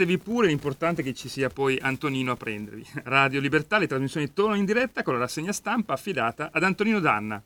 Buttatevi pure, l'importante è che ci sia poi Antonino a prendervi. Radio Libertà, le trasmissioni tornano in diretta con la rassegna stampa affidata ad Antonino Danna.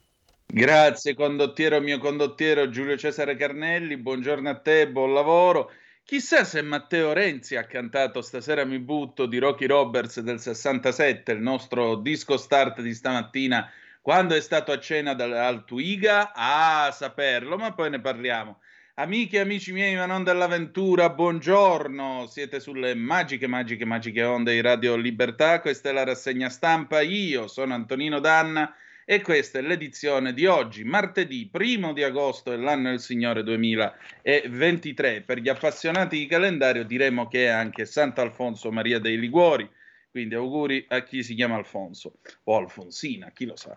Grazie condottiero mio condottiero Giulio Cesare Carnelli, buongiorno a te, buon lavoro. Chissà se Matteo Renzi ha cantato Stasera mi butto di Rocky Roberts del 67, il nostro disco start di stamattina, quando è stato a cena dal, al Twiga, a saperlo, ma poi ne parliamo. Amiche e amici miei, ma non dell'avventura, buongiorno, siete sulle magiche, magiche, magiche onde di Radio Libertà, questa è la rassegna stampa, io sono Antonino Danna e questa è l'edizione di oggi, martedì primo di agosto dell'anno del Signore 2023. Per gli appassionati di calendario diremo che è anche Sant'Alfonso Maria dei Liguori, quindi auguri a chi si chiama Alfonso o Alfonsina, chi lo sa.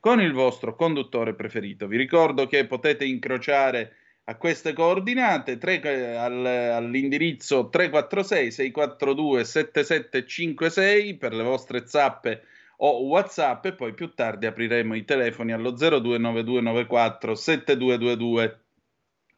con il vostro conduttore preferito. Vi ricordo che potete incrociare a queste coordinate tre, al, all'indirizzo 346 642 7756 per le vostre zappe o whatsapp e poi più tardi apriremo i telefoni allo 029294 7222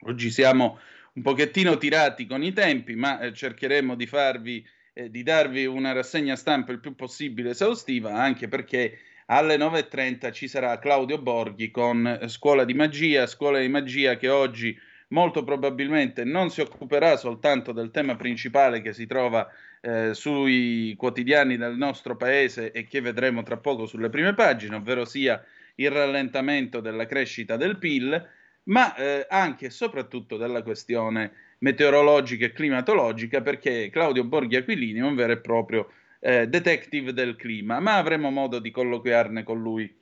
oggi siamo un pochettino tirati con i tempi ma eh, cercheremo di farvi eh, di darvi una rassegna stampa il più possibile esaustiva anche perché alle 9.30 ci sarà Claudio Borghi con Scuola di Magia, Scuola di Magia che oggi molto probabilmente non si occuperà soltanto del tema principale che si trova eh, sui quotidiani del nostro paese e che vedremo tra poco sulle prime pagine, ovvero sia il rallentamento della crescita del PIL, ma eh, anche e soprattutto della questione meteorologica e climatologica, perché Claudio Borghi Aquilini è un vero e proprio eh, detective del clima, ma avremo modo di colloquiarne con lui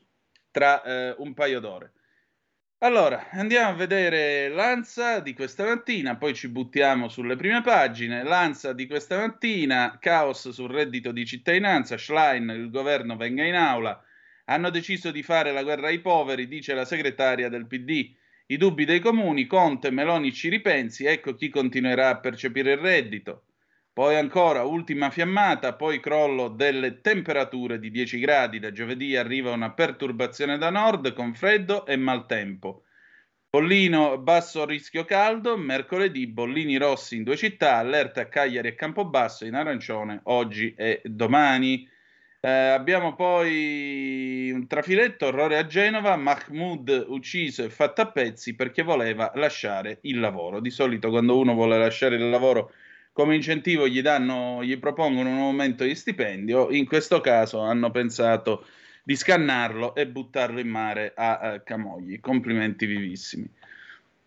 tra eh, un paio d'ore. Allora, andiamo a vedere l'ANSA di questa mattina, poi ci buttiamo sulle prime pagine. L'ANSA di questa mattina, caos sul reddito di cittadinanza, Schlein, il governo venga in aula, Hanno deciso di fare la guerra ai poveri, dice la segretaria del PD. I dubbi dei comuni, Conte, Meloni ci ripensi, ecco chi continuerà a percepire il reddito. Poi ancora ultima fiammata, poi crollo delle temperature di 10 gradi. Da giovedì arriva una perturbazione da nord con freddo e maltempo. Pollino, basso rischio caldo. Mercoledì bollini rossi in due città, allerta a Cagliari e Campobasso in arancione oggi e domani. Eh, abbiamo poi un trafiletto, orrore a Genova, Mahmoud ucciso e fatto a pezzi perché voleva lasciare il lavoro. Di solito quando uno vuole lasciare il lavoro come incentivo gli, danno, gli propongono un aumento di stipendio, in questo caso hanno pensato di scannarlo e buttarlo in mare a, a Camogli. Complimenti vivissimi.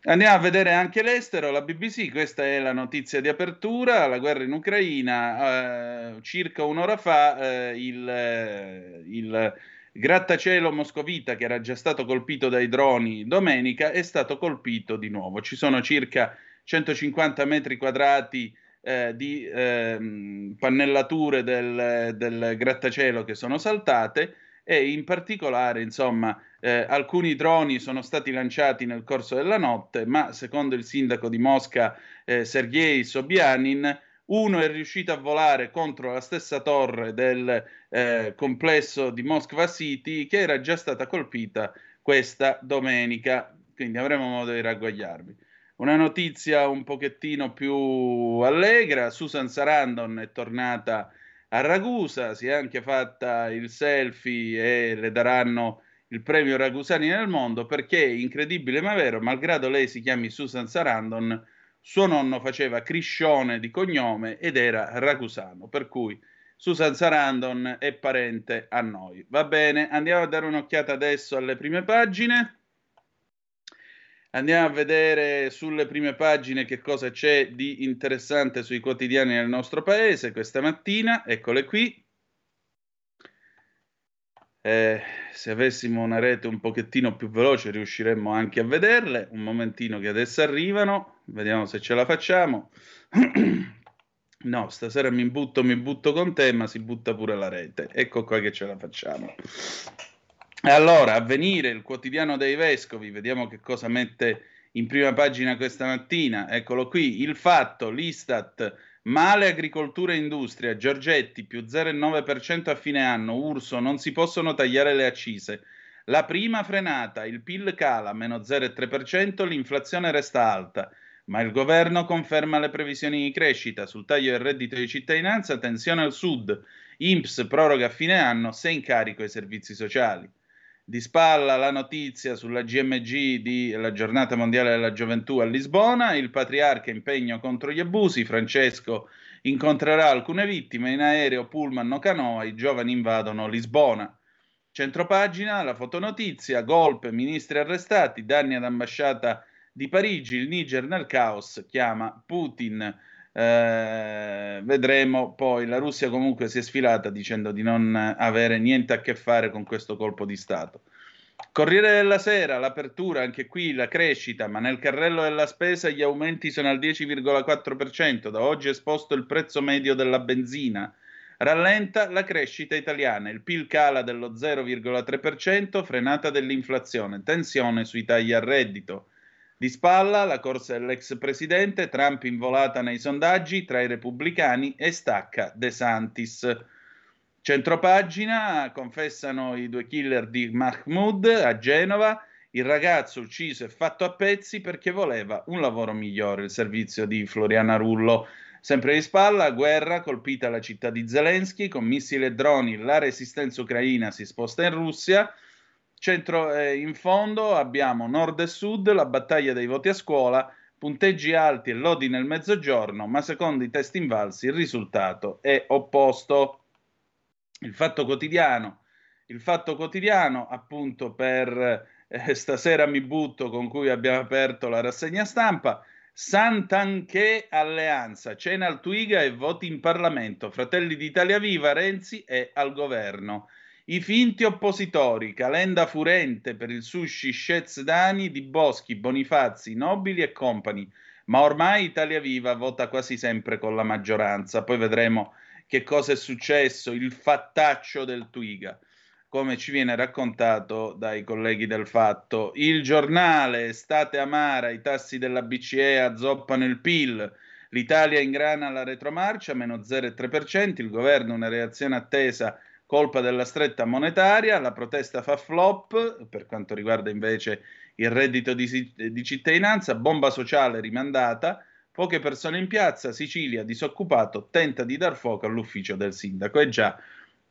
Andiamo a vedere anche l'estero, la BBC, questa è la notizia di apertura, la guerra in Ucraina, eh, circa un'ora fa eh, il, eh, il, grattacielo moscovita che era già stato colpito dai droni domenica è stato colpito di nuovo, ci sono circa 150 metri quadrati eh, di ehm, pannellature del, del grattacielo che sono saltate e in particolare, insomma, eh, alcuni droni sono stati lanciati nel corso della notte, ma secondo il sindaco di Mosca, eh, Sergei Sobyanin, uno è riuscito a volare contro la stessa torre del eh, complesso di Moskva City che era già stata colpita questa domenica, quindi avremo modo di ragguagliarvi. Una notizia un pochettino più allegra, Susan Sarandon è tornata a Ragusa, si è anche fatta il selfie e le daranno il premio Ragusani nel mondo perché, incredibile ma vero, malgrado lei si chiami Susan Sarandon, suo nonno faceva Criscione di cognome ed era ragusano, per cui Susan Sarandon è parente a noi. Va bene, andiamo a dare un'occhiata adesso alle prime pagine. Andiamo a vedere sulle prime pagine che cosa c'è di interessante sui quotidiani nel nostro paese questa mattina. Eccole qui. Eh, se avessimo una rete un pochettino più veloce riusciremmo anche a vederle. Un momentino che adesso arrivano, vediamo se ce la facciamo. no, stasera mi butto, mi butto con te, ma si butta pure la rete. Ecco qua che ce la facciamo. Allora, a venire il quotidiano dei vescovi, vediamo che cosa mette in prima pagina questa mattina. Eccolo qui, il fatto, l'Istat, male agricoltura e industria, Giorgetti più 0,9% a fine anno, Urso, non si possono tagliare le accise. La prima frenata, il PIL cala, meno 0,3%, l'inflazione resta alta, ma il governo conferma le previsioni di crescita. Sul taglio del reddito di cittadinanza, tensione al sud, INPS proroga a fine anno, se in carico i servizi sociali di spalla la notizia sulla GMG di la giornata mondiale della gioventù a Lisbona, il patriarca impegno contro gli abusi, Francesco incontrerà alcune vittime in aereo, pullman o canoa, i giovani invadono Lisbona. Centropagina, la fotonotizia, golpe, ministri arrestati, danni ad ambasciata di Parigi, il Niger nel caos, chiama Putin. Eh, vedremo poi. La Russia comunque si è sfilata dicendo di non avere niente a che fare con questo colpo di Stato. Corriere della Sera, l'apertura, anche qui la crescita, ma nel carrello della spesa gli aumenti sono al 10,4%. Da oggi è esposto il prezzo medio della benzina. Rallenta la crescita italiana, il PIL cala dello 0,3%, frenata dell'inflazione, tensione sui tagli al reddito. Di spalla la corsa dell'ex presidente, Trump involata nei sondaggi tra i repubblicani e stacca De Santis. Centropagina, confessano i due killer di Mahmoud a Genova, il ragazzo ucciso e fatto a pezzi perché voleva un lavoro migliore, il servizio di Floriana Rullo. Sempre di spalla, guerra, colpita la città di Zelensky, con missili e droni la resistenza ucraina si sposta in Russia, Centro, eh, in fondo abbiamo nord e sud, la battaglia dei voti a scuola, punteggi alti e lodi nel mezzogiorno, ma secondo i test invalsi il risultato è opposto. Il fatto quotidiano, il fatto quotidiano appunto per eh, stasera mi butto con cui abbiamo aperto la rassegna stampa. Santanché Alleanza, cena al Twiga e voti in Parlamento. Fratelli d'Italia Viva, Renzi è al governo. I finti oppositori, Calenda Furente per il sushi Schez Dani di Boschi, Bonifazzi, Nobili e compagni. Ma ormai Italia Viva vota quasi sempre con la maggioranza. Poi vedremo che cosa è successo, il fattaccio del Twiga. come ci viene raccontato dai colleghi del Fatto. Il giornale, estate amara, i tassi della BCE azzoppano il PIL, l'Italia ingrana la retromarcia, meno 0,3%, il governo una reazione attesa colpa della stretta monetaria, la protesta fa flop per quanto riguarda invece il reddito di, di cittadinanza, bomba sociale rimandata, poche persone in piazza, Sicilia disoccupato, tenta di dar fuoco all'ufficio del sindaco. E già,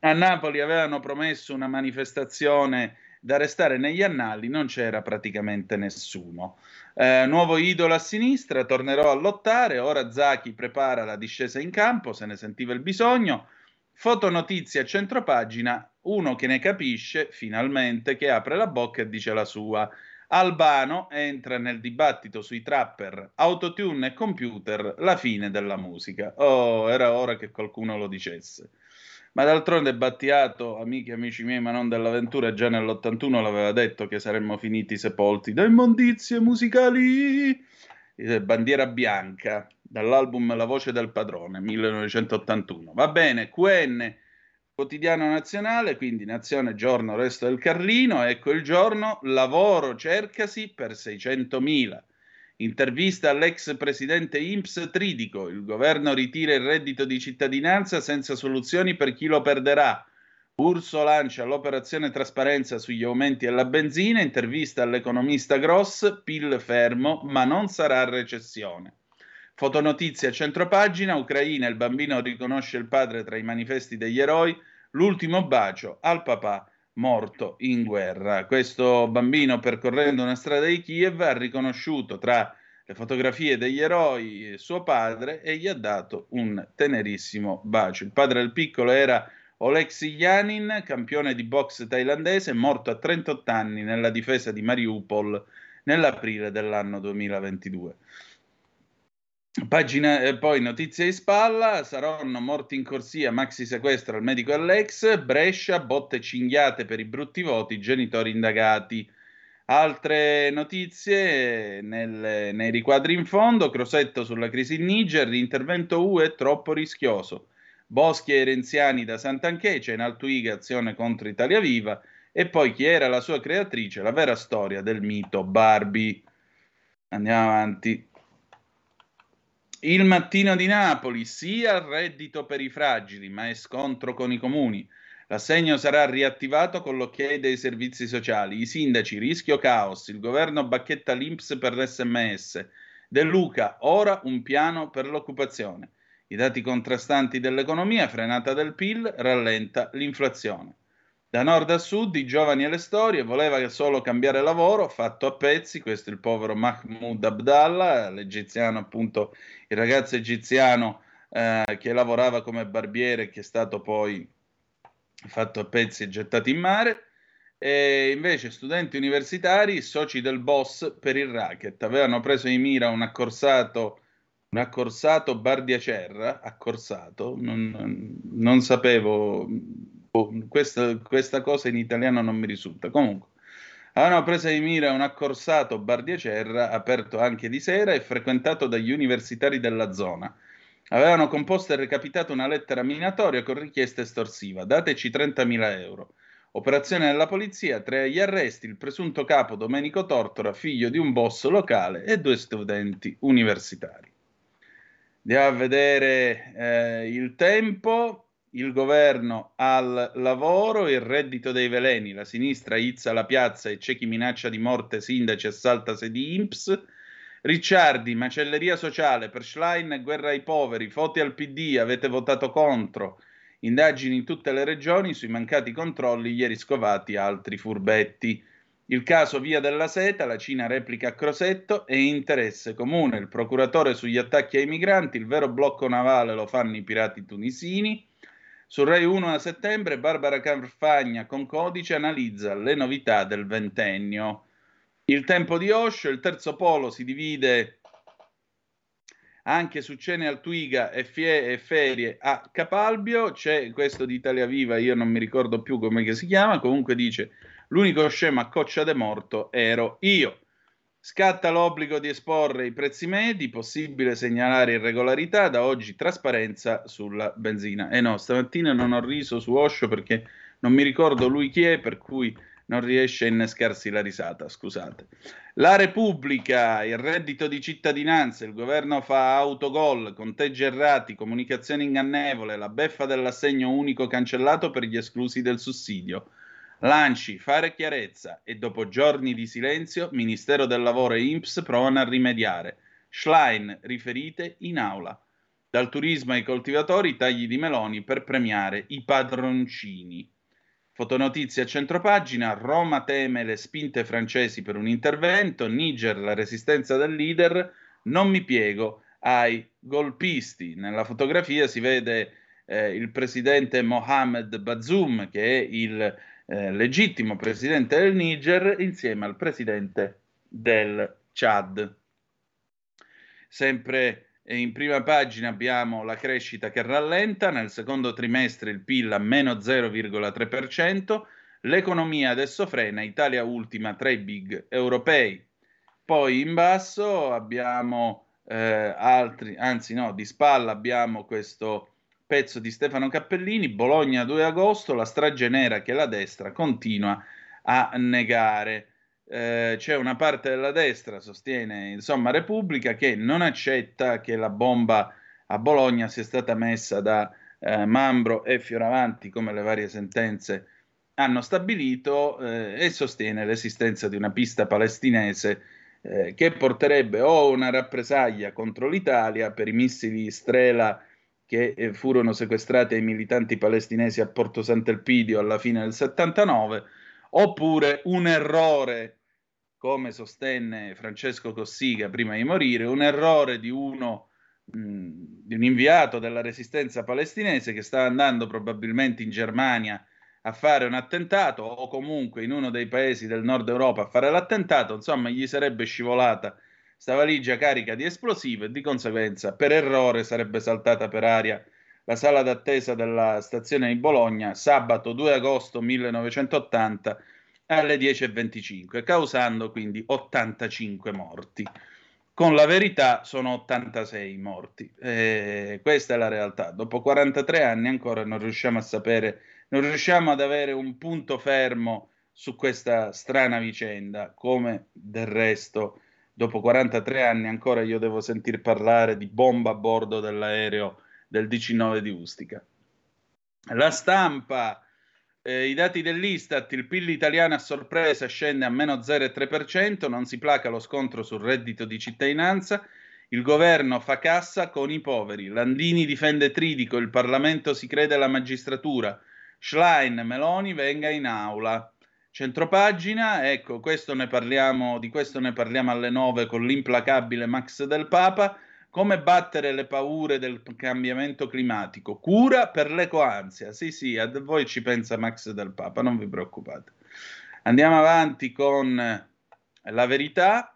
a Napoli avevano promesso una manifestazione da restare negli annali, non c'era praticamente nessuno. Eh, nuovo idolo a sinistra, tornerò a lottare, ora Zachi prepara la discesa in campo, se ne sentiva il bisogno. Fotonotizia a centropagina, uno che ne capisce, finalmente, che apre la bocca e dice la sua. Albano entra nel dibattito sui trapper, autotune e computer, la fine della musica. Oh, era ora che qualcuno lo dicesse. Ma d'altronde Battiato, amici e amici miei, ma non dell'avventura, già nell'81 l'aveva detto che saremmo finiti sepolti da immondizie musicali. Eh, bandiera bianca, dall'album La voce del padrone, 1981. Va bene, QN, quotidiano nazionale, quindi nazione, giorno, resto del Carlino, ecco il giorno, lavoro cercasi per 600.000. Intervista all'ex presidente IMSS Tridico. Il governo ritira il reddito di cittadinanza senza soluzioni per chi lo perderà. Urso lancia l'operazione trasparenza sugli aumenti alla benzina. Intervista all'economista Gross. PIL fermo, ma non sarà recessione. Fotonotizia centropagina. Ucraina. Il bambino riconosce il padre tra i manifesti degli eroi. L'ultimo bacio al papà morto in guerra. Questo bambino, percorrendo una strada di Kiev, ha riconosciuto tra le fotografie degli eroi suo padre e gli ha dato un tenerissimo bacio. Il padre del piccolo era Oleksiy Yanin, campione di box thailandese, morto a 38 anni nella difesa di Mariupol nell'aprile dell'anno 2022. Pagina, eh, poi notizie di spalla, Saronno morti in corsia, maxi sequestro al medico Alex, Brescia, botte cinghiate per i brutti voti, genitori indagati. Altre notizie nel, nei riquadri in fondo, Crosetto sulla crisi in Niger, l'intervento UE è troppo rischioso. Boschi e Renziani da Sant'Anchecia, in Altuiga azione contro Italia Viva e poi chi era la sua creatrice, la vera storia del mito Barbie. Andiamo avanti. Il mattino di Napoli, sia il reddito per i fragili, ma è scontro con i comuni. L'assegno sarà riattivato con l'ok dei servizi sociali. I sindaci, rischio caos. Il governo bacchetta l'Inps per l'SMS. De Luca, ora un piano per l'occupazione. I dati contrastanti dell'economia, frenata del PIL, rallenta l'inflazione. Da nord a sud, i giovani e le storie, voleva solo cambiare lavoro, fatto a pezzi, questo è il povero Mahmoud Abdallah, l'egiziano appunto, il ragazzo egiziano eh, che lavorava come barbiere che è stato poi fatto a pezzi e gettato in mare. E invece studenti universitari, soci del boss per il racket, avevano preso in mira un accorsato, un accorsato Bardiacerra, accorsato, non, non sapevo Boh, questa, questa, cosa in italiano non mi risulta. Comunque, avevano preso di mira un accorsato Bardiacerra, aperto anche di sera e frequentato dagli universitari della zona. Avevano composto e recapitato una lettera minatoria con richiesta estorsiva. Dateci 30.000 euro. Operazione della polizia, tre agli arresti, il presunto capo Domenico Tortora, figlio di un boss locale e due studenti universitari. Andiamo a vedere eh, il tempo il governo al lavoro, il reddito dei veleni, la sinistra izza la piazza e c'è chi minaccia di morte sindaci e salta sedi IMPS. Ricciardi, macelleria sociale, per Schlein, guerra ai poveri, foti al PD, avete votato contro. Indagini in tutte le regioni sui mancati controlli, ieri scovati altri furbetti. Il caso Via della Seta, la Cina replica a Crosetto e interesse comune. Il procuratore sugli attacchi ai migranti, il vero blocco navale lo fanno i pirati tunisini. Su Rai 1 a settembre Barbara Carfagna con codice analizza le novità del ventennio. Il tempo di Osho, il terzo polo si divide anche su cene al Twiga e, e ferie a Capalbio. C'è questo di Italia Viva, io non mi ricordo più come si chiama, comunque dice l'unico scemo a coccia de morto ero io. Scatta l'obbligo di esporre i prezzi medi, possibile segnalare irregolarità, da oggi trasparenza sulla benzina. E eh no, stamattina non ho riso su Osho perché non mi ricordo lui chi è, per cui non riesce a innescarsi la risata, scusate. La Repubblica, il reddito di cittadinanza, il governo fa autogol, conteggi errati, comunicazione ingannevole, la beffa dell'assegno unico cancellato per gli esclusi del sussidio. Lanci, fare chiarezza e dopo giorni di silenzio, Ministero del Lavoro e INPS provano a rimediare. Schlein, riferite in aula. Dal turismo ai coltivatori, tagli di meloni per premiare i padroncini. Fotonotizie a centropagina, Roma teme le spinte francesi per un intervento, Niger la resistenza del leader, non mi piego ai golpisti. Nella fotografia si vede eh, il presidente Mohamed Bazoum, che è il eh, legittimo presidente del Niger, insieme al presidente del Chad. Sempre in prima pagina abbiamo la crescita che rallenta, nel secondo trimestre il PIL a meno 0,3%, l'economia adesso frena, Italia ultima tra i big europei. Poi in basso abbiamo eh, altri, anzi no, di spalla abbiamo questo pezzo di Stefano Cappellini, Bologna 2 agosto, la strage nera che la destra continua a negare. Eh, c'è una parte della destra, sostiene insomma Repubblica, che non accetta che la bomba a Bologna sia stata messa da eh, Mambro e Fioravanti, come le varie sentenze hanno stabilito, eh, e sostiene l'esistenza di una pista palestinese eh, che porterebbe o una rappresaglia contro l'Italia per i missili Strela che eh, furono sequestrati ai militanti palestinesi a Porto Sant'Elpidio alla fine del 79, oppure un errore come sostenne Francesco Cossiga prima di morire, un errore di uno di un inviato della resistenza palestinese che stava andando probabilmente in Germania a fare un attentato o comunque in uno dei paesi del nord Europa a fare l'attentato, insomma gli sarebbe scivolata sta valigia carica di esplosivo e di conseguenza per errore sarebbe saltata per aria la sala d'attesa della stazione di Bologna sabato 2 agosto 1980 alle 10.25, causando quindi 85 morti. Con la verità sono 86 morti. Eh, questa è la realtà. Dopo 43 anni ancora non riusciamo a sapere, non riusciamo ad avere un punto fermo su questa strana vicenda, come del resto dopo 43 anni ancora io devo sentir parlare di bomba a bordo dell'aereo del 19 di Ustica. La stampa eh, I dati dell'Istat, il PIL italiano a sorpresa scende a meno 0,3%, non si placa lo scontro sul reddito di cittadinanza, il governo fa cassa con i poveri, Landini difende Tridico, il Parlamento si crede alla magistratura, Schlein, Meloni venga in aula. Centropagina, ecco, questo parliamo, di questo ne parliamo alle 9 con l'implacabile Max del Papa. Come battere le paure del cambiamento climatico? Cura per l'ecoansia. Sì, sì, a voi ci pensa Max del Papa, non vi preoccupate. Andiamo avanti con la verità.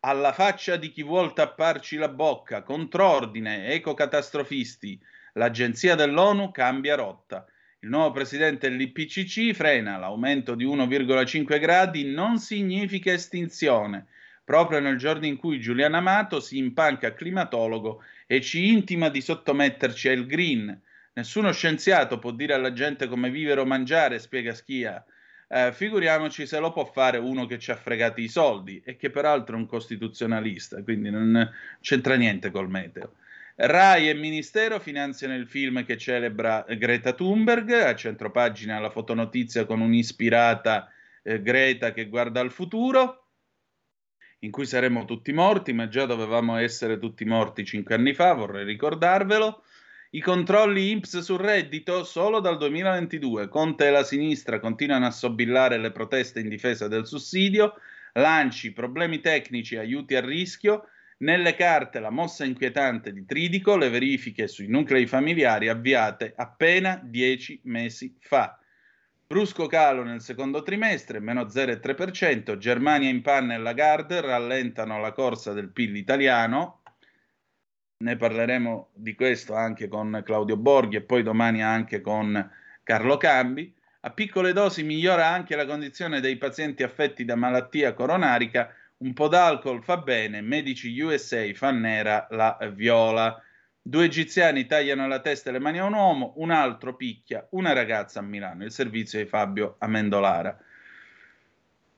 Alla faccia di chi vuol tapparci la bocca, contrordine, ecocatastrofisti, l'agenzia dell'ONU cambia rotta. Il nuovo presidente dell'IPCC frena l'aumento di 1,5 gradi, non significa estinzione proprio nel giorno in cui Giuliano Amato si impanca climatologo e ci intima di sottometterci al green. Nessuno scienziato può dire alla gente come vivere o mangiare, spiega Schia. Eh, figuriamoci se lo può fare uno che ci ha fregati i soldi e che peraltro è un costituzionalista, quindi non c'entra niente col meteo. Rai e Ministero finanziano il film che celebra Greta Thunberg, a centropagina la fotonotizia con un'ispirata eh, Greta che guarda al futuro in cui saremmo tutti morti, ma già dovevamo essere tutti morti cinque anni fa, vorrei ricordarvelo. I controlli INPS sul reddito solo dal 2022. Conte e la sinistra continuano a sobillare le proteste in difesa del sussidio. Lanci, problemi tecnici, aiuti a rischio. Nelle carte la mossa inquietante di Tridico, le verifiche sui nuclei familiari avviate appena dieci mesi fa. Brusco calo nel secondo trimestre, meno 0,3%, Germania in panna e Lagarde rallentano la corsa del PIL italiano, ne parleremo di questo anche con Claudio Borghi e poi domani anche con Carlo Cambi. A piccole dosi migliora anche la condizione dei pazienti affetti da malattia coronarica, un po' d'alcol fa bene, medici USA fa nera la viola. Due egiziani tagliano la testa e le mani a un uomo, un altro picchia una ragazza a Milano, il servizio di Fabio Amendolara.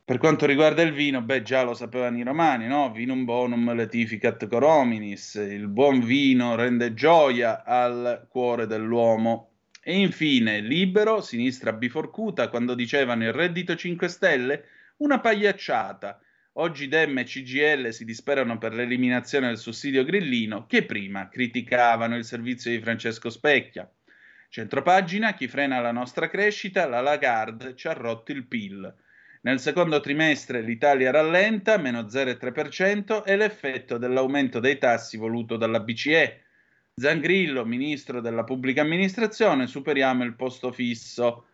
Per quanto riguarda il vino, beh, già lo sapevano i romani, no? Vinum bonum letificat corominis, il buon vino rende gioia al cuore dell'uomo. E infine, libero, sinistra biforcuta, quando dicevano il reddito 5 Stelle, una pagliacciata Oggi Dem e CGL si disperano per l'eliminazione del sussidio grillino che prima criticavano il servizio di Francesco Specchia. Centropagina, chi frena la nostra crescita, la Lagarde ci ha rotto il PIL. Nel secondo trimestre l'Italia rallenta, meno 0,3%, e l'effetto dell'aumento dei tassi voluto dalla BCE. Zangrillo, ministro della pubblica amministrazione, superiamo il posto fisso.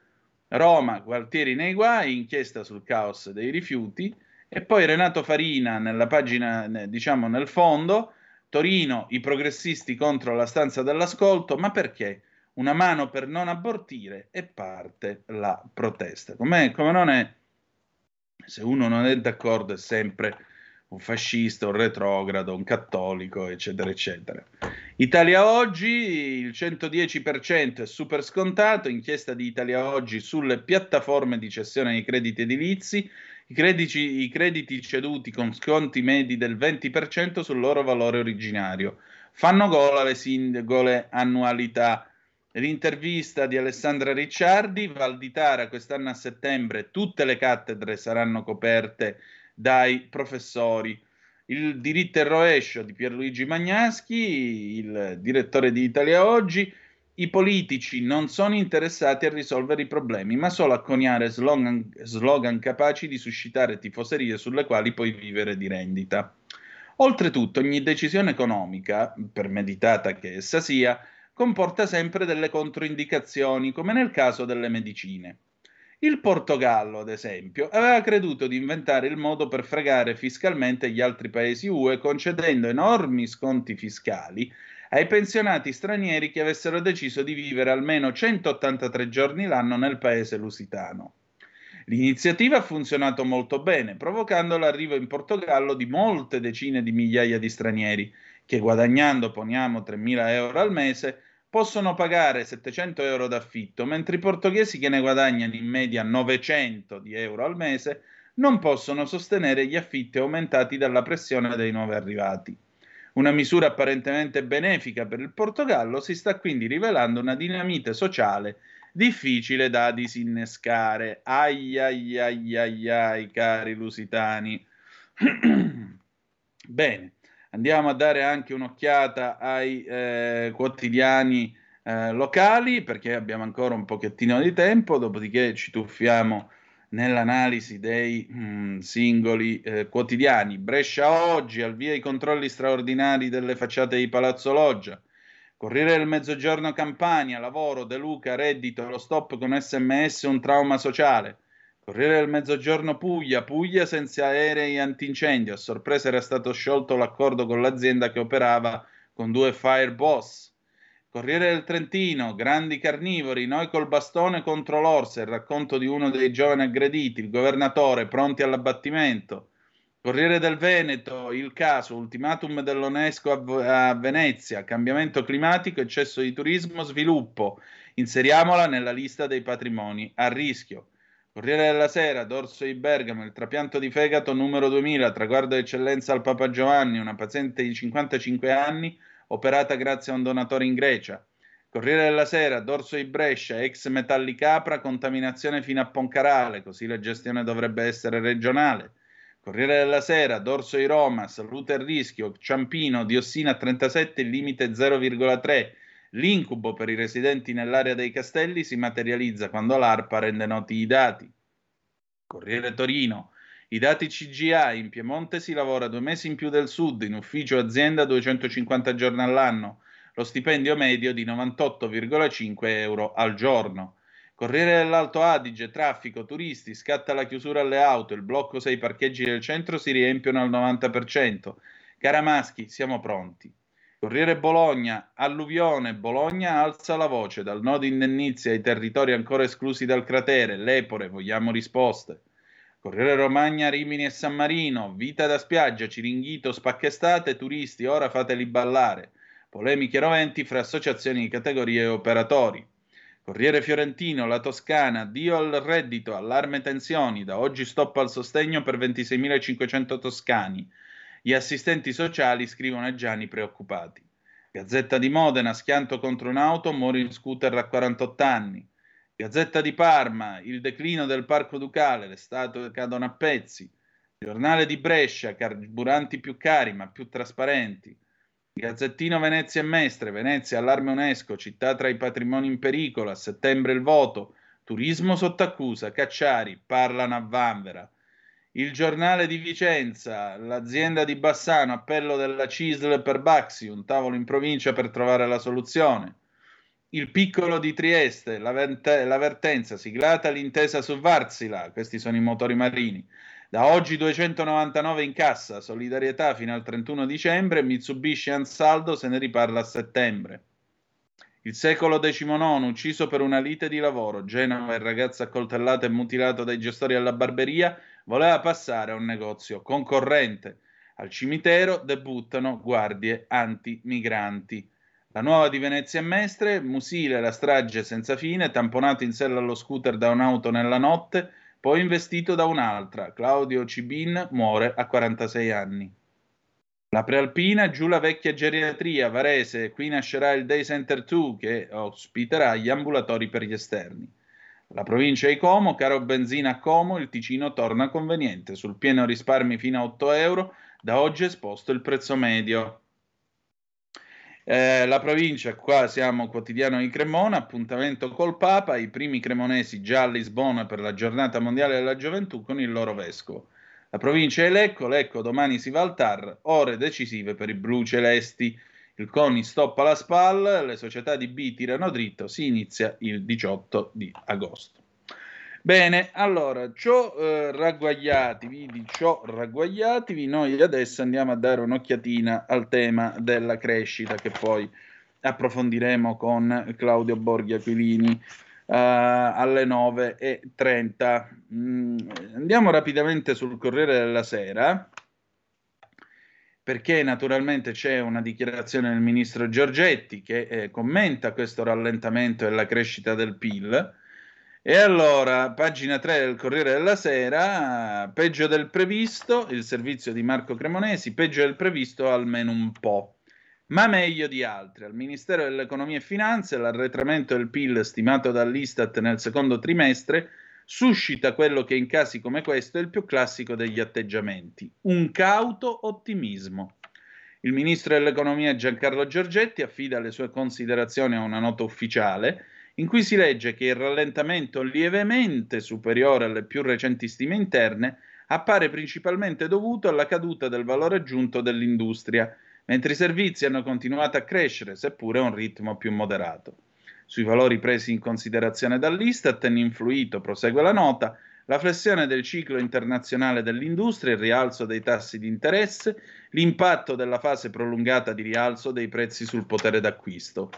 Roma, Gualtieri nei guai, inchiesta sul caos dei rifiuti. E poi Renato Farina nella pagina, diciamo nel fondo, Torino, i progressisti contro la stanza dell'ascolto, ma perché? Una mano per non abortire e parte la protesta. Com'è, come non è, se uno non è d'accordo è sempre un fascista, un retrogrado, un cattolico, eccetera, eccetera. Italia Oggi, il 110% è super scontato, inchiesta di Italia Oggi sulle piattaforme di cessione dei crediti edilizi, i crediti, I crediti ceduti con sconti medi del 20% sul loro valore originario. Fanno gola le singole annualità. L'intervista di Alessandra Ricciardi, Valditara quest'anno a settembre tutte le cattedre saranno coperte dai professori. Il diritto e rovescio di Pierluigi Magnaschi, il direttore di Italia Oggi, i politici non sono interessati a risolvere i problemi, ma solo a coniare slogan, slogan capaci di suscitare tifoserie sulle quali puoi vivere di rendita. Oltretutto, ogni decisione economica, per meditata che essa sia, comporta sempre delle controindicazioni, come nel caso delle medicine. Il Portogallo, ad esempio, aveva creduto di inventare il modo per fregare fiscalmente gli altri paesi UE concedendo enormi sconti fiscali ai pensionati stranieri che avessero deciso di vivere almeno 183 giorni l'anno nel paese lusitano. L'iniziativa ha funzionato molto bene, provocando l'arrivo in Portogallo di molte decine di migliaia di stranieri che guadagnando, poniamo, 3.000 euro al mese, possono pagare 700 euro d'affitto, mentre i portoghesi che ne guadagnano in media 900 di euro al mese non possono sostenere gli affitti aumentati dalla pressione dei nuovi arrivati. Una misura apparentemente benefica per il Portogallo si sta quindi rivelando una dinamite sociale difficile da disinnescare. Ai ai ai ai ai, cari lusitani. Bene, andiamo a dare anche un'occhiata ai eh, quotidiani eh, locali perché abbiamo ancora un pochettino di tempo, dopodiché ci tuffiamo nell'analisi dei mh, mm, singoli eh, quotidiani. Brescia oggi, al via i controlli straordinari delle facciate di Palazzo Loggia. Corriere del Mezzogiorno Campania, lavoro, De Luca, reddito, lo stop con sms, un trauma sociale. Corriere del Mezzogiorno Puglia, Puglia senza aerei antincendio. A sorpresa era stato sciolto l'accordo con l'azienda che operava con due Fireboss. Corriere del Trentino, grandi carnivori, noi col bastone contro l'orsa, il racconto di uno dei giovani aggrediti, il governatore pronti all'abbattimento. Corriere del Veneto, il caso, ultimatum dell'UNESCO a, a Venezia, cambiamento climatico, eccesso di turismo, sviluppo. Inseriamola nella lista dei patrimoni a rischio. Corriere della Sera, Dorso di Bergamo, il trapianto di fegato numero 2000, traguardo d'eccellenza al Papa Giovanni, una paziente di 55 anni operata grazie a un donatore in Grecia. Corriere della Sera, Dorso di Brescia, ex Metalli Capra, contaminazione fino a Poncarale, così la gestione dovrebbe essere regionale. Corriere della Sera, Dorso di Roma, salute a rischio, Ciampino, diossina a 37, limite 0,3. L'incubo per i residenti nell'area dei castelli si materializza quando l'ARPA rende noti i dati. Corriere Torino, i dati CGA in Piemonte si lavora due mesi in più del sud, in ufficio azienda 250 giorni all'anno, lo stipendio medio di 98,5 euro al giorno. Corriere dell'Alto Adige, traffico, turisti, scatta la chiusura alle auto, il blocco 6 parcheggi del centro si riempiono al 90%. Caramaschi, siamo pronti. Corriere Bologna, alluvione, Bologna alza la voce, dal nodo indennizia ai territori ancora esclusi dal cratere, l'Epore, vogliamo risposte. Corriere Romagna, Rimini e San Marino, vita da spiaggia, Ciringhito, spaccestate, turisti, ora fateli ballare. polemiche roventi fra associazioni di categorie e operatori. Corriere Fiorentino, la Toscana, Dio al reddito, allarme tensioni, da oggi stop al sostegno per 26.500 toscani. Gli assistenti sociali scrivono ai Gianni preoccupati. Gazzetta di Modena, schianto contro un'auto, muore in scooter a 48 anni. Gazzetta di Parma, il declino del parco ducale, le statue cadono a pezzi. Giornale di Brescia, carburanti più cari ma più trasparenti. Gazzettino Venezia e Mestre, Venezia, allarme UNESCO, città tra i patrimoni in pericolo, a settembre il voto, turismo sotto accusa, Cacciari, parlano a Vanvera. Il giornale di Vicenza, l'azienda di Bassano, appello della CISL per Baxi, un tavolo in provincia per trovare la soluzione. Il piccolo di Trieste, l'avvertenza, siglata l'intesa su Varsila, questi sono i motori marini. Da oggi 299 in cassa, solidarietà fino al 31 dicembre, Mitsubishi Ansaldo se ne riparla a settembre. Il secolo XIX, ucciso per una lite di lavoro, Genova, il ragazzo accoltellato e mutilato dai gestori alla barberia, voleva passare a un negozio concorrente. Al cimitero debuttano guardie anti-migranti. La nuova di Venezia e Mestre, Musile, la strage senza fine, tamponato in sella allo scooter da un'auto nella notte, poi investito da un'altra. Claudio Cibin muore a 46 anni. La prealpina, giù la vecchia geriatria Varese, qui nascerà il Day Center 2 che ospiterà gli ambulatori per gli esterni. La provincia di Como, caro benzina a Como, il Ticino torna conveniente, sul pieno risparmi fino a 8 euro, da oggi esposto il prezzo medio. Eh, la provincia, qua siamo quotidiano di Cremona, appuntamento col Papa, i primi cremonesi già a Lisbona per la giornata mondiale della gioventù con il loro vescovo. La provincia è Lecco, Lecco domani si va al TAR, ore decisive per i blu celesti. Il CONI stoppa la SPAL, le società di B tirano dritto, si inizia il 18 di agosto. Bene, allora, ciò eh, ragguagliativi, di ciò ragguagliativi, noi adesso andiamo a dare un'occhiatina al tema della crescita che poi approfondiremo con Claudio Borghi Aquilini uh, alle 9.30. Mm, andiamo rapidamente sul Corriere della Sera perché naturalmente c'è una dichiarazione del ministro Giorgetti che eh, commenta questo rallentamento e la crescita del PIL e allora, pagina 3 del Corriere della Sera, peggio del previsto, il servizio di Marco Cremonesi, peggio del previsto almeno un po', ma meglio di altri. Al Ministero dell'Economia e Finanze l'arretramento del PIL stimato dall'Istat nel secondo trimestre suscita quello che in casi come questo è il più classico degli atteggiamenti, un cauto ottimismo. Il ministro dell'Economia Giancarlo Giorgetti affida le sue considerazioni a una nota ufficiale in cui si legge che il rallentamento lievemente superiore alle più recenti stime interne appare principalmente dovuto alla caduta del valore aggiunto dell'industria, mentre i servizi hanno continuato a crescere, seppure a un ritmo più moderato. Sui valori presi in considerazione dall'Istat hanno influito, prosegue la nota, la flessione del ciclo internazionale dell'industria, il rialzo dei tassi di interesse, l'impatto della fase prolungata di rialzo dei prezzi sul potere d'acquisto.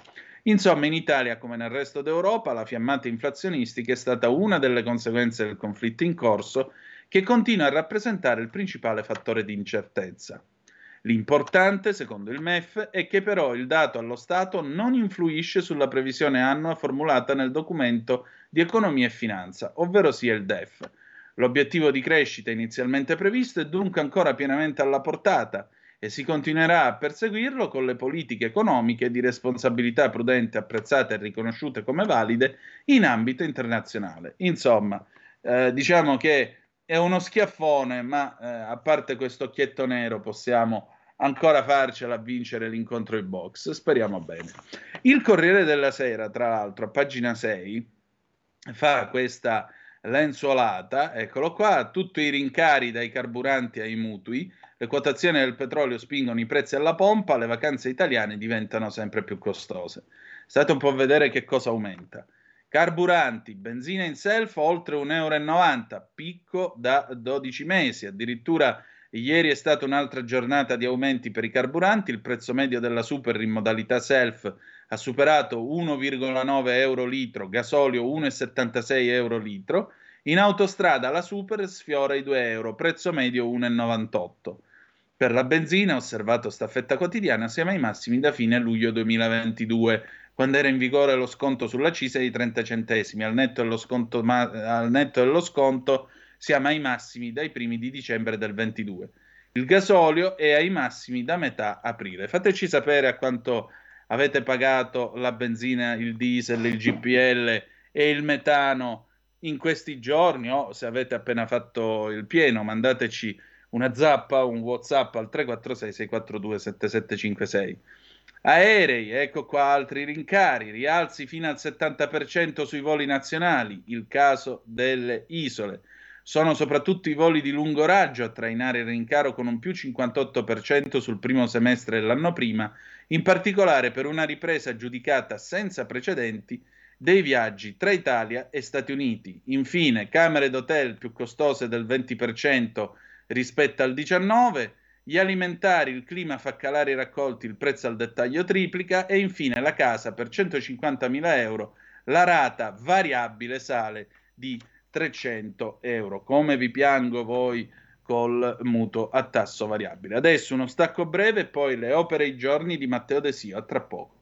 Insomma, in Italia, come nel resto d'Europa, la fiammata inflazionistica è stata una delle conseguenze del conflitto in corso che continua a rappresentare il principale fattore di incertezza. L'importante, secondo il MEF, è che però il dato allo Stato non influisce sulla previsione annua formulata nel documento di economia e finanza, ovvero sia il DEF. L'obiettivo di crescita inizialmente previsto è dunque ancora pienamente alla portata e si continuerà a perseguirlo con le politiche economiche di responsabilità prudente apprezzate e riconosciute come valide in ambito internazionale. Insomma, eh, diciamo che è uno schiaffone, ma eh, a parte questo occhietto nero possiamo ancora farcela a vincere l'incontro in box. Speriamo bene. Il Corriere della Sera, tra l'altro, a pagina 6, fa questa lenzuolata, eccolo qua, tutti i rincari dai carburanti ai mutui, le quotazioni del petrolio spingono i prezzi alla pompa, le vacanze italiane diventano sempre più costose. State un po' a vedere che cosa aumenta. Carburanti, benzina in self oltre 1,90 euro, picco da 12 mesi. Addirittura ieri è stata un'altra giornata di aumenti per i carburanti. Il prezzo medio della super in modalità self ha superato 1,9 euro litro, gasolio 1,76 euro litro. In autostrada la super sfiora i 2 euro, prezzo medio 1,98. Per la benzina, osservato staffetta quotidiana, siamo ai massimi da fine luglio 2022, quando era in vigore lo sconto sulla CISA di 30 centesimi. Al netto dello sconto, ma, al netto dello sconto siamo ai massimi dai primi di dicembre del 22. Il gasolio è ai massimi da metà aprile. Fateci sapere a quanto avete pagato la benzina, il diesel, il GPL e il metano in questi giorni o se avete appena fatto il pieno, mandateci una zappa, un WhatsApp al 346 642 7756. Aerei, ecco qua altri rincari, rialzi fino al 70% sui voli nazionali, il caso delle isole. Sono soprattutto i voli di lungo raggio a trainare il rincaro con un più 58% sul primo semestre dell'anno prima, in particolare per una ripresa giudicata senza precedenti dei viaggi tra Italia e Stati Uniti. Infine, camere d'hotel più costose del 20% rispetto al 19%, gli alimentari, il clima fa calare i raccolti, il prezzo al dettaglio triplica e infine la casa per 150.000 euro, la rata variabile sale di 300 euro. Come vi piango voi col mutuo a tasso variabile. Adesso uno stacco breve e poi le opere e i giorni di Matteo De Sio. A tra poco.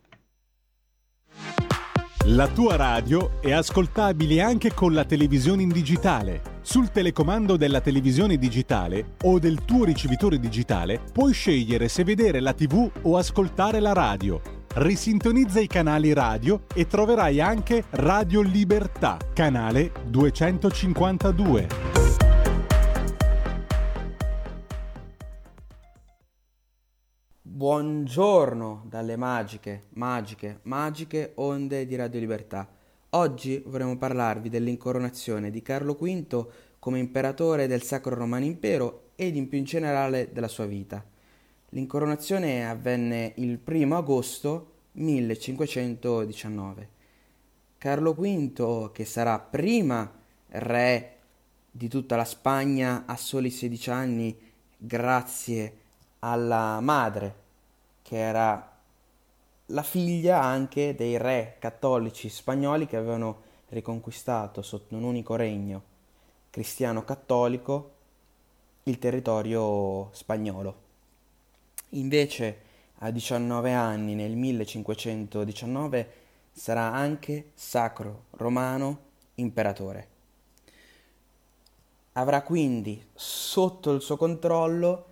La tua radio è ascoltabile anche con la televisione in digitale. Sul telecomando della televisione digitale o del tuo ricevitore digitale puoi scegliere se vedere la TV o ascoltare la radio. Risintonizza i canali radio e troverai anche Radio Libertà, canale 252. Buongiorno dalle magiche, magiche, magiche onde di Radio Libertà. Oggi vorremmo parlarvi dell'incoronazione di Carlo V come imperatore del Sacro Romano Impero ed in più in generale della sua vita. L'incoronazione avvenne il 1 agosto 1519. Carlo V, che sarà prima re di tutta la Spagna a soli 16 anni grazie alla madre che era la figlia anche dei re cattolici spagnoli che avevano riconquistato sotto un unico regno cristiano cattolico il territorio spagnolo. Invece a 19 anni nel 1519 sarà anche sacro romano imperatore. Avrà quindi sotto il suo controllo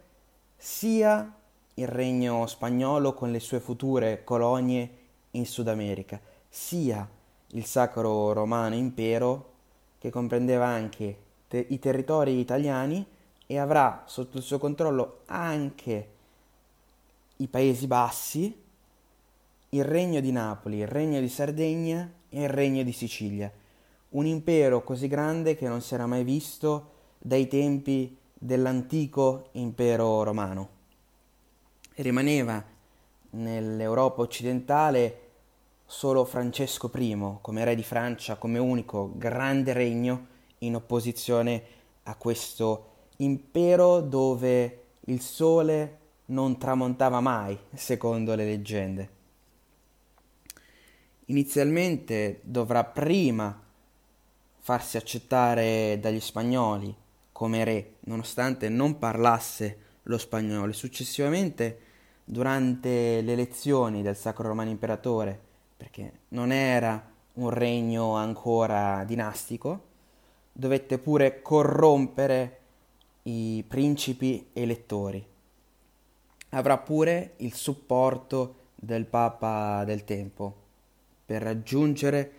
sia il regno spagnolo con le sue future colonie in Sud America, sia il Sacro Romano Impero che comprendeva anche te- i territori italiani e avrà sotto il suo controllo anche i Paesi Bassi, il regno di Napoli, il regno di Sardegna e il regno di Sicilia. Un impero così grande che non si era mai visto dai tempi dell'antico impero romano rimaneva nell'Europa occidentale solo Francesco I come re di Francia, come unico grande regno in opposizione a questo impero dove il sole non tramontava mai, secondo le leggende. Inizialmente dovrà prima farsi accettare dagli spagnoli come re, nonostante non parlasse lo spagnolo. Successivamente, durante le elezioni del Sacro Romano Imperatore, perché non era un regno ancora dinastico, dovette pure corrompere i principi elettori. Avrà pure il supporto del Papa del tempo per raggiungere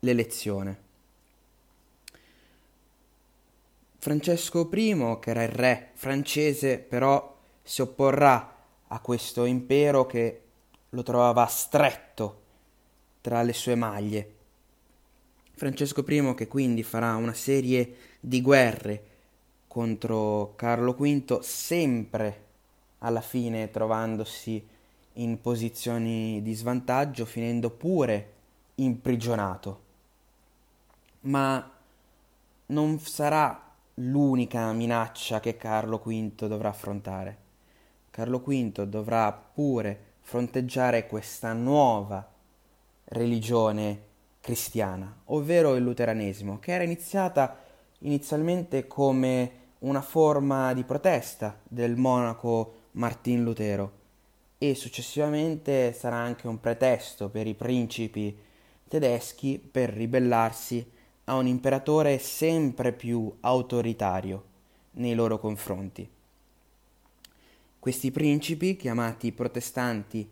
l'elezione. Francesco I, che era il re francese, però si opporrà a questo impero che lo trovava stretto tra le sue maglie. Francesco I che quindi farà una serie di guerre contro Carlo V, sempre alla fine trovandosi in posizioni di svantaggio, finendo pure imprigionato. Ma non sarà l'unica minaccia che Carlo V dovrà affrontare. Carlo V dovrà pure fronteggiare questa nuova religione cristiana, ovvero il luteranesimo, che era iniziata inizialmente come una forma di protesta del monaco Martin Lutero e successivamente sarà anche un pretesto per i principi tedeschi per ribellarsi a un imperatore sempre più autoritario nei loro confronti. Questi principi, chiamati protestanti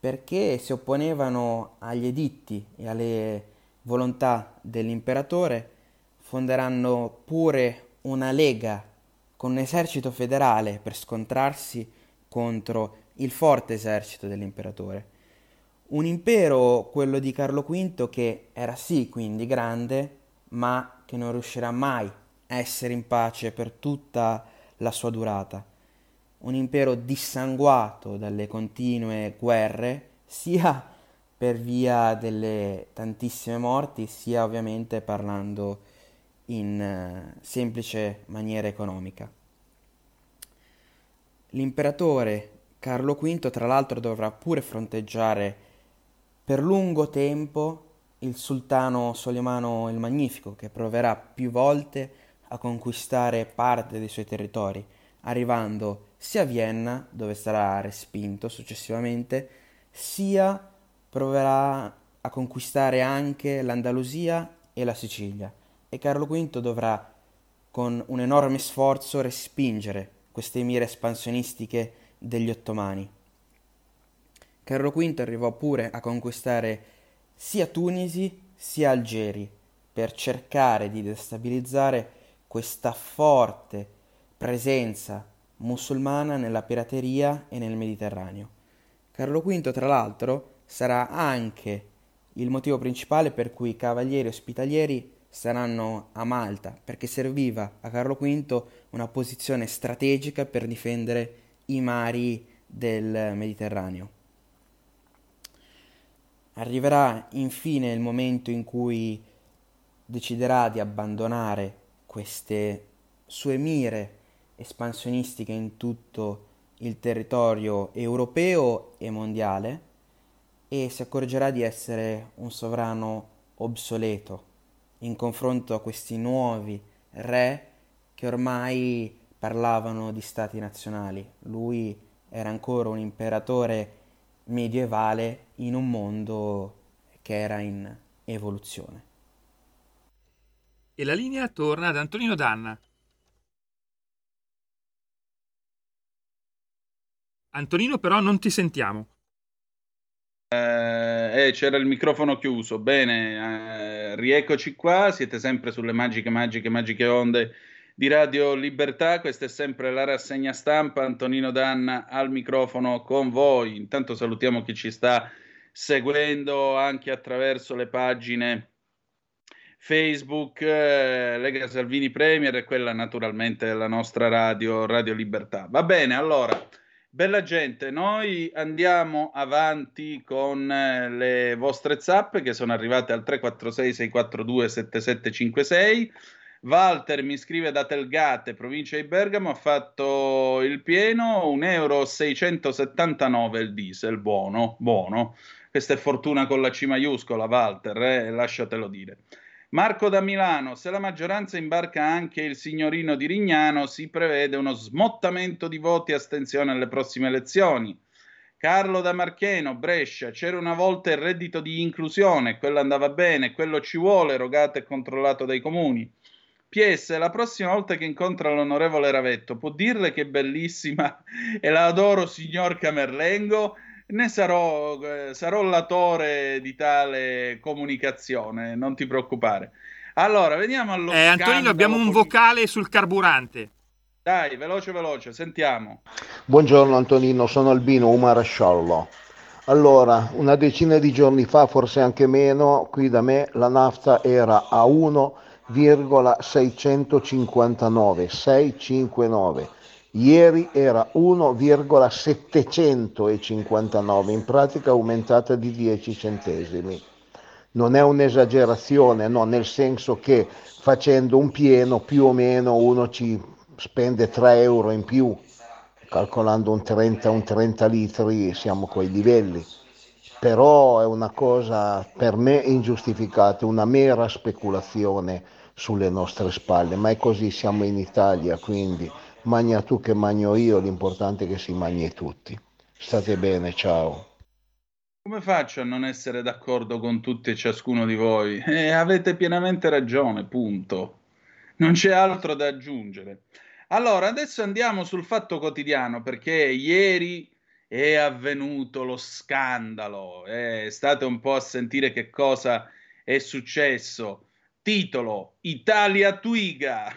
perché si opponevano agli editti e alle volontà dell'imperatore, fonderanno pure una lega con un esercito federale per scontrarsi contro il forte esercito dell'imperatore. Un impero, quello di Carlo V, che era sì quindi grande, ma che non riuscirà mai a essere in pace per tutta la sua durata. Un impero dissanguato dalle continue guerre, sia per via delle tantissime morti, sia ovviamente parlando in eh, semplice maniera economica. L'imperatore Carlo V, tra l'altro, dovrà pure fronteggiare per lungo tempo il sultano Solimano il Magnifico, che proverà più volte a conquistare parte dei suoi territori, arrivando sia a Vienna, dove sarà respinto successivamente, sia proverà a conquistare anche l'Andalusia e la Sicilia. E Carlo V dovrà con un enorme sforzo respingere queste mire espansionistiche degli ottomani. Carlo V arrivò pure a conquistare sia Tunisi sia Algeri per cercare di destabilizzare questa forte presenza musulmana nella pirateria e nel Mediterraneo. Carlo V, tra l'altro, sarà anche il motivo principale per cui i cavalieri ospitalieri saranno a Malta, perché serviva a Carlo V una posizione strategica per difendere i mari del Mediterraneo. Arriverà infine il momento in cui deciderà di abbandonare queste sue mire espansionistiche in tutto il territorio europeo e mondiale e si accorgerà di essere un sovrano obsoleto in confronto a questi nuovi re che ormai parlavano di stati nazionali. Lui era ancora un imperatore medievale in un mondo che era in evoluzione. E la linea torna ad Antonino Danna. Antonino però non ti sentiamo. Eh, eh, c'era il microfono chiuso. Bene, eh, rieccoci qua. Siete sempre sulle magiche, magiche, magiche onde di Radio Libertà. Questa è sempre la rassegna stampa. Antonino Danna al microfono con voi. Intanto salutiamo chi ci sta seguendo anche attraverso le pagine Facebook, eh, Lega Salvini Premier e quella naturalmente della nostra radio, Radio Libertà. Va bene, allora. Bella gente, noi andiamo avanti con eh, le vostre zappe che sono arrivate al 346 642 7756. Walter mi scrive da Telgate, provincia di Bergamo, ha fatto il pieno, 1,679 euro il diesel, buono, buono. Questa è fortuna con la C maiuscola, Walter, eh, lasciatelo dire. Marco da Milano, se la maggioranza imbarca anche il signorino di Rignano, si prevede uno smottamento di voti e astensione alle prossime elezioni. Carlo da Marcheno, Brescia, c'era una volta il reddito di inclusione, quello andava bene, quello ci vuole, erogato e controllato dai comuni. PS, la prossima volta che incontra l'onorevole Ravetto, può dirle che è bellissima e la adoro signor Camerlengo? Ne sarò, eh, sarò latore di tale comunicazione, non ti preoccupare. Allora, veniamo allo eh, Antonino, abbiamo un vocale sul carburante. Dai, veloce, veloce, sentiamo. Buongiorno Antonino, sono Albino Umarasciollo. Allora, una decina di giorni fa, forse anche meno, qui da me la nafta era a 1,659, 659 Ieri era 1,759, in pratica aumentata di 10 centesimi. Non è un'esagerazione, no, nel senso che facendo un pieno più o meno uno ci spende 3 euro in più, calcolando un 30, un 30 litri siamo a quei livelli. Però è una cosa per me ingiustificata, una mera speculazione sulle nostre spalle, ma è così, siamo in Italia, quindi magna tu che magno io, l'importante è che si magni tutti. State bene, ciao. Come faccio a non essere d'accordo con tutti e ciascuno di voi? Eh, avete pienamente ragione, punto. Non c'è altro da aggiungere. Allora, adesso andiamo sul fatto quotidiano perché ieri è avvenuto lo scandalo. Eh, state un po' a sentire che cosa è successo. Titolo Italia Twiga.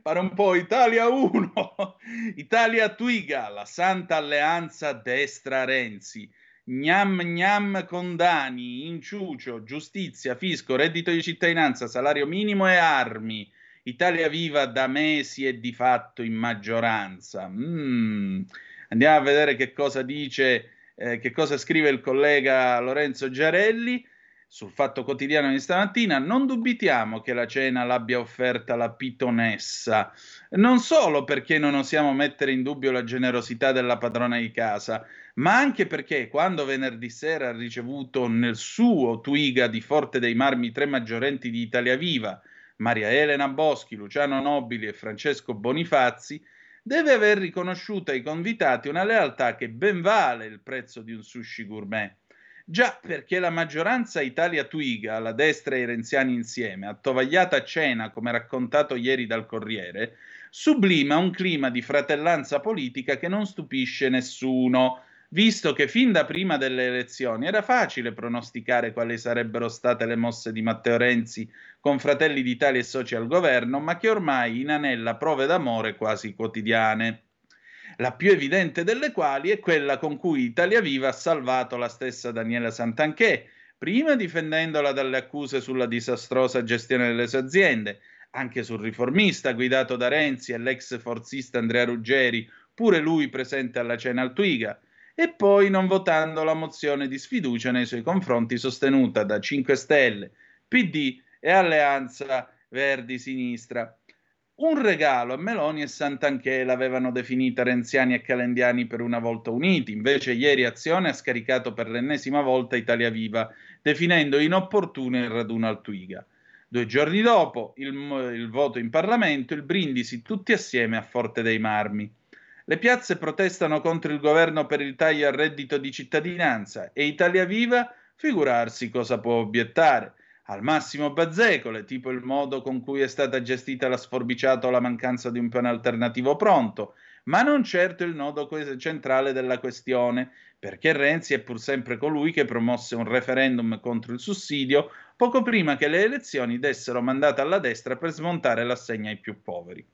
Pare un po' Italia 1. Italia Twiga, la santa alleanza destra-Renzi. Gnam gnam condani, inciucio, giustizia, fisco, reddito di cittadinanza, salario minimo e armi Italia Viva da mesi è di fatto in maggioranza. Mm. Andiamo a vedere che cosa dice, eh, che cosa scrive il collega Lorenzo Giarelli sul Fatto Quotidiano di stamattina. Non dubitiamo che la cena l'abbia offerta la pitonessa, non solo perché non osiamo mettere in dubbio la generosità della padrona di casa, ma anche perché quando venerdì sera ha ricevuto nel suo Twiga di Forte dei Marmi tre maggiorenti di Italia Viva, Maria Elena Boschi, Luciano Nobili e Francesco Bonifazzi, deve aver riconosciuto ai convitati una lealtà che ben vale il prezzo di un sushi gourmet. Già perché la maggioranza Italia Twiga, la destra e i renziani insieme, attovagliata a cena, come raccontato ieri dal Corriere, sublima un clima di fratellanza politica che non stupisce nessuno, visto che fin da prima delle elezioni era facile pronosticare quali sarebbero state le mosse di Matteo Renzi con Fratelli d'Italia e soci al governo, ma che ormai inanella prove d'amore quasi quotidiane. La più evidente delle quali è quella con cui Italia Viva ha salvato la stessa Daniela Santanchè, prima difendendola dalle accuse sulla disastrosa gestione delle sue aziende, anche sul riformista guidato da Renzi e l'ex forzista Andrea Ruggeri, pure lui presente alla cena al Twiga, e poi non votando la mozione di sfiducia nei suoi confronti sostenuta da 5 Stelle, PD e Alleanza Verdi-Sinistra. Un regalo a Meloni e Santanchè l'avevano definita renziani e calendiani per una volta uniti, invece ieri Azione ha scaricato per l'ennesima volta Italia Viva, definendo inopportuno il raduno al Twiga. Due giorni dopo il, il voto in Parlamento, il brindisi tutti assieme a Forte dei Marmi. Le piazze protestano contro il governo per il taglio al reddito di cittadinanza e Italia Viva figurarsi cosa può obiettare. Al massimo bazzecole, tipo il modo con cui è stata gestita la sforbiciata o la mancanza di un piano alternativo pronto, ma non certo il nodo centrale della questione, perché Renzi è pur sempre colui che promosse un referendum contro il sussidio poco prima che le elezioni dessero mandato alla destra per smontare l'assegno ai più poveri.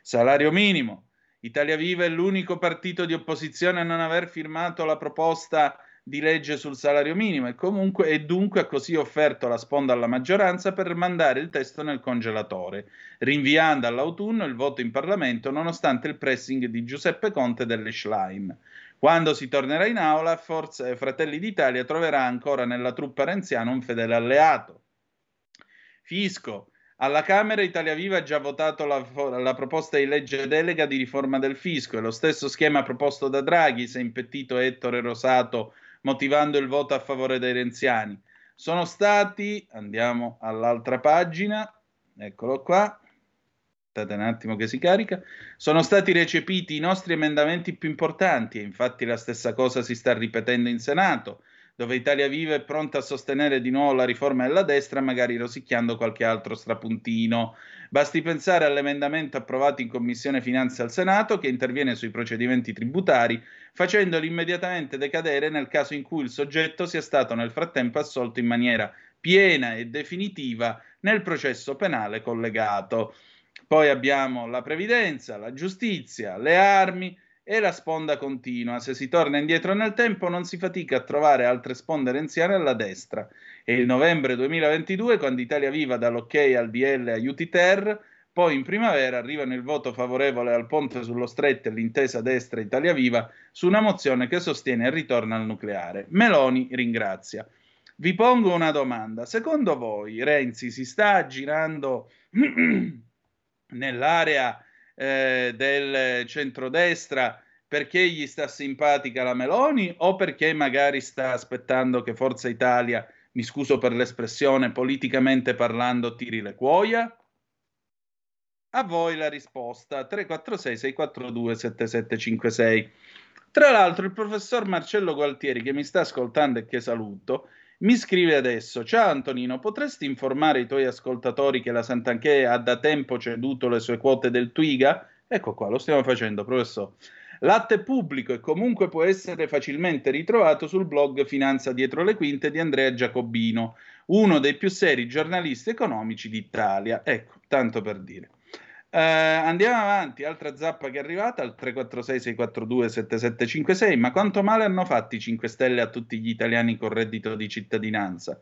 Salario minimo, Italia Viva è l'unico partito di opposizione a non aver firmato la proposta di legge sul salario minimo e, comunque, e dunque ha così offerto la sponda alla maggioranza per mandare il testo nel congelatore, rinviando all'autunno il voto in Parlamento nonostante il pressing di Giuseppe Conte delle Schlein. Quando si tornerà in aula, forse Fratelli d'Italia troverà ancora nella truppa renziana un fedele alleato. Fisco, alla Camera Italia Viva ha già votato la, la, proposta di legge delega di riforma del fisco e lo stesso schema proposto da Draghi, se impettito Ettore Rosato, motivando il voto a favore dei renziani. Sono stati, andiamo all'altra pagina, eccolo qua, aspettate un attimo che si carica, sono stati recepiti i nostri emendamenti più importanti e infatti la stessa cosa si sta ripetendo in Senato dove Italia Viva è pronta a sostenere di nuovo la riforma della destra, magari rosicchiando qualche altro strapuntino. Basti pensare all'emendamento approvato in Commissione Finanze al Senato che interviene sui procedimenti tributari, facendoli immediatamente decadere nel caso in cui il soggetto sia stato nel frattempo assolto in maniera piena e definitiva nel processo penale collegato. Poi abbiamo la previdenza, la giustizia, le armi, e la sponda continua. Se si torna indietro nel tempo non si fatica a trovare altre sponde renziane alla destra. E il novembre 2022, quando Italia Viva dà l'ok al DL aiuti ter, poi in primavera arrivano il voto favorevole al ponte sullo stretto e l'intesa destra Italia Viva su una mozione che sostiene il ritorno al nucleare. Meloni ringrazia. Vi pongo una domanda. Secondo voi Renzi si sta aggirando nell'area eh, del centrodestra perché gli sta simpatica la Meloni o perché magari sta aspettando che Forza Italia mi scuso per l'espressione, politicamente parlando, tiri le cuoia? A voi la risposta 346 642 7756. Tra l'altro il professor Marcello Gualtieri che mi sta ascoltando e che saluto mi scrive adesso: Ciao Antonino, potresti informare i tuoi ascoltatori che la Sant'Anché ha da tempo ceduto le sue quote del Twiga? Ecco qua, lo stiamo facendo, professore. Latte pubblico e comunque può essere facilmente ritrovato sul blog Finanza dietro le quinte di Andrea Giacobino, uno dei più seri giornalisti economici d'Italia. Ecco, tanto per dire. Uh, andiamo avanti, altra zappa che è arrivata al 346-642-7756. Ma quanto male hanno fatto i 5 Stelle a tutti gli italiani con reddito di cittadinanza?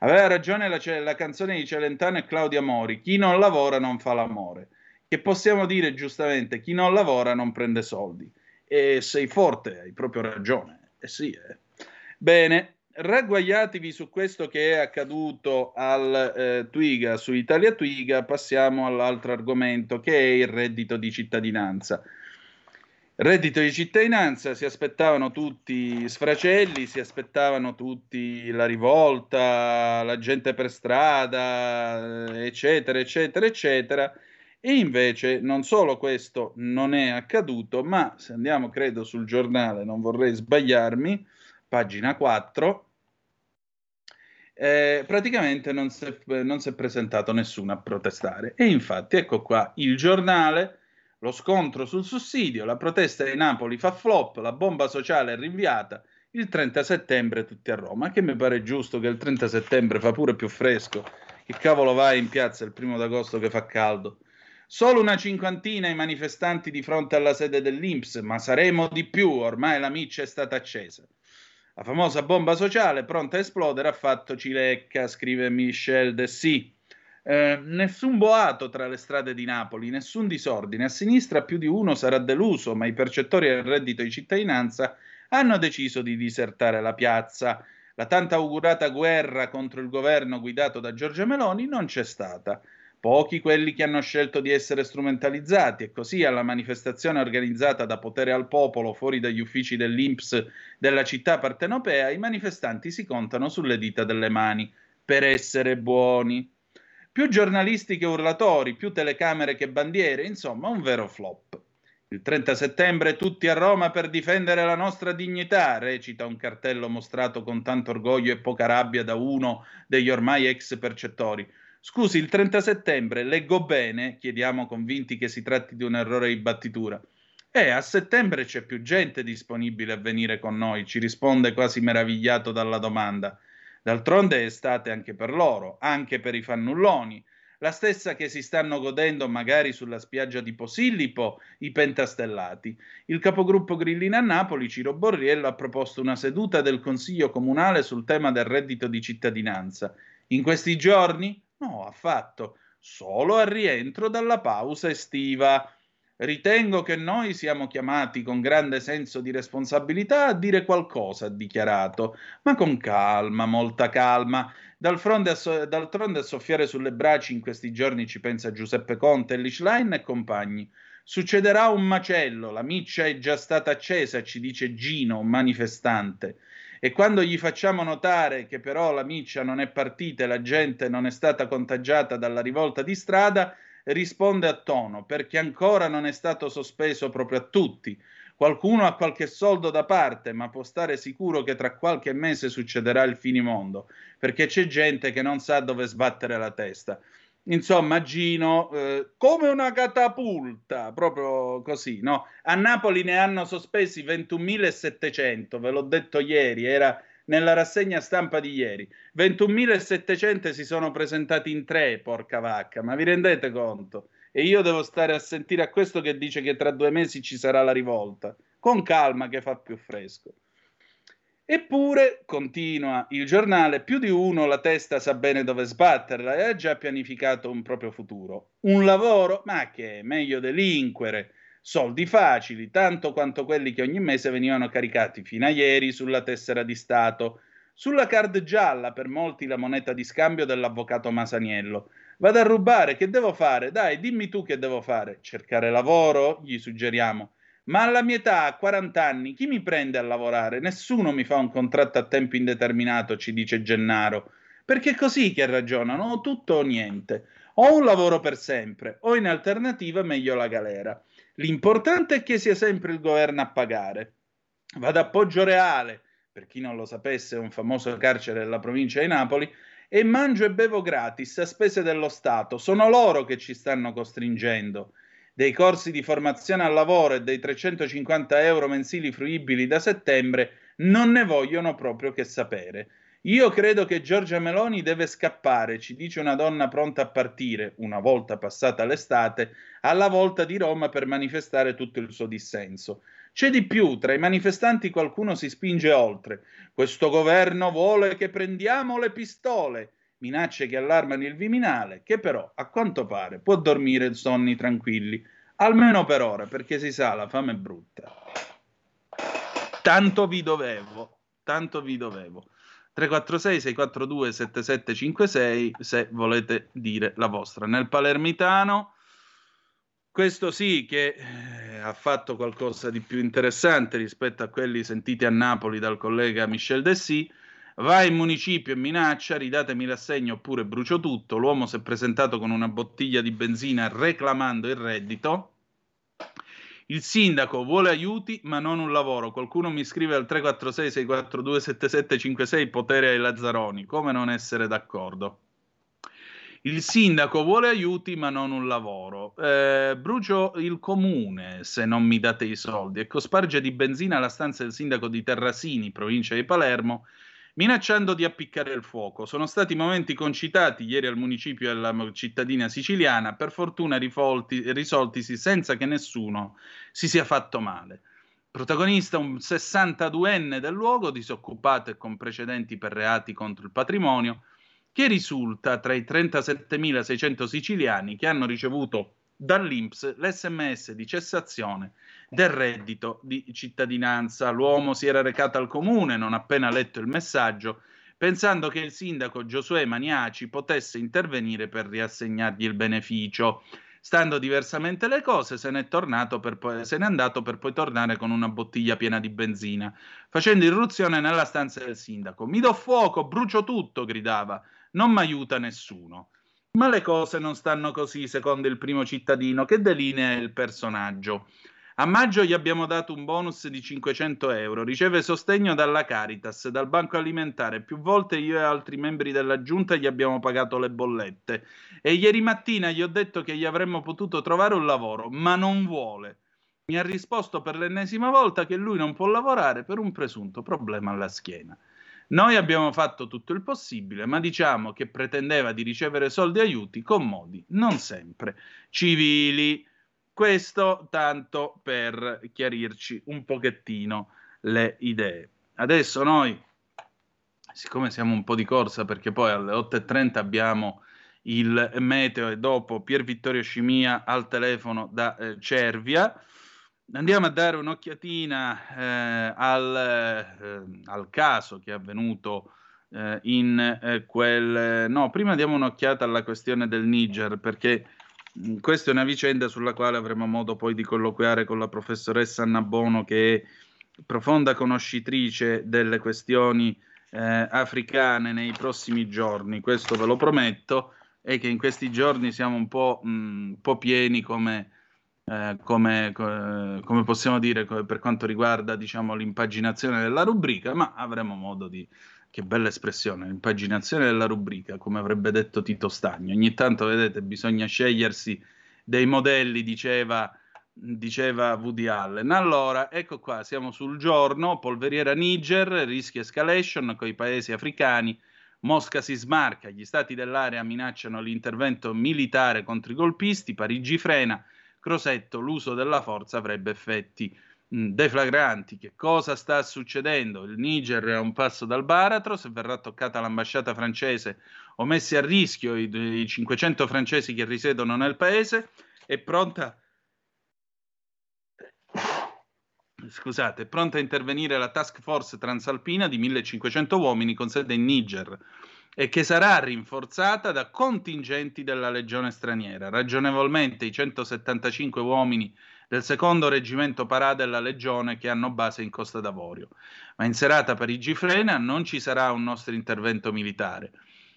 Aveva ragione la, la canzone di Celentano e Claudia Mori: chi non lavora non fa l'amore. Che possiamo dire giustamente: chi non lavora non prende soldi. E sei forte, hai proprio ragione. Eh sì, eh. Bene, ragguagliatevi su questo che è accaduto al eh, Twiga, su Italia Twiga, passiamo all'altro argomento che è il reddito di cittadinanza. Reddito di cittadinanza, si aspettavano tutti sfracelli, si aspettavano tutti la rivolta, la gente per strada, eccetera, eccetera, eccetera. E invece non solo questo non è accaduto, ma se andiamo, credo, sul giornale, non vorrei sbagliarmi, pagina 4, eh, praticamente non si, è, presentato nessuno a protestare. E infatti, ecco qua il giornale, lo scontro sul sussidio, la protesta di Napoli fa flop, la bomba sociale è rinviata, il 30 settembre tutti a Roma, che mi pare giusto che il 30 settembre fa pure più fresco. Che cavolo vai in piazza il primo d'agosto che fa caldo? Solo una cinquantina i manifestanti di fronte alla sede dell'Inps, ma saremo di più, ormai la miccia è stata accesa. La famosa bomba sociale pronta a esplodere ha fatto cilecca, scrive Michel Dessy. Eh, nessun boato tra le strade di Napoli, nessun disordine. A sinistra più di uno sarà deluso, ma i percettori del reddito di cittadinanza hanno deciso di disertare la piazza. La tanto augurata guerra contro il governo guidato da Giorgia Meloni non c'è stata. Pochi quelli che hanno scelto di essere strumentalizzati e così alla manifestazione organizzata da Potere al Popolo fuori dagli uffici dell'Inps della città partenopea, i manifestanti si contano sulle dita delle mani per essere buoni. Più giornalisti che urlatori, più telecamere che bandiere, insomma un vero flop. Il 30 settembre tutti a Roma per difendere la nostra dignità, recita un cartello mostrato con tanto orgoglio e poca rabbia da uno degli ormai ex percettori. Scusi, il 30 settembre leggo bene, chiediamo convinti che si tratti di un errore di battitura. Eh, a settembre c'è più gente disponibile a venire con noi, ci risponde quasi meravigliato dalla domanda. D'altronde è estate anche per loro, anche per i fannulloni, la stessa che si stanno godendo magari sulla spiaggia di Posillipo i pentastellati. Il capogruppo Grillina a Napoli, Ciro Borriello, ha proposto una seduta del Consiglio Comunale sul tema del reddito di cittadinanza. In questi giorni No, affatto, solo al rientro dalla pausa estiva. Ritengo che noi siamo chiamati con grande senso di responsabilità a dire qualcosa, ha dichiarato, ma con calma, molta calma. D'altronde a, so- d'altronde a soffiare sulle braccia in questi giorni ci pensa Giuseppe Conte, Lichline e compagni. Succederà un macello, la miccia è già stata accesa, ci dice Gino, un manifestante. E quando gli facciamo notare che però la miccia non è partita e la gente non è stata contagiata dalla rivolta di strada, risponde a tono perché ancora non è stato sospeso proprio a tutti. Qualcuno ha qualche soldo da parte, ma può stare sicuro che tra qualche mese succederà il finimondo, perché c'è gente che non sa dove sbattere la testa. Insomma, Gino, eh, come una catapulta, proprio così, no? A Napoli ne hanno sospesi 21.700, ve l'ho detto ieri, era nella rassegna stampa di ieri. 21.700 si sono presentati in tre, porca vacca, ma vi rendete conto? E io devo stare a sentire a questo che dice che tra due mesi ci sarà la rivolta. Con calma che fa più fresco. Eppure, continua il giornale, più di uno la testa sa bene dove sbatterla e ha già pianificato un proprio futuro. Un lavoro? Ma che è meglio delinquere. Soldi facili, tanto quanto quelli che ogni mese venivano caricati fino a ieri sulla tessera di Stato. Sulla card gialla, per molti la moneta di scambio dell'avvocato Masaniello. Vado a rubare, che devo fare? Dai, dimmi tu che devo fare. Cercare lavoro? Gli suggeriamo. Ma alla mia età, a 40 anni, chi mi prende a lavorare? Nessuno mi fa un contratto a tempo indeterminato, ci dice Gennaro. Perché è così che ragionano, o tutto o niente. O un lavoro per sempre, o in alternativa meglio la galera. L'importante è che sia sempre il governo a pagare. Vado a Poggio Reale, per chi non lo sapesse, è un famoso carcere della provincia di Napoli, e mangio e bevo gratis a spese dello Stato. Sono loro che ci stanno costringendo dei corsi di formazione al lavoro e dei 350 euro mensili fruibili da settembre non ne vogliono proprio che sapere. Io credo che Giorgia Meloni deve scappare, ci dice una donna pronta a partire, una volta passata l'estate, alla volta di Roma per manifestare tutto il suo dissenso. C'è di più, tra i manifestanti qualcuno si spinge oltre. Questo governo vuole che prendiamo le pistole minacce che allarmano il Viminale, che però, a quanto pare, può dormire sonni tranquilli, almeno per ora, perché si sa, la fame è brutta. Tanto vi dovevo, tanto vi dovevo. 346 642 7756 se volete dire la vostra. Nel palermitano, questo sì che eh, ha fatto qualcosa di più interessante rispetto a quelli sentiti a Napoli dal collega Michel Dessy, Va in municipio e minaccia, ridatemi l'assegno oppure brucio tutto. L'uomo si è presentato con una bottiglia di benzina reclamando il reddito. Il sindaco vuole aiuti ma non un lavoro. Qualcuno mi scrive al 346 642 7756 potere ai Lazzaroni. Come non essere d'accordo? Il sindaco vuole aiuti ma non un lavoro. Eh, brucio il comune se non mi date i soldi. Ecco, sparge di benzina la stanza del sindaco di Terrasini, provincia di Palermo, minacciando di appiccare il fuoco. Sono stati momenti concitati ieri al municipio e alla cittadina siciliana, per fortuna rifolti, risoltisi senza che nessuno si sia fatto male. Protagonista un 62enne del luogo, disoccupato e con precedenti per reati contro il patrimonio, che risulta tra i 37.600 siciliani che hanno ricevuto dall'INPS l'SMS di cessazione del reddito di cittadinanza. L'uomo si era recato al comune non appena letto il messaggio, pensando che il sindaco Giosuè Maniaci potesse intervenire per riassegnargli il beneficio. Stando diversamente le cose, se n'è, poi, se n'è andato per poi tornare con una bottiglia piena di benzina, facendo irruzione nella stanza del sindaco. Mi do fuoco, brucio tutto, gridava. Non mi aiuta nessuno. Ma le cose non stanno così, secondo il primo cittadino che delinea il personaggio. A maggio gli abbiamo dato un bonus di 500 euro, riceve sostegno dalla Caritas, dal Banco Alimentare. Più volte io e altri membri della giunta gli abbiamo pagato le bollette. E ieri mattina gli ho detto che gli avremmo potuto trovare un lavoro, ma non vuole. Mi ha risposto per l'ennesima volta che lui non può lavorare per un presunto problema alla schiena. Noi abbiamo fatto tutto il possibile, ma diciamo che pretendeva di ricevere soldi e aiuti con modi non sempre civili. Questo tanto per chiarirci un pochettino le idee. Adesso noi, siccome siamo un po' di corsa, perché poi alle 8.30 abbiamo il meteo e dopo Pier Vittorio Scimia al telefono da eh, Cervia, andiamo a dare un'occhiatina eh, al, eh, al, caso che è avvenuto eh, in eh, quel... No, prima diamo un'occhiata alla questione del Niger, perché questa è una vicenda sulla quale avremo modo poi di colloquiare con la professoressa Anna Bono, che è profonda conoscitrice delle questioni eh, africane nei prossimi giorni, questo ve lo prometto, e che in questi giorni siamo un po', mh, mm, po pieni come, eh, come, come, possiamo dire per quanto riguarda diciamo, l'impaginazione della rubrica, ma avremo modo di che bella espressione, l'impaginazione della rubrica, come avrebbe detto Tito Stagno. Ogni tanto, vedete, bisogna scegliersi dei modelli, diceva, diceva Woody Allen. Allora, ecco qua, siamo sul giorno, polveriera Niger, rischia escalation con i paesi africani, Mosca si smarca, gli stati dell'area minacciano l'intervento militare contro i golpisti, Parigi frena, Crosetto, l'uso della forza avrebbe effetti Mm, deflagranti. Che cosa sta succedendo? Il Niger è a un passo dal baratro, se verrà toccata l'ambasciata francese o messi a rischio i, i 500 francesi che risiedono nel paese, è pronta scusate, è pronta a intervenire la task force transalpina di 1500 uomini con sede in Niger e che sarà rinforzata da contingenti della legione straniera. Ragionevolmente i 175 uomini del secondo reggimento Parà della Legione che hanno base in Costa d'Avorio. Ma in serata Parigi-Frena non ci sarà un nostro intervento militare.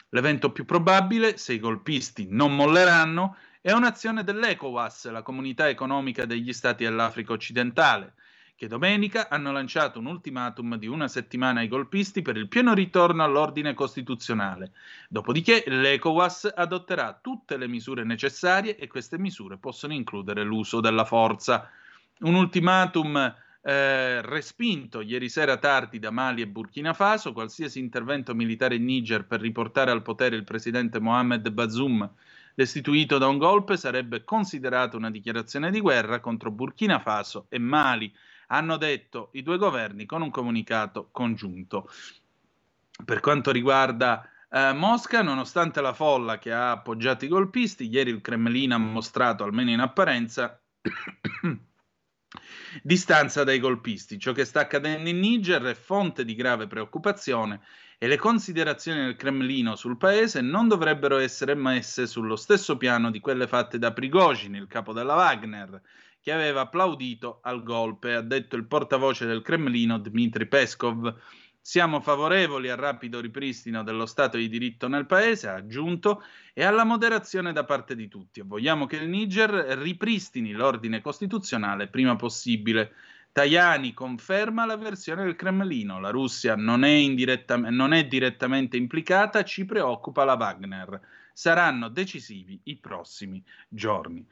L'evento più probabile, se i golpisti non molleranno, è un'azione dell'ECOWAS, la comunità economica degli stati dell'Africa occidentale, che domenica hanno lanciato un ultimatum di una settimana ai golpisti per il pieno ritorno all'ordine costituzionale. Dopodiché l'ECOWAS adotterà tutte le misure necessarie e queste misure possono includere l'uso della forza. Un ultimatum eh, respinto ieri sera tardi da Mali e Burkina Faso qualsiasi intervento militare in Niger per riportare al potere il presidente Mohamed Bazoum destituito da un golpe sarebbe considerato una dichiarazione di guerra contro Burkina Faso e Mali, hanno detto i due governi con un comunicato congiunto. Per quanto riguarda eh, Mosca, nonostante la folla che ha appoggiato i golpisti, ieri il Cremlino ha mostrato, almeno in apparenza, distanza dai golpisti. Ciò che sta accadendo in Niger è fonte di grave preoccupazione e le considerazioni del Cremlino sul paese non dovrebbero essere messe sullo stesso piano di quelle fatte da Prigozhin, il capo della Wagner, che aveva applaudito al golpe, ha detto il portavoce del Cremlino Dmitry Peskov. Siamo favorevoli al rapido ripristino dello Stato di diritto nel paese, ha aggiunto, e alla moderazione da parte di tutti. Vogliamo che il Niger ripristini l'ordine costituzionale prima possibile. Tajani conferma la versione del Cremlino. La Russia non è, indiretta, non è direttamente implicata, ci preoccupa la Wagner. Saranno decisivi i prossimi giorni.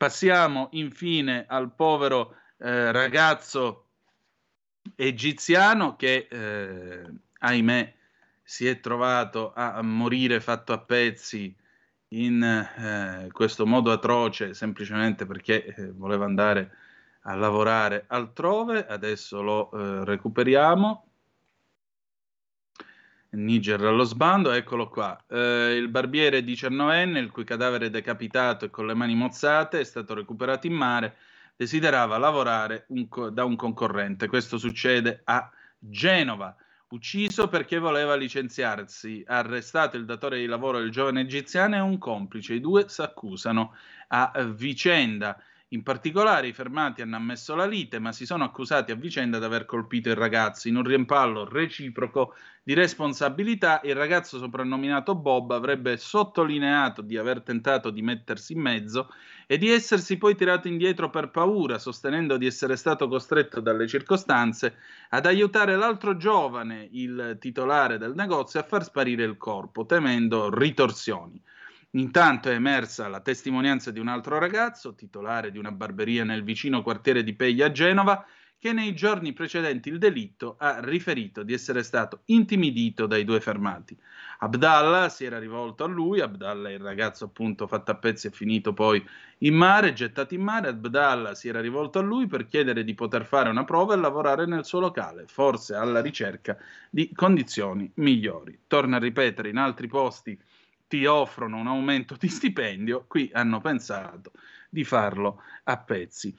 Passiamo infine al povero eh, ragazzo egiziano che, eh, ahimè, si è trovato a morire fatto a pezzi in eh, questo modo atroce semplicemente perché eh, voleva andare a lavorare altrove, adesso lo eh, recuperiamo. Niger allo sbando, eccolo qua. Eh, il barbiere 19enne, il cui cadavere decapitato e con le mani mozzate è stato recuperato in mare, desiderava lavorare un co- da un concorrente. Questo succede a Genova. Ucciso perché voleva licenziarsi, arrestato il datore di lavoro del giovane egiziano e un complice. I due si accusano a vicenda. In particolare i fermati hanno ammesso la lite, ma si sono accusati a vicenda di aver colpito il ragazzo. In un riempallo reciproco di responsabilità, il ragazzo soprannominato Bob avrebbe sottolineato di aver tentato di mettersi in mezzo e di essersi poi tirato indietro per paura, sostenendo di essere stato costretto dalle circostanze ad aiutare l'altro giovane, il titolare del negozio, a far sparire il corpo, temendo ritorsioni. Intanto è emersa la testimonianza di un altro ragazzo, titolare di una barberia nel vicino quartiere di Peglia a Genova, che nei giorni precedenti il delitto ha riferito di essere stato intimidito dai due fermati. Abdallah si era rivolto a lui, Abdallah il ragazzo appunto fatto a pezzi e finito poi in mare, gettato in mare, Abdallah si era rivolto a lui per chiedere di poter fare una prova e lavorare nel suo locale, forse alla ricerca di condizioni migliori. Torna a ripetere in altri posti ti offrono un aumento di stipendio, qui hanno pensato di farlo a pezzi.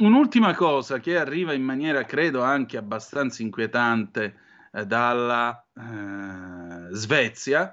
Un'ultima cosa che arriva in maniera, credo, anche abbastanza inquietante eh, dalla eh, Svezia.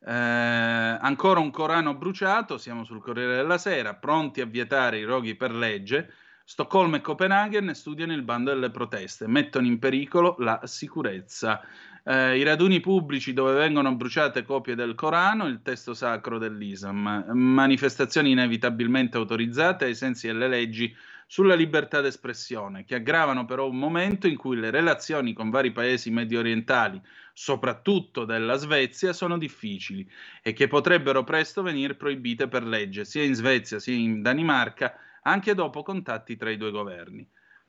Eh, ancora un Corano bruciato, siamo sul Corriere della Sera, pronti a vietare i roghi per legge. Stoccolma e Copenaghen studiano il bando delle proteste, mettono in pericolo la sicurezza eh, i raduni pubblici dove vengono bruciate copie del Corano, il testo sacro dell'Islam, manifestazioni inevitabilmente autorizzate ai sensi delle leggi sulla libertà d'espressione, che aggravano però un momento in cui le relazioni con vari paesi medio orientali, soprattutto della Svezia, sono difficili e che potrebbero presto venire proibite per legge, sia in Svezia sia in Danimarca, anche dopo contatti tra i due governi.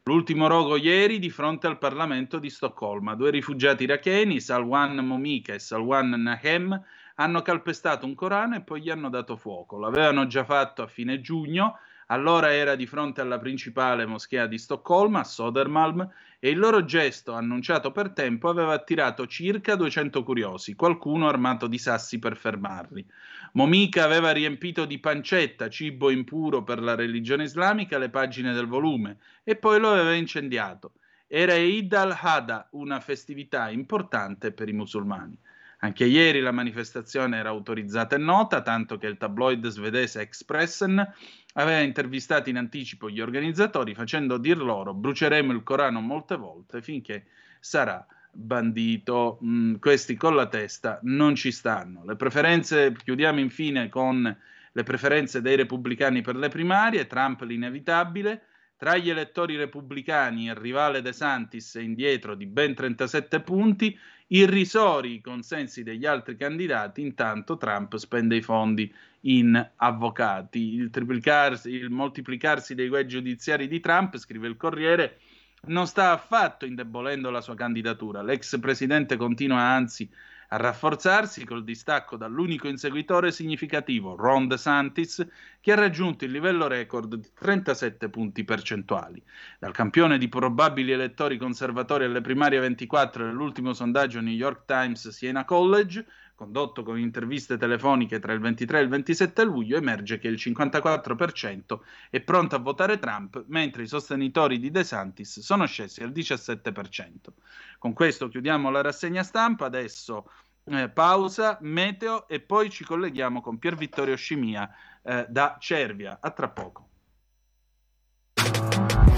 L'ultimo rogo ieri di fronte al Parlamento di Stoccolma. Due rifugiati iracheni, Salwan Momika e Salwan Nahem, hanno calpestato un Corano e poi gli hanno dato fuoco. L'avevano già fatto a fine giugno, allora era di fronte alla principale moschea di Stoccolma, Sodermalm, e il loro gesto, annunciato per tempo, aveva attirato circa 200 curiosi, qualcuno armato di sassi per fermarli. Momika aveva riempito di pancetta, cibo impuro per la religione islamica, le pagine del volume e poi lo aveva incendiato. Era Eid al-Hada, una festività importante per i musulmani. Anche ieri la manifestazione era autorizzata e nota, tanto che il tabloid svedese Expressen aveva intervistato in anticipo gli organizzatori facendo dir loro bruceremo il Corano molte volte finché sarà bandito. Mm, questi con la testa non ci stanno. Le preferenze, chiudiamo infine con le preferenze dei repubblicani per le primarie, Trump l'inevitabile, tra gli elettori repubblicani il rivale De Santis è indietro di ben 37 punti, irrisori i consensi degli altri candidati, intanto Trump spende i fondi in avvocati. Il, il moltiplicarsi dei guai giudiziari di Trump, scrive il Corriere, non sta affatto indebolendo la sua candidatura. L'ex presidente continua anzi a rafforzarsi col distacco dall'unico inseguitore significativo, Ron DeSantis, che ha raggiunto il livello record di 37 punti percentuali. Dal campione di probabili elettori conservatori alle primarie 24 dell'ultimo sondaggio New York Times Siena College, condotto con interviste telefoniche tra il 23 e il 27 luglio, emerge che il 54% è pronto a votare Trump, mentre i sostenitori di De Santis sono scesi al 17%. Con questo chiudiamo la rassegna stampa, adesso eh, pausa, meteo e poi ci colleghiamo con Pier Vittorio Scimia eh, da Cervia. A tra poco.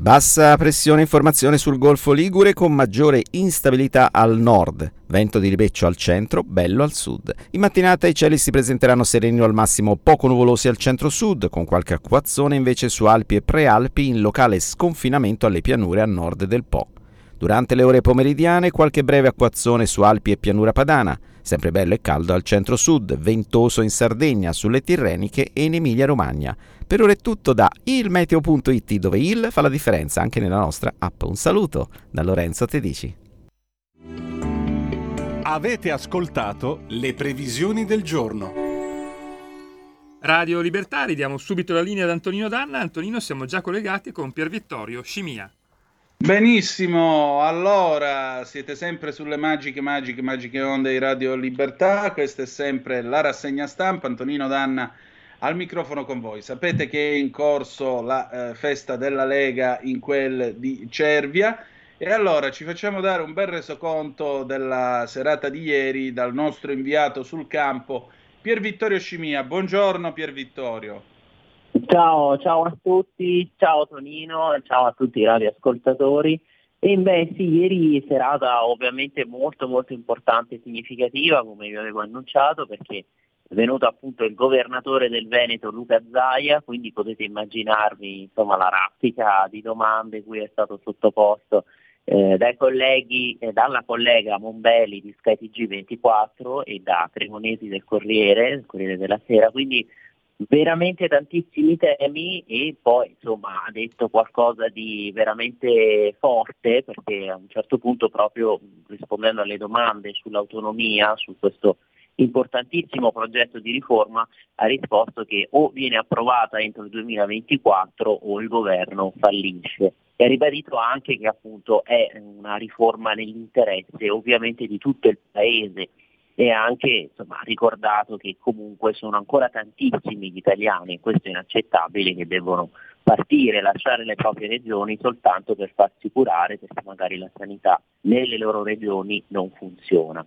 Bassa pressione informazione sul Golfo Ligure con maggiore instabilità al nord, vento di ribeccio al centro, bello al sud. In mattinata i cieli si presenteranno sereni al massimo poco nuvolosi al centro-sud, con qualche acquazzone invece su Alpi e Prealpi in locale sconfinamento alle pianure a nord del Po. Durante le ore pomeridiane qualche breve acquazzone su Alpi e pianura padana, sempre bello e caldo al centro-sud, ventoso in Sardegna, sulle Tirreniche e in Emilia-Romagna. Per ora è tutto da ilmeteo.it dove il fa la differenza anche nella nostra app. Un saluto da Lorenzo Tedici. Avete ascoltato le previsioni del giorno. Radio Libertà, ridiamo subito la linea ad Antonino Danna. Antonino, siamo già collegati con Pier Vittorio Scimia. Benissimo, allora siete sempre sulle magiche, magiche, magiche onde di Radio Libertà. Questa è sempre la rassegna stampa. Antonino Danna al microfono con voi. Sapete che è in corso la eh, festa della Lega in quel di Cervia e allora ci facciamo dare un bel resoconto della serata di ieri dal nostro inviato sul campo Pier Vittorio Scimia. Buongiorno Pier Vittorio. Ciao, ciao a tutti, ciao Tonino, ciao a tutti i radioascoltatori. E beh sì, ieri serata ovviamente molto molto importante e significativa come vi avevo annunciato perché è venuto appunto il governatore del Veneto Luca Zaia, quindi potete immaginarvi insomma, la raffica di domande cui è stato sottoposto eh, dai colleghi, eh, dalla collega Mombelli di skytg 24 e da Cremonesi del Corriere, del Corriere della Sera, quindi veramente tantissimi temi e poi insomma ha detto qualcosa di veramente forte perché a un certo punto proprio rispondendo alle domande sull'autonomia, su questo importantissimo progetto di riforma ha risposto che o viene approvata entro il 2024 o il governo fallisce. E ha ribadito anche che appunto è una riforma nell'interesse ovviamente di tutto il Paese e ha anche insomma, ricordato che comunque sono ancora tantissimi gli italiani, questo è inaccettabile, che devono partire, lasciare le proprie regioni soltanto per farsi curare perché magari la sanità nelle loro regioni non funziona.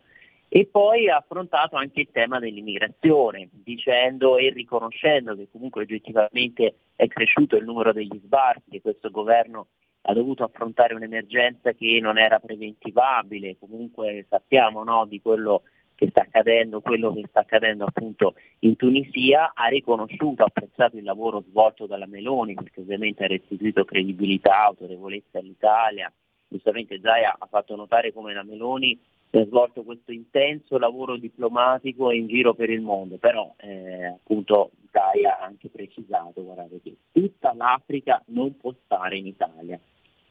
E poi ha affrontato anche il tema dell'immigrazione, dicendo e riconoscendo che comunque oggettivamente è cresciuto il numero degli sbarchi, che questo governo ha dovuto affrontare un'emergenza che non era preventivabile, comunque sappiamo no, di quello che sta accadendo, quello che sta accadendo appunto in Tunisia, ha riconosciuto, apprezzato il lavoro svolto dalla Meloni, perché ovviamente ha restituito credibilità, autorevolezza all'Italia. Giustamente Zaia ha fatto notare come la Meloni ha svolto questo intenso lavoro diplomatico in giro per il mondo, però eh, appunto Gaia ha anche precisato guardate, che tutta l'Africa non può stare in Italia.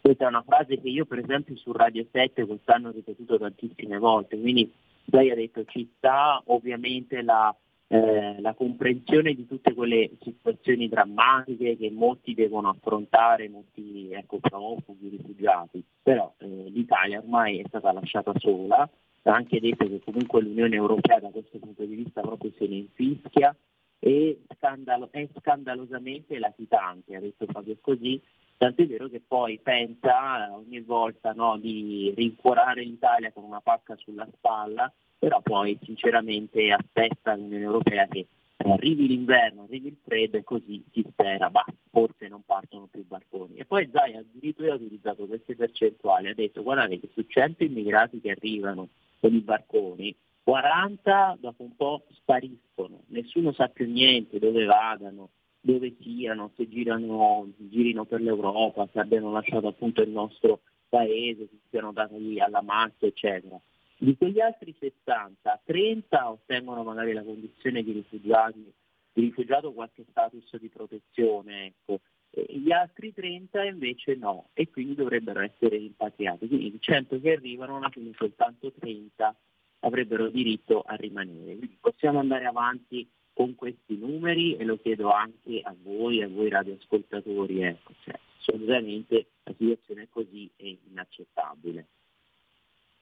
Questa è una frase che io per esempio su Radio 7 quest'anno ho ripetuto tantissime volte, quindi lei ha detto ci sta ovviamente la, eh, la comprensione di tutte quelle situazioni drammatiche che molti devono affrontare, molti ecco, profughi, rifugiati, però eh, l'Italia ormai è stata lasciata sola, ha anche detto che comunque l'Unione Europea da questo punto di vista proprio se ne infischia e scandalo- è scandalosamente latitante, ha detto proprio così, tant'è vero che poi pensa ogni volta no, di rincuorare l'Italia con una pacca sulla spalla però poi sinceramente aspetta l'Unione Europea che arrivi l'inverno, arrivi il freddo e così si spera, ma forse non partono più barconi. E poi Zai addirittura ha utilizzato queste percentuali, ha detto guardate che su 100 immigrati che arrivano con i barconi, 40 dopo un po' spariscono, nessuno sa più niente dove vadano, dove siano, se girano, girino per l'Europa, se abbiano lasciato appunto il nostro paese, se siano dati alla macchia, eccetera. Di quegli altri 60, 30 ottengono magari la condizione di di rifugiato qualche status di protezione, ecco. Gli altri 30 invece no, e quindi dovrebbero essere rimpatriati. Quindi 100 che arrivano, alla fine soltanto 30 avrebbero diritto a rimanere. Quindi possiamo andare avanti con questi numeri e lo chiedo anche a voi, a voi radioascoltatori, ecco, cioè, assolutamente la situazione è così è inaccettabile.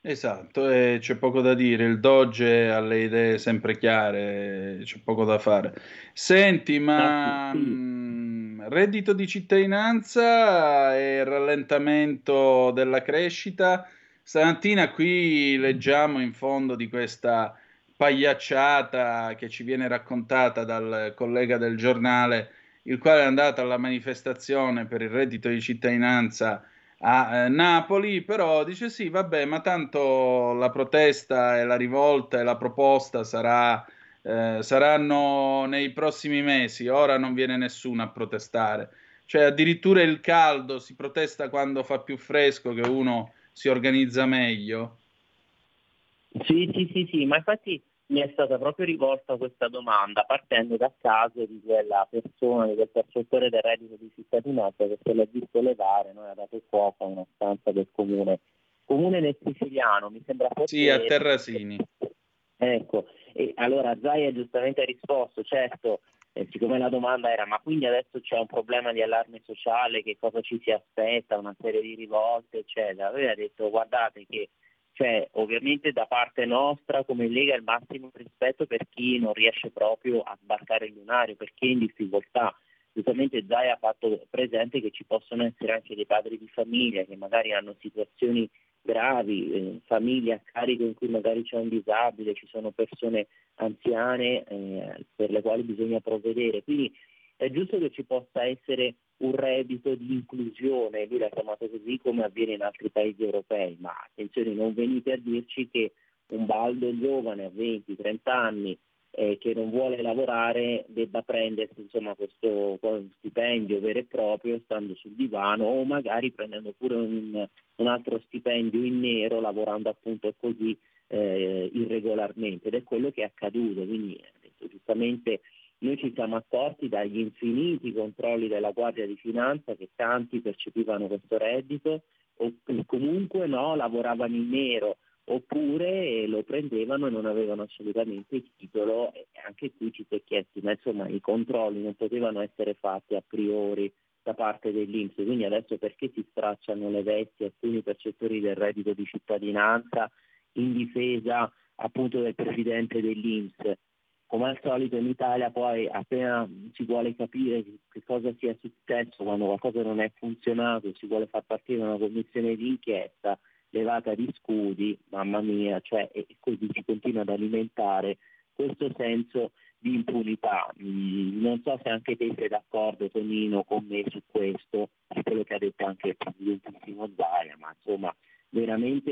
Esatto, e c'è poco da dire, il Doge ha le idee sempre chiare, c'è poco da fare. Senti, ma mh, mm, reddito di cittadinanza e rallentamento della crescita? Stamattina qui leggiamo in fondo di questa pagliacciata che ci viene raccontata dal collega del giornale, il quale è andato alla manifestazione per il reddito di cittadinanza a eh, Napoli, però dice sì, vabbè, ma tanto la protesta e la rivolta e la proposta sarà, eh, saranno nei prossimi mesi, ora non viene nessuno a protestare. Cioè addirittura il caldo si protesta quando fa più fresco, che uno si organizza meglio. Sì, sì, sì, sì, ma infatti mi è stata proprio rivolta questa domanda partendo dal caso di quella persona, di quel percettore del reddito di cittadinanza che se l'ha visto levare, no? ha dato fuoco a una stanza del comune. Comune nel siciliano, mi sembra forse... Sì, a Terrasini. Ecco, e allora Zaia giustamente ha risposto, certo, eh, siccome la domanda era ma quindi adesso c'è un problema di allarme sociale, che cosa ci si aspetta, una serie di rivolte, eccetera. Aveva detto guardate che cioè, ovviamente da parte nostra come Lega il massimo rispetto per chi non riesce proprio a sbarcare il lunario, per chi è in difficoltà. Giustamente Zai ha fatto presente che ci possono essere anche dei padri di famiglia che magari hanno situazioni gravi, eh, famiglie a carico in cui magari c'è un disabile, ci sono persone anziane eh, per le quali bisogna provvedere. Quindi è giusto che ci possa essere un reddito di inclusione, lui l'ha chiamato così come avviene in altri paesi europei, ma attenzione non venite a dirci che un baldo giovane a 20-30 anni eh, che non vuole lavorare debba prendersi insomma, questo stipendio vero e proprio stando sul divano o magari prendendo pure un, un altro stipendio in nero lavorando appunto così eh, irregolarmente. Ed è quello che è accaduto, quindi detto, giustamente noi ci siamo accorti dagli infiniti controlli della Guardia di Finanza che tanti percepivano questo reddito o comunque no, lavoravano in nero oppure lo prendevano e non avevano assolutamente il titolo e anche qui ci si è chiesto, ma insomma i controlli non potevano essere fatti a priori da parte dell'Inps, quindi adesso perché si stracciano le vesti alcuni percettori del reddito di cittadinanza in difesa appunto del presidente dell'Inps? Come al solito in Italia poi appena si vuole capire che cosa sia successo, quando qualcosa non è funzionato, si vuole far partire una commissione di inchiesta levata di scudi, mamma mia, cioè, e così si continua ad alimentare questo senso di impunità. Mm, non so se anche te sei d'accordo Tonino con me su questo, su quello che ha detto anche il presidentissimo Zaia, ma insomma veramente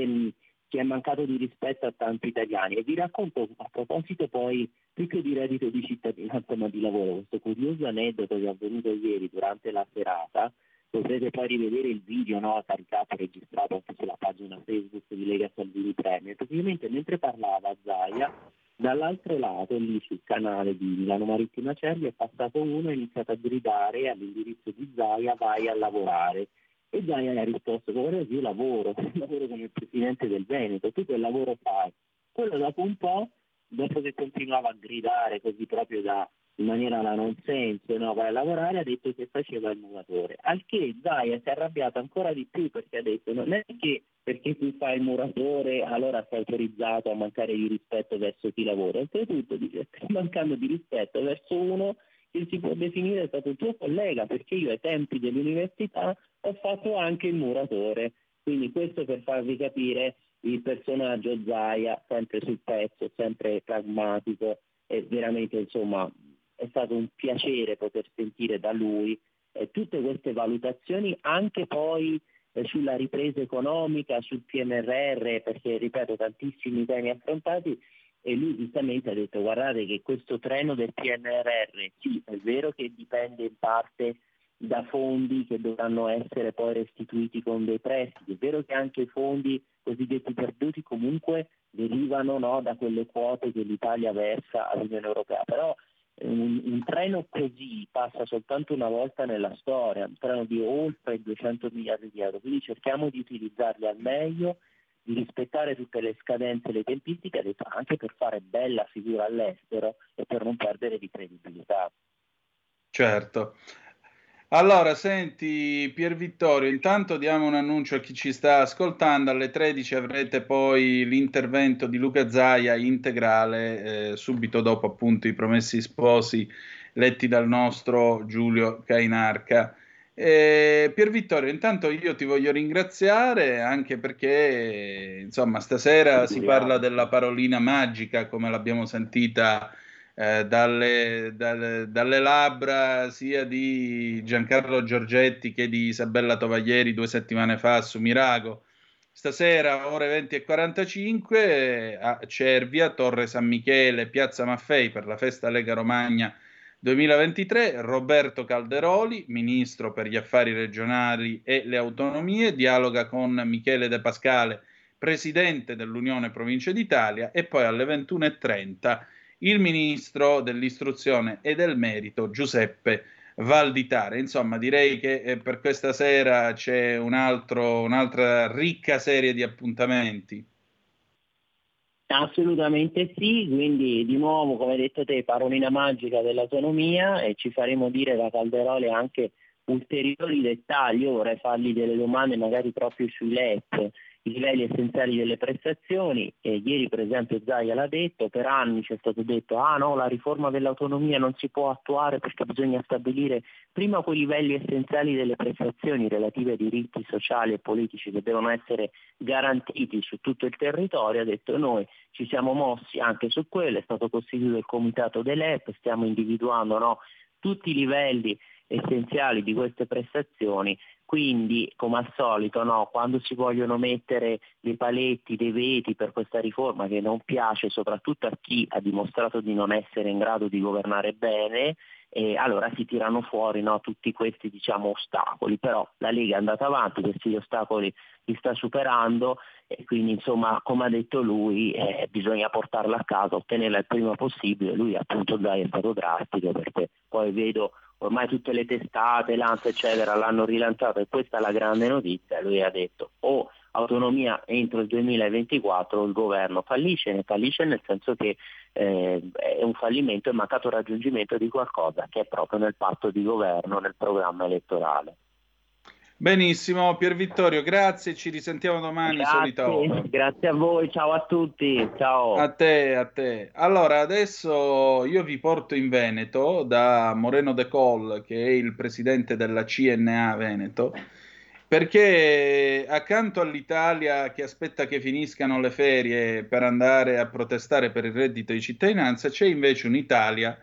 ci è mancato di rispetto a tanti italiani. E vi racconto a proposito poi, più che di reddito di cittadinanza ma di lavoro, questo curioso aneddoto che è avvenuto ieri durante la serata, potrete poi rivedere il video no, caricato, registrato anche sulla pagina Facebook di Lega Salvini Premier. Praticamente mentre parlava Zaia, dall'altro lato, lì sul canale di Milano Marittima Cervi, è passato uno e ha iniziato a gridare all'indirizzo di Zaia vai a lavorare e Zaia ha risposto, guarda io lavoro, lavoro come presidente del Veneto, tu quel lavoro fai. Quello dopo un po' dopo che continuava a gridare così proprio da, in maniera da non senso, no, vai a lavorare, ha detto che faceva il muratore. Al che Zaia si è arrabbiata ancora di più perché ha detto non è che perché tu fai il muratore allora sei autorizzato a mancare di rispetto verso chi lavora. Oltretutto dice mancando di rispetto verso uno che si può definire stato tuo collega perché io ai tempi dell'università ho fatto anche il muratore. Quindi questo per farvi capire il personaggio Zaia, sempre sul pezzo, sempre pragmatico e veramente insomma è stato un piacere poter sentire da lui eh, tutte queste valutazioni anche poi eh, sulla ripresa economica, sul PNRR, perché ripeto tantissimi temi affrontati e lui giustamente ha detto guardate che questo treno del PNRR sì è vero che dipende in parte da fondi che dovranno essere poi restituiti con dei prestiti, è vero che anche i fondi cosiddetti perduti comunque derivano no, da quelle quote che l'Italia versa all'Unione Europea, però un, un, treno così passa soltanto una volta nella storia, un treno di oltre 200 miliardi di euro, quindi cerchiamo di utilizzarli al meglio, di rispettare tutte le scadenze e le tempistiche, anche per fare bella figura all'estero e per non perdere di credibilità. Certo. Allora, senti Pier Vittorio, intanto diamo un annuncio a chi ci sta ascoltando, alle 13 avrete poi l'intervento di Luca Zaia integrale, eh, subito dopo appunto i promessi sposi letti dal nostro Giulio Cainarca. Eh, Pier Vittorio, intanto io ti voglio ringraziare anche perché insomma stasera si parla della parolina magica come l'abbiamo sentita eh, dalle, dalle, dalle, labbra sia di Giancarlo Giorgetti che di Isabella Tovaglieri due settimane fa su Mirago. Stasera, ore 20 e 45, a Cervia, Torre San Michele, Piazza Maffei per la festa Lega Romagna 2023, Roberto Calderoli, ministro per gli affari regionali e le autonomie, dialoga con Michele De Pascale, presidente dell'Unione Province d'Italia, e poi alle 21.30 il ministro dell'istruzione e del merito Giuseppe Valditare. Insomma, direi che eh, per questa sera c'è un altro, un'altra ricca serie di appuntamenti. Assolutamente sì, quindi di nuovo, come hai detto te, parolina magica dell'autonomia e ci faremo dire da Calderoli anche ulteriori dettagli. Io vorrei fargli delle domande magari proprio sui LEP i livelli essenziali delle prestazioni. E ieri per esempio Zaia l'ha detto, per anni ci è stato detto ah no, la riforma dell'autonomia non si può attuare perché bisogna stabilire prima quei livelli essenziali delle prestazioni relative ai diritti sociali e politici che devono essere garantiti su tutto il territorio. Ha detto noi ci siamo mossi anche su quello, è stato costituito il comitato dell'EP, stiamo individuando no, tutti i livelli essenziali di queste prestazioni quindi, come al solito, no, quando si vogliono mettere dei paletti, dei veti per questa riforma che non piace soprattutto a chi ha dimostrato di non essere in grado di governare bene, eh, allora si tirano fuori no, tutti questi diciamo, ostacoli. Però la Lega è andata avanti, questi ostacoli li sta superando e quindi insomma, come ha detto lui, eh, bisogna portarla a casa, ottenerla il prima possibile. Lui appunto già è stato drastico perché poi vedo ormai tutte le testate, l'ANSA eccetera l'hanno rilanciato e questa è la grande notizia, lui ha detto o autonomia entro il 2024 il governo fallisce, ne fallisce nel senso che eh, è un fallimento, è mancato raggiungimento di qualcosa che è proprio nel patto di governo, nel programma elettorale. Benissimo, Pier Vittorio, grazie, ci risentiamo domani, grazie. Grazie a voi, ciao a tutti, ciao. A te, a te. Allora, adesso io vi porto in Veneto da Moreno De Col, che è il presidente della CNA Veneto, perché accanto all'Italia che aspetta che finiscano le ferie per andare a protestare per il reddito di cittadinanza, c'è invece un'Italia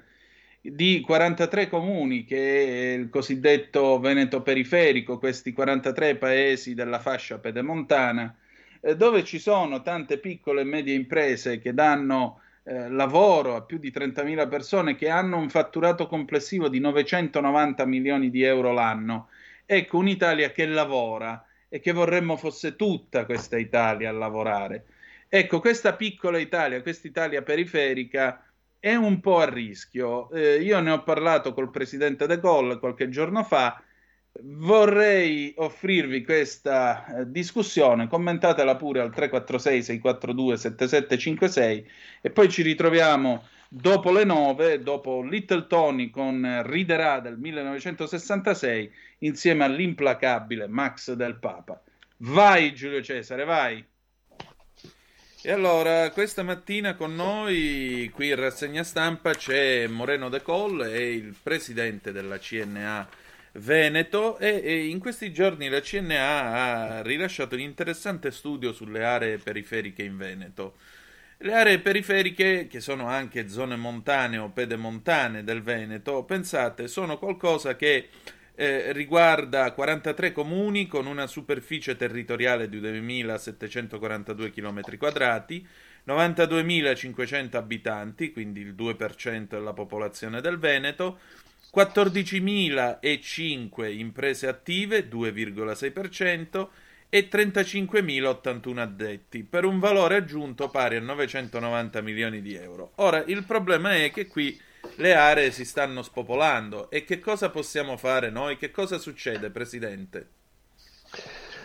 di 43 comuni, che è il cosiddetto Veneto periferico, questi 43 paesi della fascia pedemontana, eh, dove ci sono tante piccole e medie imprese che danno eh, lavoro a più di 30.000 persone che hanno un fatturato complessivo di 990 milioni di euro l'anno. Ecco, un'Italia che lavora e che vorremmo fosse tutta questa Italia a lavorare. Ecco, questa piccola Italia, questa Italia periferica, è un po' a rischio. Eh, io ne ho parlato col presidente De Gaulle qualche giorno fa vorrei offrirvi questa eh, discussione, commentatela pure al 346 642 7756 e poi ci ritroviamo dopo le 9, dopo Little Tony con Riderà del 1966 insieme all'implacabile Max del Papa. Vai Giulio Cesare, vai! E allora, questa mattina con noi qui in rassegna stampa c'è Moreno De Colle, è il presidente della CNA Veneto e, e, in questi giorni la CNA ha rilasciato un interessante studio sulle aree periferiche in Veneto. Le aree periferiche, che sono anche zone montane o pedemontane del Veneto, pensate, sono qualcosa che eh, riguarda 43 comuni con una superficie territoriale di 2.742 km quadrati, 92.500 abitanti, quindi il 2% della popolazione del Veneto, 14.005 imprese attive, 2,6%, e 35.081 addetti, per un valore aggiunto pari a 990 milioni di euro. Ora, il problema è che qui le aree si stanno spopolando e che cosa possiamo fare noi? Che cosa succede, Presidente?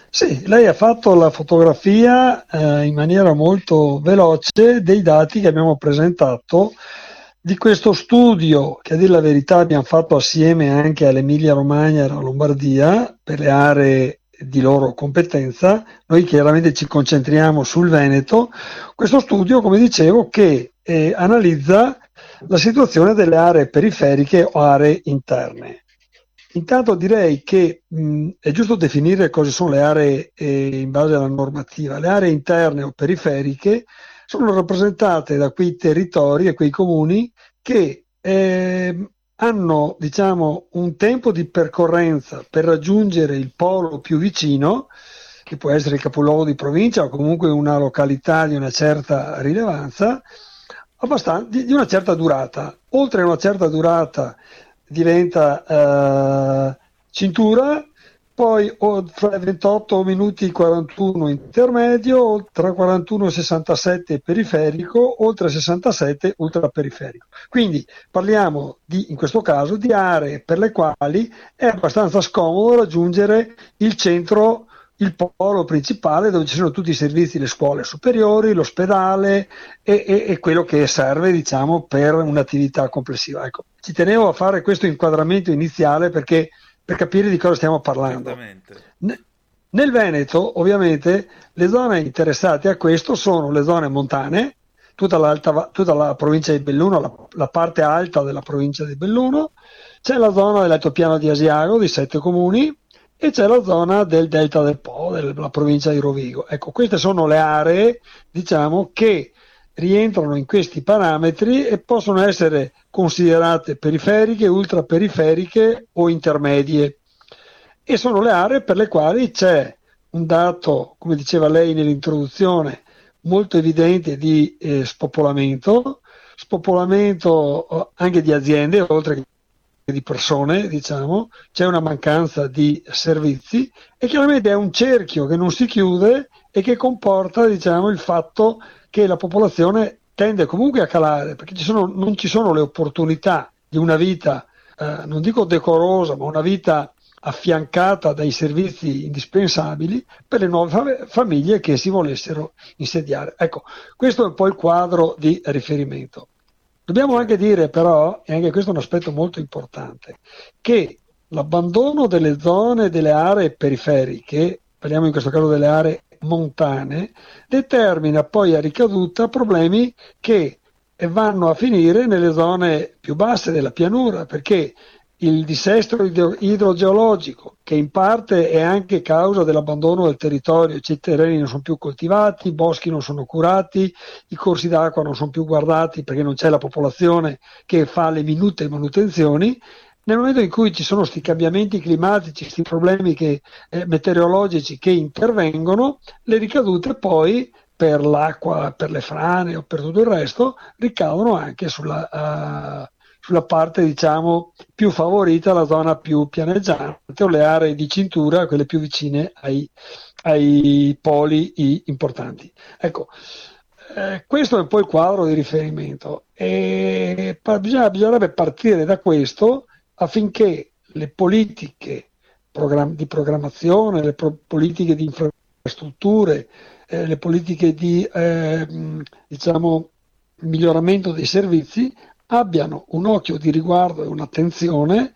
Sì, lei ha fatto la fotografia eh, in maniera molto veloce dei dati che abbiamo presentato di questo studio che a dire la verità abbiamo fatto assieme anche all'Emilia Romagna e alla Lombardia per le aree di loro competenza, noi chiaramente ci concentriamo sul Veneto, questo studio, come dicevo, che eh, analizza la situazione delle aree periferiche o aree interne. Intanto direi che mh, è giusto definire cosa sono le aree eh, in base alla normativa. Le aree interne o periferiche sono rappresentate da quei territori e quei comuni che eh, hanno diciamo, un tempo di percorrenza per raggiungere il polo più vicino, che può essere il capoluogo di provincia o comunque una località di una certa rilevanza, di, di, una certa durata. Oltre a una certa durata diventa eh, cintura, poi fra 28 minuti e 41 intermedio, tra 41 e 67 periferico, oltre 67 ultraperiferico. Quindi parliamo di, in questo caso di aree per le quali è abbastanza scomodo raggiungere il centro il polo principale dove ci sono tutti i servizi, le scuole superiori, l'ospedale e, e, e quello che serve diciamo, per un'attività complessiva. Ecco, ci tenevo a fare questo inquadramento iniziale perché, per capire di cosa stiamo parlando. nel Veneto, ovviamente, le zone interessate a questo sono le zone montane, tutta, tutta la provincia di Belluno, la, la, parte alta della provincia di Belluno, c'è la zona dell'altopiano di Asiago di sette comuni, e c'è la zona del delta del Po, della provincia di Rovigo. Ecco, queste sono le aree, diciamo, che rientrano in questi parametri e possono essere considerate periferiche, ultraperiferiche o intermedie. E sono le aree per le quali c'è un dato, come diceva lei nell'introduzione, molto evidente di eh, spopolamento, spopolamento eh, anche di aziende, oltre che di persone, diciamo, c'è una mancanza di servizi e chiaramente è un cerchio che non si chiude e che comporta diciamo, il fatto che la popolazione tende comunque a calare perché ci sono, non ci sono le opportunità di una vita, eh, non dico decorosa, ma una vita affiancata dai servizi indispensabili per le nuove famiglie che si volessero insediare. Ecco, questo è un po' il quadro di riferimento. Dobbiamo anche dire però, e anche questo è un aspetto molto importante, che l'abbandono delle zone, delle aree periferiche, parliamo in questo caso delle aree montane, determina poi a ricaduta problemi che vanno a finire nelle zone più basse della pianura, perché il dissesto idrogeologico, che in parte è anche causa dell'abbandono del territorio, cioè i terreni non sono più coltivati, i boschi non sono curati, i corsi d'acqua non sono più guardati perché non c'è la popolazione che fa le minute manutenzioni. Nel momento in cui ci sono questi cambiamenti climatici, questi problemi che, eh, meteorologici che intervengono, le ricadute poi per l'acqua, per le frane o per tutto il resto ricadono anche sulla, uh, sulla parte diciamo più favorita, la zona più pianeggiante o le aree di cintura, quelle più vicine ai, ai poli importanti. Ecco, eh, questo è un po' il quadro di riferimento e bisogna, bisognerebbe partire da questo affinché le politiche program- di programmazione, le pro- politiche di infrastrutture, eh, le politiche di eh, diciamo, miglioramento dei servizi abbiano un occhio di riguardo e un'attenzione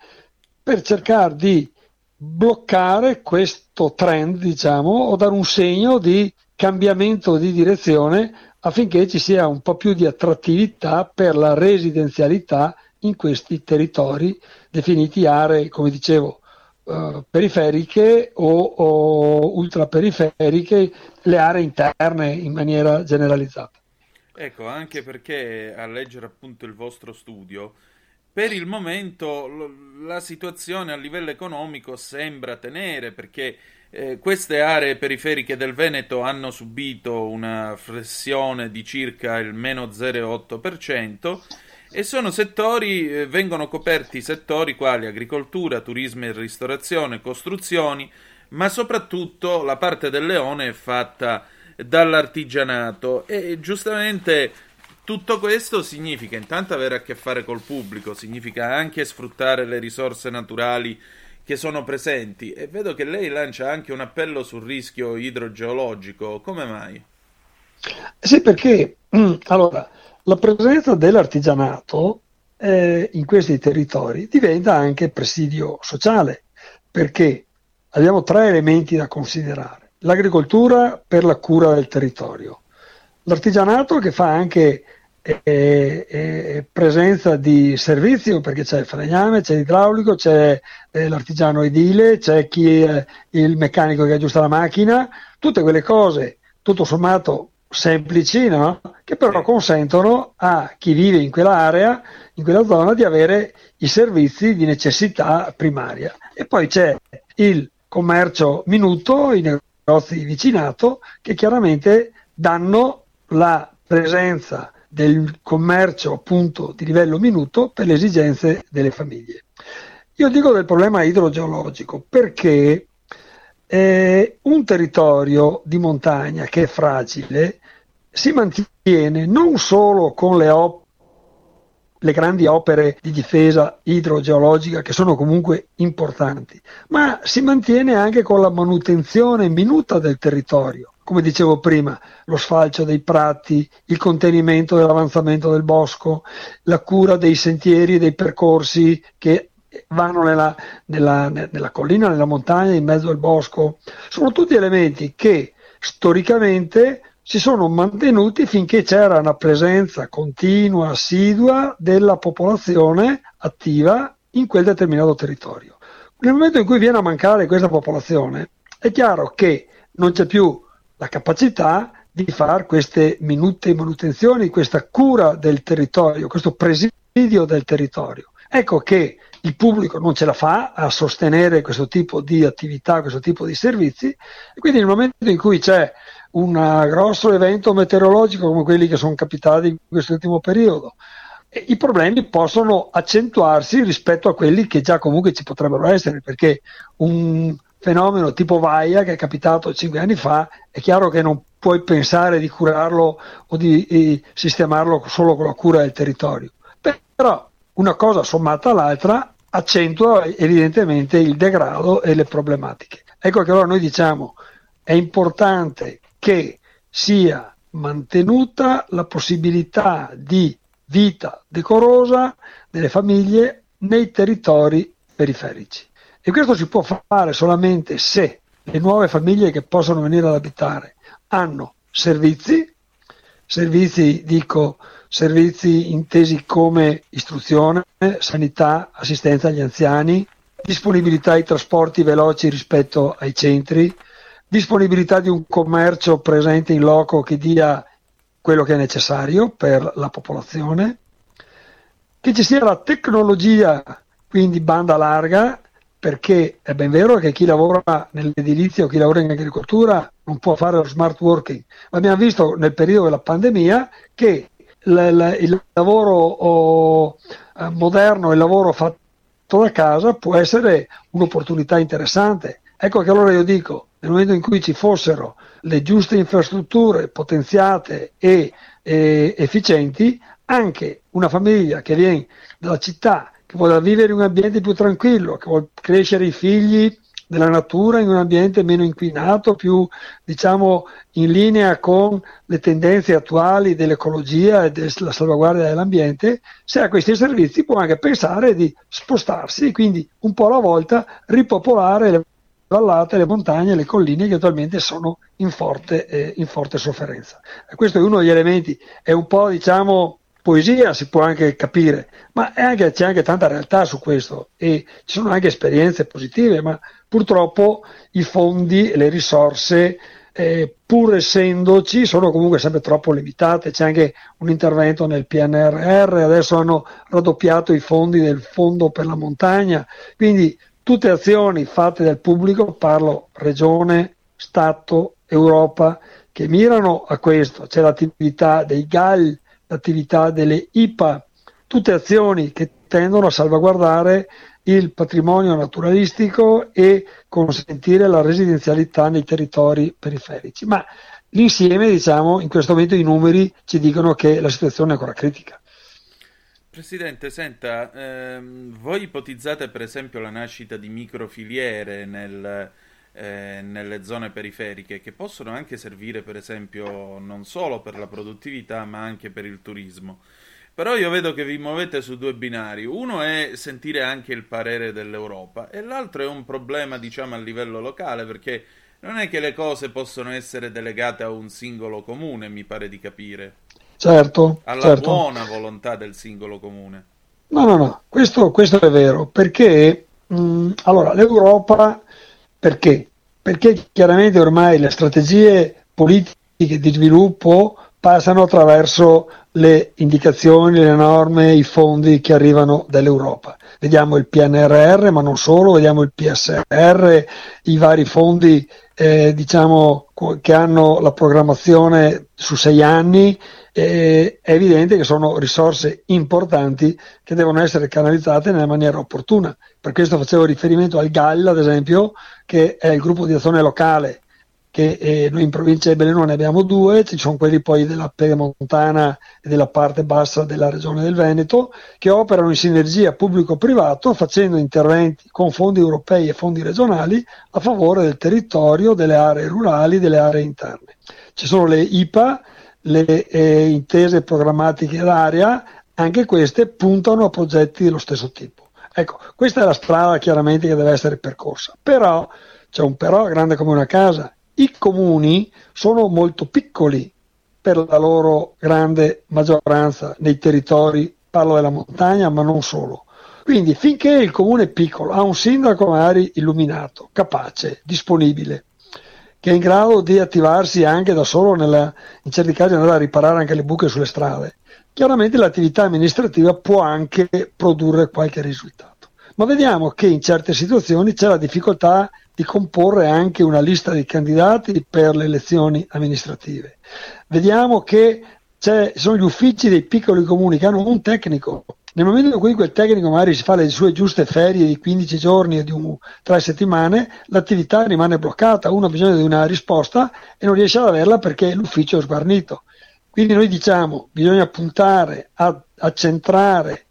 per cercare di bloccare questo trend, diciamo, o dare un segno di cambiamento di direzione affinché ci sia un po' più di attrattività per la residenzialità in questi territori definiti aree, come dicevo, eh, periferiche o, o ultraperiferiche, le aree interne in maniera generalizzata. Ecco, anche perché a leggere appunto il vostro studio, per il momento la situazione a livello economico sembra tenere perché eh, queste aree periferiche del Veneto hanno subito una flessione di circa il meno 0,8% e sono settori, eh, vengono coperti settori quali agricoltura, turismo e ristorazione, costruzioni, ma soprattutto la parte del leone è fatta dall'artigianato e giustamente tutto questo significa intanto avere a che fare col pubblico, significa anche sfruttare le risorse naturali che sono presenti e vedo che lei lancia anche un appello sul rischio idrogeologico, come mai? Sì, perché allora la presenza dell'artigianato eh, in questi territori diventa anche presidio sociale, perché abbiamo tre elementi da considerare. L'agricoltura per la cura del territorio, l'artigianato che fa anche eh, eh, presenza di servizio perché c'è il falegname, c'è l'idraulico, c'è eh, l'artigiano edile, c'è chi è il meccanico che aggiusta la macchina, tutte quelle cose tutto sommato semplici, no? che però consentono a chi vive in quell'area, in quella zona, di avere i servizi di necessità primaria. E poi c'è il commercio minuto, i negozi di vicinato, che chiaramente danno la presenza del commercio appunto di livello minuto per le esigenze delle famiglie. Io dico del problema idrogeologico perché eh, un territorio di montagna che è fragile si mantiene non solo con le, op- le grandi opere di difesa idrogeologica che sono comunque importanti, ma si mantiene anche con la manutenzione minuta del territorio. Come dicevo prima, lo sfalcio dei prati, il contenimento dell'avanzamento del bosco, la cura dei sentieri e dei percorsi che vanno nella, nella, nella collina, nella montagna, in mezzo al bosco, sono tutti elementi che storicamente si sono mantenuti finché c'era una presenza continua, assidua della popolazione attiva in quel determinato territorio. Nel momento in cui viene a mancare questa popolazione, è chiaro che non c'è più la capacità di fare queste minute manutenzioni, questa cura del territorio, questo presidio del territorio. Ecco che il pubblico non ce la fa a sostenere questo tipo di attività, questo tipo di servizi, e quindi nel momento in cui c'è un grosso evento meteorologico come quelli che sono capitati in questo ultimo periodo. E I problemi possono accentuarsi rispetto a quelli che già comunque ci potrebbero essere, perché un fenomeno tipo Vaia che è capitato cinque anni fa, è chiaro che non puoi pensare di curarlo o di, di sistemarlo solo con la cura del territorio. Però una cosa sommata all'altra accentua evidentemente il degrado e le problematiche. Ecco che allora noi diciamo è importante che sia mantenuta la possibilità di vita decorosa delle famiglie nei territori periferici. E questo si può fare solamente se le nuove famiglie che possono venire ad abitare hanno servizi, servizi dico servizi intesi come istruzione, sanità, assistenza agli anziani, disponibilità ai trasporti veloci rispetto ai centri, disponibilità di un commercio presente in loco che dia quello che è necessario per la popolazione, che ci sia la tecnologia, quindi banda larga, perché è ben vero che chi lavora nell'edilizia o chi lavora in agricoltura non può fare lo smart working, ma abbiamo visto nel periodo della pandemia che il, lavoro oh, moderno, il lavoro fatto da casa può essere un'opportunità interessante. Ecco che allora io dico, nel momento in cui ci fossero le giuste infrastrutture potenziate e, e efficienti, anche una famiglia che viene dalla città, che vuole vivere in un ambiente più tranquillo, che vuole crescere i figli della natura in un ambiente meno inquinato, più diciamo in linea con le tendenze attuali dell'ecologia e della salvaguardia dell'ambiente, se ha questi servizi può anche pensare di spostarsi e quindi un po' alla volta ripopolare le vallate, le montagne, le colline che attualmente sono in forte, eh, in forte sofferenza. E questo è uno degli elementi, è un po' diciamo poesia si può anche capire, ma anche, c'è anche tanta realtà su questo e ci sono anche esperienze positive, ma purtroppo i fondi le risorse, eh, pur essendoci, sono comunque sempre troppo limitate. C'è anche un intervento nel PNRR, adesso hanno raddoppiato i fondi del Fondo per la montagna, quindi tutte azioni fatte dal pubblico, parlo regione, Stato, Europa, che mirano a questo. C'è l'attività dei GAL, l'attività delle IPA, tutte azioni che tendono a salvaguardare il patrimonio naturalistico e consentire la residenzialità nei territori periferici. Ma l'insieme, diciamo, in questo momento i numeri ci dicono che la situazione è ancora critica. Presidente, senta, ehm, voi ipotizzate per esempio la nascita di microfiliere nel, eh, nelle zone periferiche che possono anche servire per esempio non solo per la produttività ma anche per il turismo. Però io vedo che vi muovete su due binari. Uno è sentire anche il parere dell'Europa e l'altro è un problema, diciamo, a livello locale, perché non è che le cose possono essere delegate a un singolo comune, mi pare di capire. Certo. Alla certo. buona volontà del singolo comune. No, no, no, questo, questo è vero, perché mh, allora l'Europa perché? Perché chiaramente ormai le strategie politiche di sviluppo passano attraverso le indicazioni, le norme, i fondi che arrivano dall'Europa. Vediamo il PNRR, ma non solo, vediamo il PSR, i vari fondi eh, diciamo, che hanno la programmazione su sei anni. Eh, è evidente che sono risorse importanti che devono essere canalizzate nella maniera opportuna. Per questo facevo riferimento al GAL, ad esempio, che è il gruppo di azione locale che eh, noi in provincia di Belluno ne abbiamo due, ci sono quelli poi della Pedemontana e della parte bassa della regione del Veneto, che operano in sinergia pubblico-privato facendo interventi con fondi europei e fondi regionali a favore del territorio, delle aree rurali, delle aree interne. Ci sono le IPA, le eh, intese programmatiche d'area, anche queste puntano a progetti dello stesso tipo. Ecco, questa è la strada chiaramente che deve essere percorsa, però c'è un però grande come una casa. I comuni sono molto piccoli per la loro grande maggioranza nei territori, parlo della montagna, ma non solo. Quindi finché il comune è piccolo, ha un sindaco magari illuminato, capace, disponibile, che è in grado di attivarsi anche da solo nella, in certi casi andare a riparare anche le buche sulle strade, chiaramente l'attività amministrativa può anche produrre qualche risultato. Ma vediamo che in certe situazioni c'è la difficoltà di comporre anche una lista di candidati per le elezioni amministrative. Vediamo che ci sono gli uffici dei piccoli comuni che hanno un tecnico. Nel momento in cui quel tecnico magari si fa le sue giuste ferie di 15 giorni o di un, tre settimane, l'attività rimane bloccata, uno ha bisogno di una risposta e non riesce ad averla perché l'ufficio è sguarnito. Quindi noi diciamo bisogna puntare a, a centrare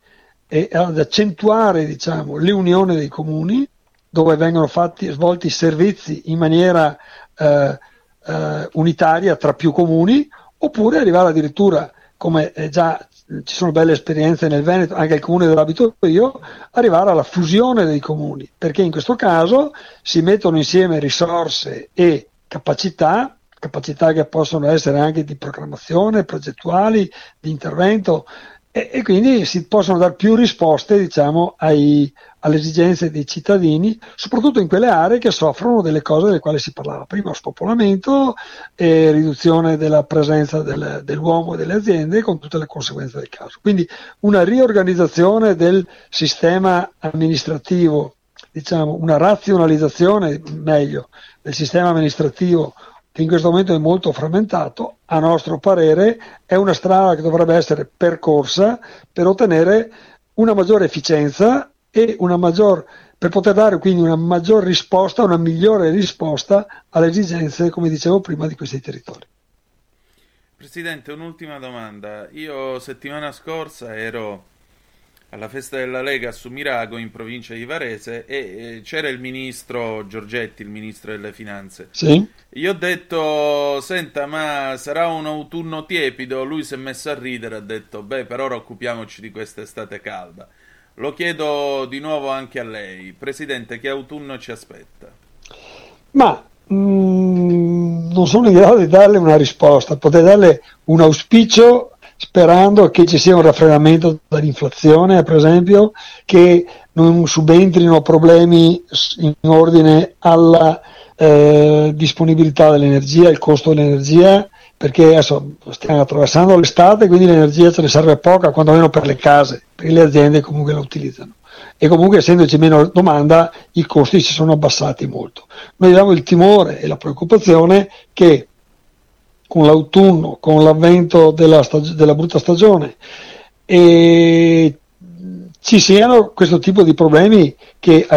e ad accentuare diciamo, le unioni dei comuni dove vengono fatti, svolti servizi in maniera eh, eh, unitaria tra più comuni oppure arrivare addirittura come già ci sono belle esperienze nel Veneto, anche il comune dove abito io, arrivare alla fusione dei comuni, perché in questo caso si mettono insieme risorse e capacità capacità che possono essere anche di programmazione, progettuali, di intervento e, e quindi si possono dare più risposte diciamo, ai, alle esigenze dei cittadini, soprattutto in quelle aree che soffrono delle cose delle quali si parlava prima, spopolamento e riduzione della presenza del, dell'uomo e delle aziende con tutte le conseguenze del caso. Quindi una riorganizzazione del sistema amministrativo, diciamo una razionalizzazione meglio del sistema amministrativo che in questo momento è molto frammentato, a nostro parere è una strada che dovrebbe essere percorsa per ottenere una maggiore efficienza e una maggior, per poter dare quindi una maggior risposta, una migliore risposta alle esigenze, come dicevo prima, di questi territori. Presidente, un'ultima domanda. Io settimana scorsa ero alla festa della Lega su Mirago in provincia di Varese e c'era il ministro Giorgetti, il ministro delle finanze. Sì. Io ho detto, senta, ma sarà un autunno tiepido? Lui si è messo a ridere, ha detto, beh, per ora occupiamoci di quest'estate calda. Lo chiedo di nuovo anche a lei. Presidente, che autunno ci aspetta? Ma mm, non sono in grado di darle una risposta, potrei darle un auspicio sperando che ci sia un raffreddamento dall'inflazione, per esempio, che non subentrino problemi in ordine alla eh, disponibilità dell'energia, il costo dell'energia, perché adesso stiamo attraversando l'estate, quindi l'energia ce ne serve poca, quantomeno per le case, perché le aziende comunque la utilizzano. E comunque essendoci meno domanda i costi si sono abbassati molto. Noi abbiamo il timore e la preoccupazione che con l'autunno, con l'avvento della, stag- della brutta stagione e ci siano questo tipo di problemi che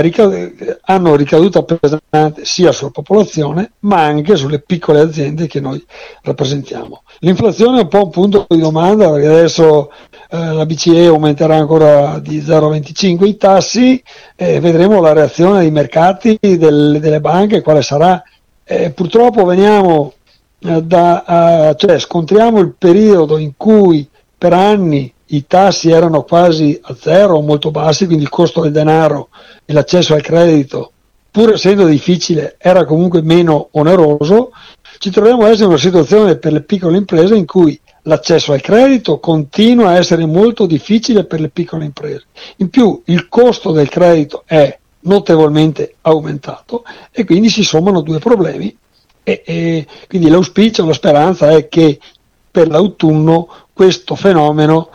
hanno ricaduta pesante sia sulla popolazione ma anche sulle piccole aziende che noi rappresentiamo. L'inflazione è un po' un punto di domanda perché adesso eh, la BCE aumenterà ancora di 0,25 i tassi e vedremo la reazione dei mercati, del, delle banche, quale sarà. Eh, purtroppo veniamo da, uh, cioè scontriamo il periodo in cui per anni i tassi erano quasi a zero o molto bassi, quindi il costo del denaro e l'accesso al credito, pur essendo difficile, era comunque meno oneroso, ci troviamo adesso in una situazione per le piccole imprese in cui l'accesso al credito continua a essere molto difficile per le piccole imprese. In più il costo del credito è notevolmente aumentato e quindi si sommano due problemi e, e quindi l'auspicio, la speranza è che per l'autunno questo fenomeno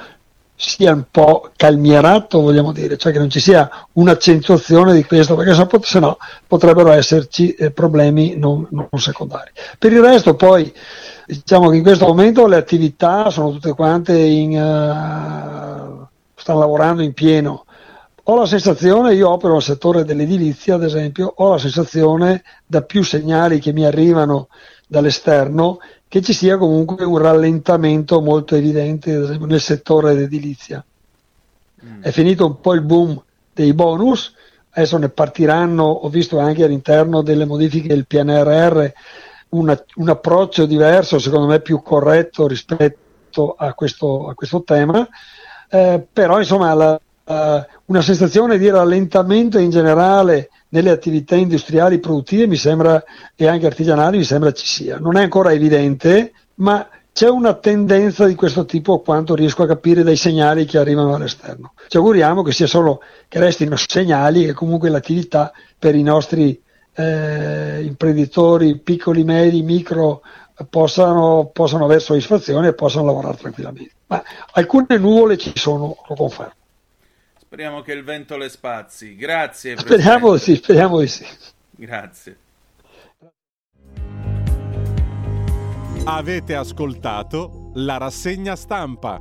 sia un po' calmierato, vogliamo dire, cioè che non ci sia un'accentuazione di questo, perché se no potrebbero esserci eh, problemi non, non, secondari. Per il resto poi diciamo che in questo momento le attività sono tutte quante in, uh, stanno lavorando in pieno ho la sensazione, io opero nel settore dell'edilizia ad esempio, ho la sensazione da più segnali che mi arrivano dall'esterno che ci sia comunque un rallentamento molto evidente ad esempio, nel settore dell'edilizia. Mm. È finito un po' il boom dei bonus, adesso ne partiranno, ho visto anche all'interno delle modifiche del PNRR una, un approccio diverso, secondo me più corretto rispetto a questo, a questo tema, eh, però insomma la, uh, una sensazione di rallentamento in generale nelle attività industriali produttive mi sembra, e anche artigianali mi sembra ci sia. Non è ancora evidente, ma c'è una tendenza di questo tipo a quanto riesco a capire dai segnali che arrivano dall'esterno. Ci auguriamo che solo che restino segnali e comunque l'attività per i nostri eh, imprenditori piccoli, medi, micro possano, possano avere soddisfazione e possano lavorare tranquillamente. Ma alcune nuvole ci sono, lo confermo. Speriamo che il vento le spazi. Grazie. Speriamo di sì, speriamo di sì. Grazie. Avete ascoltato la rassegna stampa.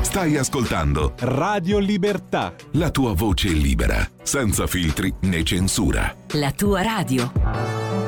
Stai ascoltando Radio Libertà. La tua voce libera, senza filtri né censura. La tua radio.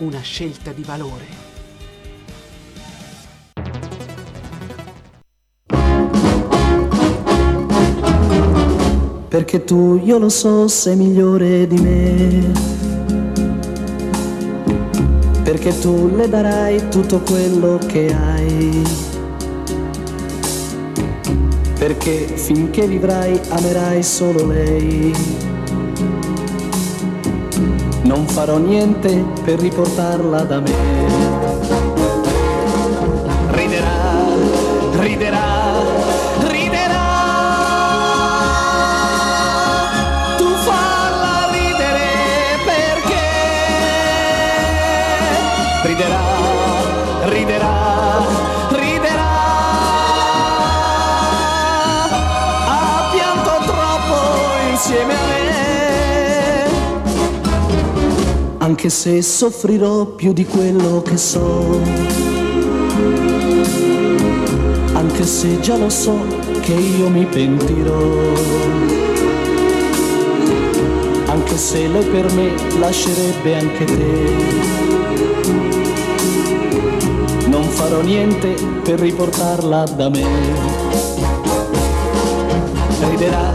una scelta di valore. Perché tu, io lo so, sei migliore di me. Perché tu le darai tutto quello che hai. Perché finché vivrai amerai solo lei non farò niente per riportarla da me. Riderà, anche se soffrirò più di quello che so. Anche se già lo so che io mi pentirò. Anche se lei per me lascerebbe anche te. Non farò niente per riportarla da me. Riderà,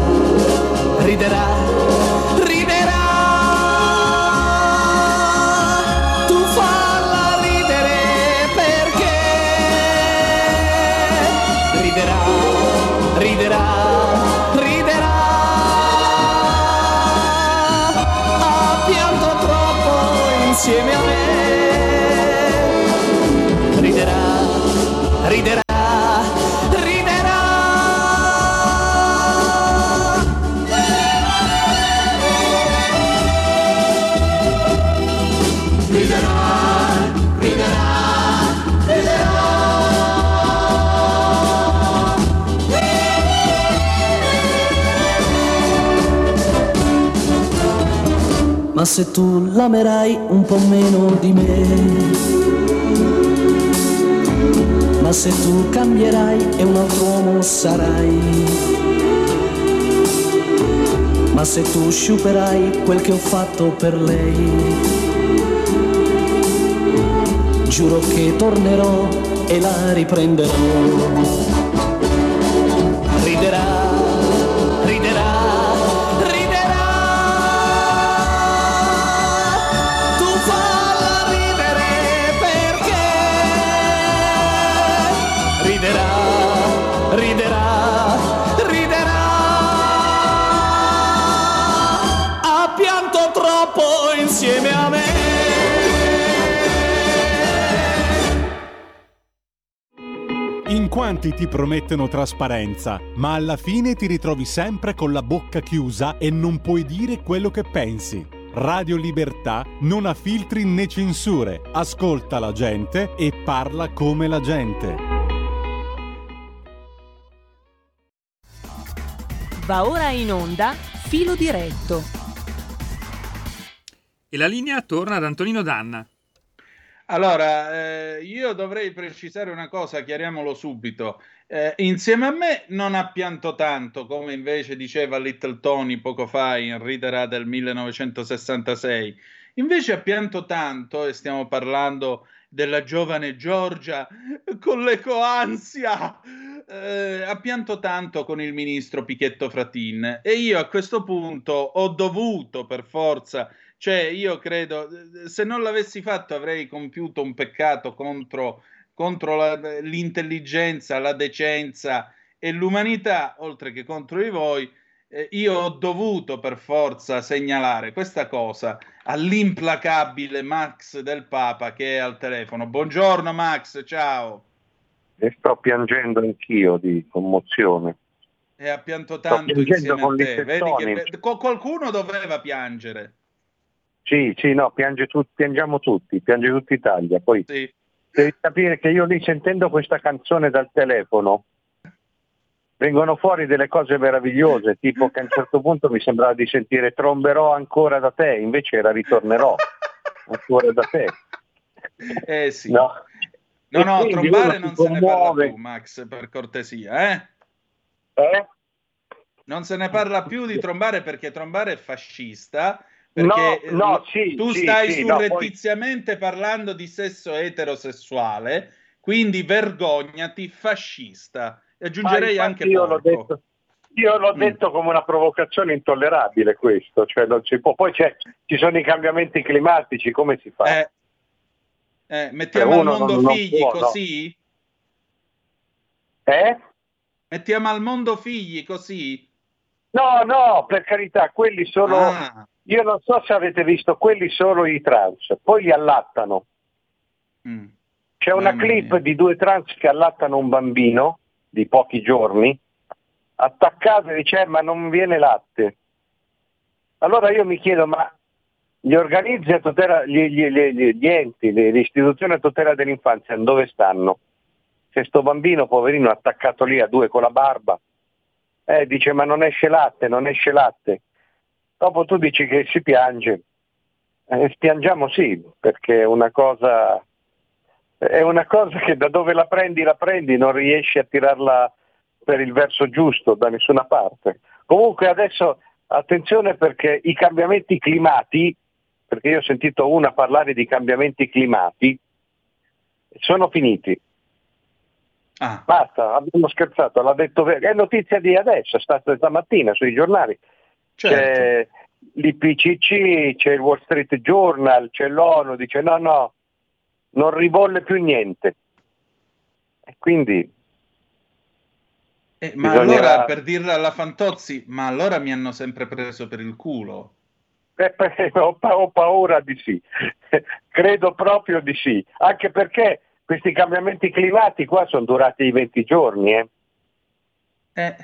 riderà, troppo insieme Ma se tu l'amerai un po' meno di me, ma se tu cambierai e un altro uomo sarai, ma se tu sciuperai quel che ho fatto per lei, giuro che tornerò e la riprenderò. Quanti ti promettono trasparenza, ma alla fine ti ritrovi sempre con la bocca chiusa e non puoi dire quello che pensi. Radio Libertà non ha filtri né censure, ascolta la gente e parla come la gente. Va ora in onda Filo diretto. E la linea torna ad Antonino Danna. Allora, eh, io dovrei precisare una cosa, chiariamolo subito. Eh, insieme a me non ha pianto tanto, come invece diceva Little Tony poco fa in Ritera del 1966. Invece ha pianto tanto, e stiamo parlando della giovane Giorgia con l'ecoansia, eh, ha pianto tanto con il ministro Pichetto Fratin. E io a questo punto ho dovuto per forza cioè, io credo, se non l'avessi fatto avrei compiuto un peccato contro, contro la- l'intelligenza, la decenza e l'umanità, oltre che contro di voi. Eh, io ho dovuto per forza segnalare questa cosa all'implacabile Max del Papa che è al telefono. Buongiorno Max, ciao. E sto piangendo anch'io di commozione. E ha pianto tanto insieme a te. Vedi che qu- qualcuno doveva piangere. Sì, sì, no, piange tu- piangiamo tutti, piange tutta Italia. Poi Sì. devi capire che io lì sentendo questa canzone dal telefono vengono fuori delle cose meravigliose, tipo che a un certo punto mi sembrava di sentire tromberò ancora da te, invece era ritornerò ancora da te. Eh sì. No, No, no, trombare non se ne parla più, Max, per cortesia, eh? Eh? Non se ne parla più di trombare perché trombare è fascista. Perché No, no, sì, tu sì, stai sì, no, poi- surrettiziamente parlando di sesso eterosessuale, quindi vergognati, fascista. E aggiungerei anche io l'ho detto, io l'ho Mm. detto come una provocazione intollerabile questo, cioè non può. Poi c'è- ci sono i cambiamenti climatici, come si fa? Eh, eh, mettiamo al uno mondo non- non figli può, no. così? Eh? Mettiamo al mondo figli così? No, no, per carità, quelli sono... Ah. Io non so se avete visto, quelli sono i trans, poi li allattano. Mm. C'è una Mamma clip mia. di due trans che allattano un bambino di pochi giorni, attaccato e dice "Eh, ma non viene latte. Allora io mi chiedo, ma gli organizzi a tutela, gli, gli- gli- gli enti, le, le istituzioni a tutela dell'infanzia dove stanno? Se sto bambino poverino attaccato lì a due con la barba, eh, dice ma non esce latte, non esce latte. Dopo tu dici che si piange. Eh, piangiamo sì, perché è una cosa è una cosa che da dove la prendi la prendi, non riesci a tirarla per il verso giusto da nessuna parte. Comunque adesso attenzione perché i cambiamenti climati, perché io ho sentito una parlare di cambiamenti climati, sono finiti. Ah. Basta, abbiamo scherzato, l'ha detto è notizia di adesso, è stata stamattina sui giornali. Certo. C'è l'IPCC, c'è il Wall Street Journal, c'è l'ONU, dice no, no, non ribolle più niente. E quindi Eh, ma Bisognerà- allora, per dirla alla Fantozzi, ma allora mi hanno sempre preso per il culo. Eh, ho, pa- ho paura di sì, credo proprio di sì, anche perché questi cambiamenti climatici qua sono durati 20 giorni, eh. Eh,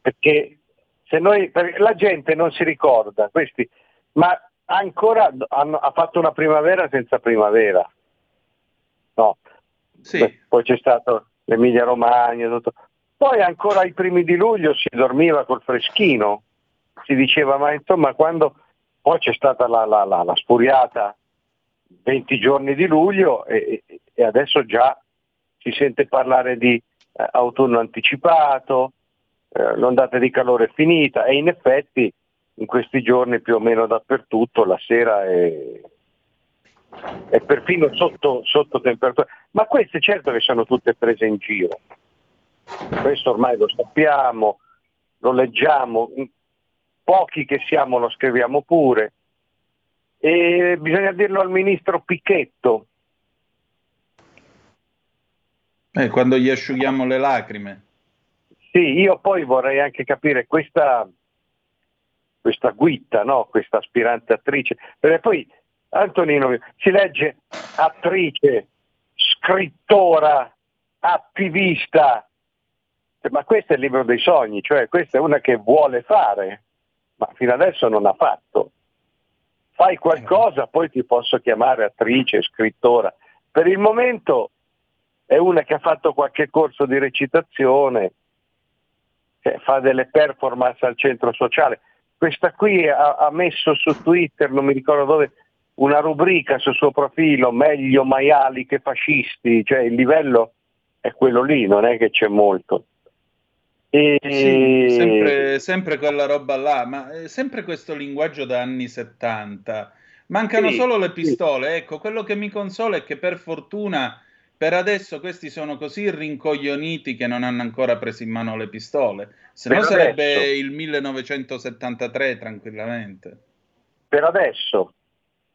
perché noi, la gente non si ricorda, questi, ma ancora hanno, ha fatto una primavera senza primavera. No. Sì. Poi c'è stato l'Emilia Romagna, tutto. poi ancora ai primi di luglio si dormiva col freschino, si diceva ma insomma quando poi c'è stata la, la- la- la spuriata 20 giorni di luglio e, e- e adesso già si sente parlare di eh, autunno anticipato, eh, l'ondata di calore è finita e in effetti in questi giorni più o meno dappertutto la sera è, è perfino sotto, sotto temperatura. Ma queste certo che sono tutte prese in giro. Questo ormai lo sappiamo, lo leggiamo, pochi che siamo lo scriviamo pure. E bisogna dirlo al ministro Picchetto, eh, quando gli asciughiamo le lacrime. Sì, io poi vorrei anche capire questa, questa guitta, no? questa aspirante attrice, perché poi Antonino si legge attrice, scrittora, attivista, ma questo è il libro dei sogni, cioè questa è una che vuole fare, ma fino adesso non ha fatto. Fai qualcosa, poi ti posso chiamare attrice, scrittora. Per il momento è una che ha fatto qualche corso di recitazione, che fa delle performance al centro sociale. Questa qui ha, ha messo su Twitter, non mi ricordo dove, una rubrica sul suo profilo, meglio maiali che fascisti, cioè il livello è quello lì, non è che c'è molto. E... Sì, sempre, sempre quella roba là, ma è sempre questo linguaggio da anni 70. Mancano Sì, solo le sì. pistole. Ecco, quello che mi consola è che per fortuna per adesso questi sono così rincoglioniti che non hanno ancora preso in mano le pistole. Se no sarebbe adesso. il 1973 tranquillamente. per adesso,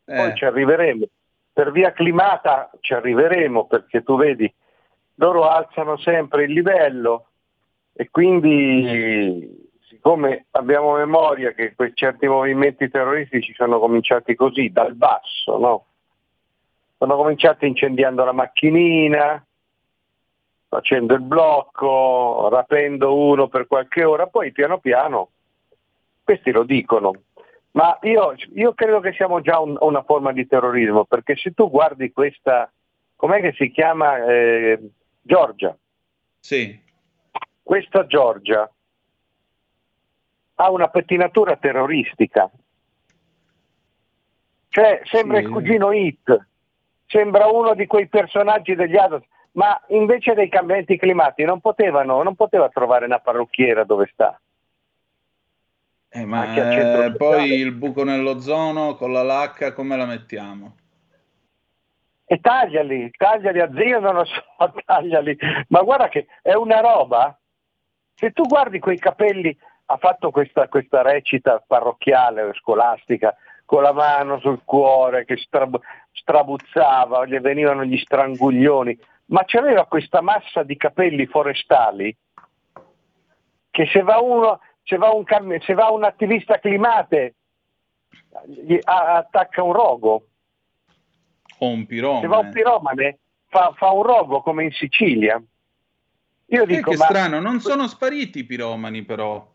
Eh. poi ci arriveremo. Per via climata ci arriveremo perché tu vedi, loro alzano sempre il livello e quindi siccome abbiamo memoria che quei certi movimenti terroristici sono cominciati così, dal basso, no? Sono cominciati incendiando la macchinina, facendo il blocco, rapendo uno per qualche ora, poi piano piano, questi lo dicono, ma io, io credo che siamo già un- una forma di terrorismo, perché se tu guardi questa, com'è che si chiama? Eh, Giorgia. Sì. Questa Giorgia ha una pettinatura terroristica. Cioè sembra Sì. il cugino Hit, sembra uno di quei personaggi degli Adams, ma invece dei cambiamenti climatici non potevano, non poteva trovare una parrucchiera dove sta. Eh, ma eh, poi il buco nell'ozono con la lacca come la mettiamo? E tagliali, tagliali a zio, non lo so, tagliali. Ma guarda che è una roba. Se tu guardi quei capelli, ha fatto questa, questa recita parrocchiale o scolastica con la mano sul cuore che strab- strabuzzava, gli venivano gli stranguglioni, ma c'aveva questa massa di capelli forestali che se va uno, se va un, se va un attivista climate gli attacca un rogo. O un piromane? Se va un piromane fa, fa un rogo come in Sicilia. Io Eh, dico, che ma strano, non sono spariti i piromani però.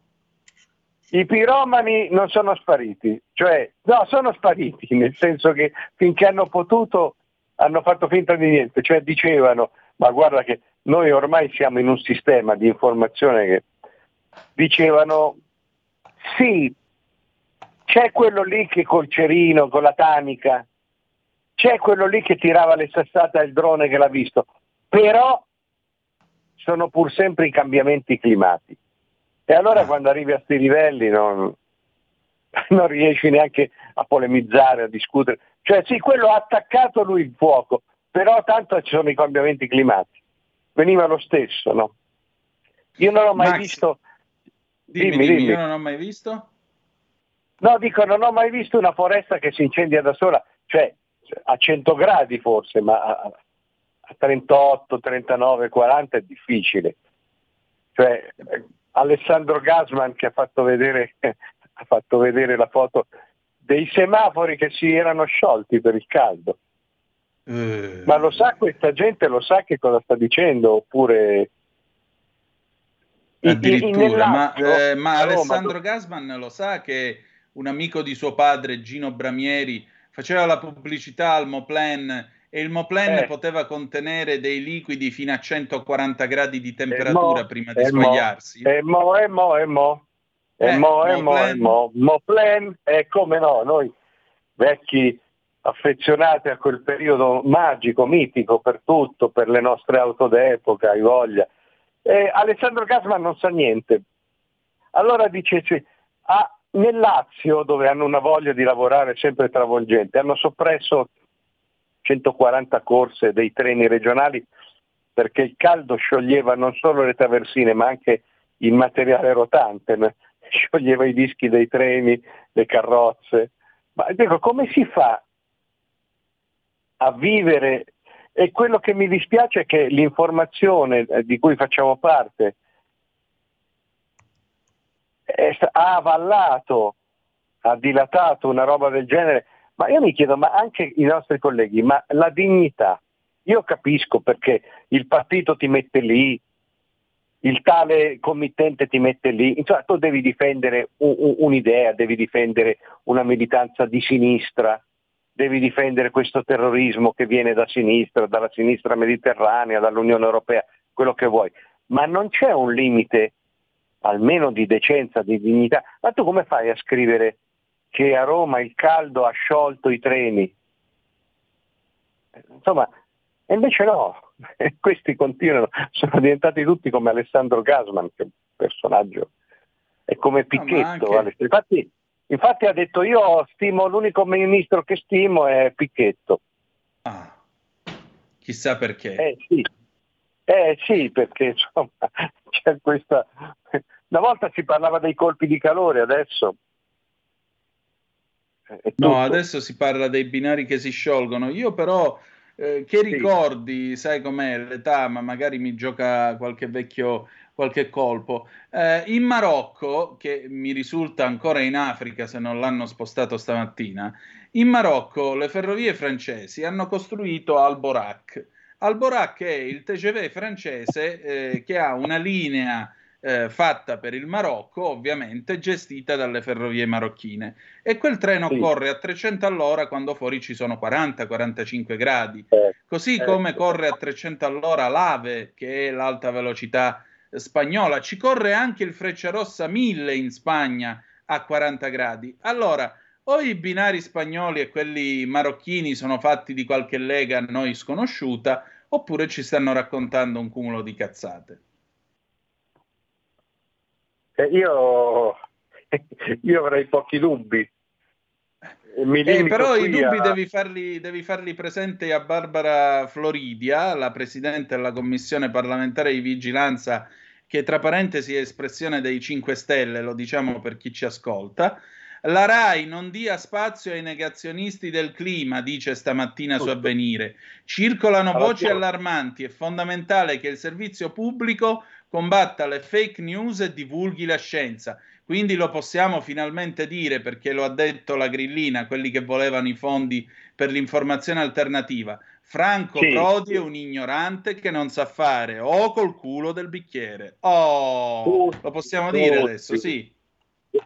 I piromani non sono spariti, cioè no, sono spariti, nel senso che finché hanno potuto hanno fatto finta di niente, cioè dicevano, ma guarda che noi ormai siamo in un sistema di informazione che dicevano sì, c'è quello lì che col cerino, con la tanica, c'è quello lì che tirava le sassate al drone che l'ha visto, però sono pur sempre i cambiamenti climatici. E allora Ah. quando arrivi a questi livelli non, non riesci neanche a polemizzare, a discutere. Cioè sì, quello ha attaccato lui il fuoco, però tanto ci sono i cambiamenti climatici. Veniva lo stesso, no? Io non ho mai Max, visto... Dimmi, Dimmi, dimmi, io non ho mai visto. No, dico, non ho mai visto una foresta che si incendia da sola, cioè a 100 gradi forse, ma a, a 38, 39, 40 è difficile. Cioè, eh, Alessandro Gasman che ha fatto vedere, ha fatto vedere la foto dei semafori che si erano sciolti per il caldo. Eh, Ma lo sa questa gente, lo sa che cosa sta dicendo? Oppure... Addirittura, ma, eh, ma Alessandro Gasman lo sa che un amico di suo padre, Gino Bramieri, faceva la pubblicità al Moplen e il Moplen Eh. poteva contenere dei liquidi fino a 140 gradi di temperatura Eh, mo, prima di eh, mo, sbagliarsi. E mo, e mo, e mo. E Eh, mo, e mo, Moplen. e mo. Moplen, e come no, noi vecchi affezionati a quel periodo magico, mitico per tutto, per le nostre auto d'epoca, hai voglia. E Alessandro Gasman non sa niente. Allora dice, sì, ah, nel Lazio, dove hanno una voglia di lavorare sempre travolgente, hanno soppresso 140 corse dei treni regionali perché il caldo scioglieva non solo le traversine ma anche il materiale rotante, scioglieva i dischi dei treni, le carrozze. Ma dico, come si fa a vivere? E quello che mi dispiace è che l'informazione eh, di cui facciamo parte ha avallato, ha dilatato una roba del genere, ma io mi chiedo, ma anche i nostri colleghi, ma la dignità, io capisco perché il partito ti mette lì, il tale committente ti mette lì, insomma tu devi difendere un- un- un'idea, devi difendere una militanza di sinistra, devi difendere questo terrorismo che viene da sinistra, dalla sinistra mediterranea, dall'Unione Europea, quello che vuoi, ma non c'è un limite almeno di decenza, di dignità. Ma tu come fai a scrivere che a Roma il caldo ha sciolto i treni? Insomma, e invece no, questi continuano, sono diventati tutti come Alessandro Gasman, che è un personaggio, è come Picchetto. anche- Aless- Infatti, infatti ha detto io stimo, l'unico ministro che stimo è Picchetto. Chissà perché. Eh sì, eh sì, perché insomma c'è questa... Una volta si parlava dei colpi di calore, adesso... tutto. No, adesso si parla dei binari che si sciolgono. Io però, eh, che ricordi, sai com'è l'età, ma magari mi gioca qualche vecchio, qualche colpo. Eh, in Marocco, che mi risulta ancora in Africa se non l'hanno spostato stamattina, in Marocco le ferrovie francesi hanno costruito Alborac. Alborac è il TGV francese eh, che ha una linea eh, fatta per il Marocco, ovviamente gestita dalle ferrovie marocchine. E quel treno Sì. corre a 300 all'ora quando fuori ci sono 40-45 gradi. Così eh, come corre a 300 all'ora l'AVE, che è l'alta velocità eh, spagnola, ci corre anche il Frecciarossa 1000 in Spagna a 40 gradi. Allora, o i binari spagnoli e quelli marocchini sono fatti di qualche lega a noi sconosciuta, oppure ci stanno raccontando un cumulo di cazzate. Io, io avrei pochi dubbi. Eh, però i dubbi a- devi farli, devi farli presenti a Barbara Floridia, la presidente della commissione parlamentare di vigilanza, che tra parentesi è espressione dei 5 Stelle, lo diciamo per chi ci ascolta. La RAI non dia spazio ai negazionisti del clima, dice stamattina su Avvenire. Circolano voci allarmanti, è fondamentale che il servizio pubblico combatta le fake news e divulghi la scienza. Quindi lo possiamo finalmente dire perché lo ha detto la grillina, quelli che volevano i fondi per l'informazione alternativa. Franco Sì, Prodi è un ignorante che non sa fare o col culo del bicchiere. Oh, lo possiamo dire tutti. adesso, sì.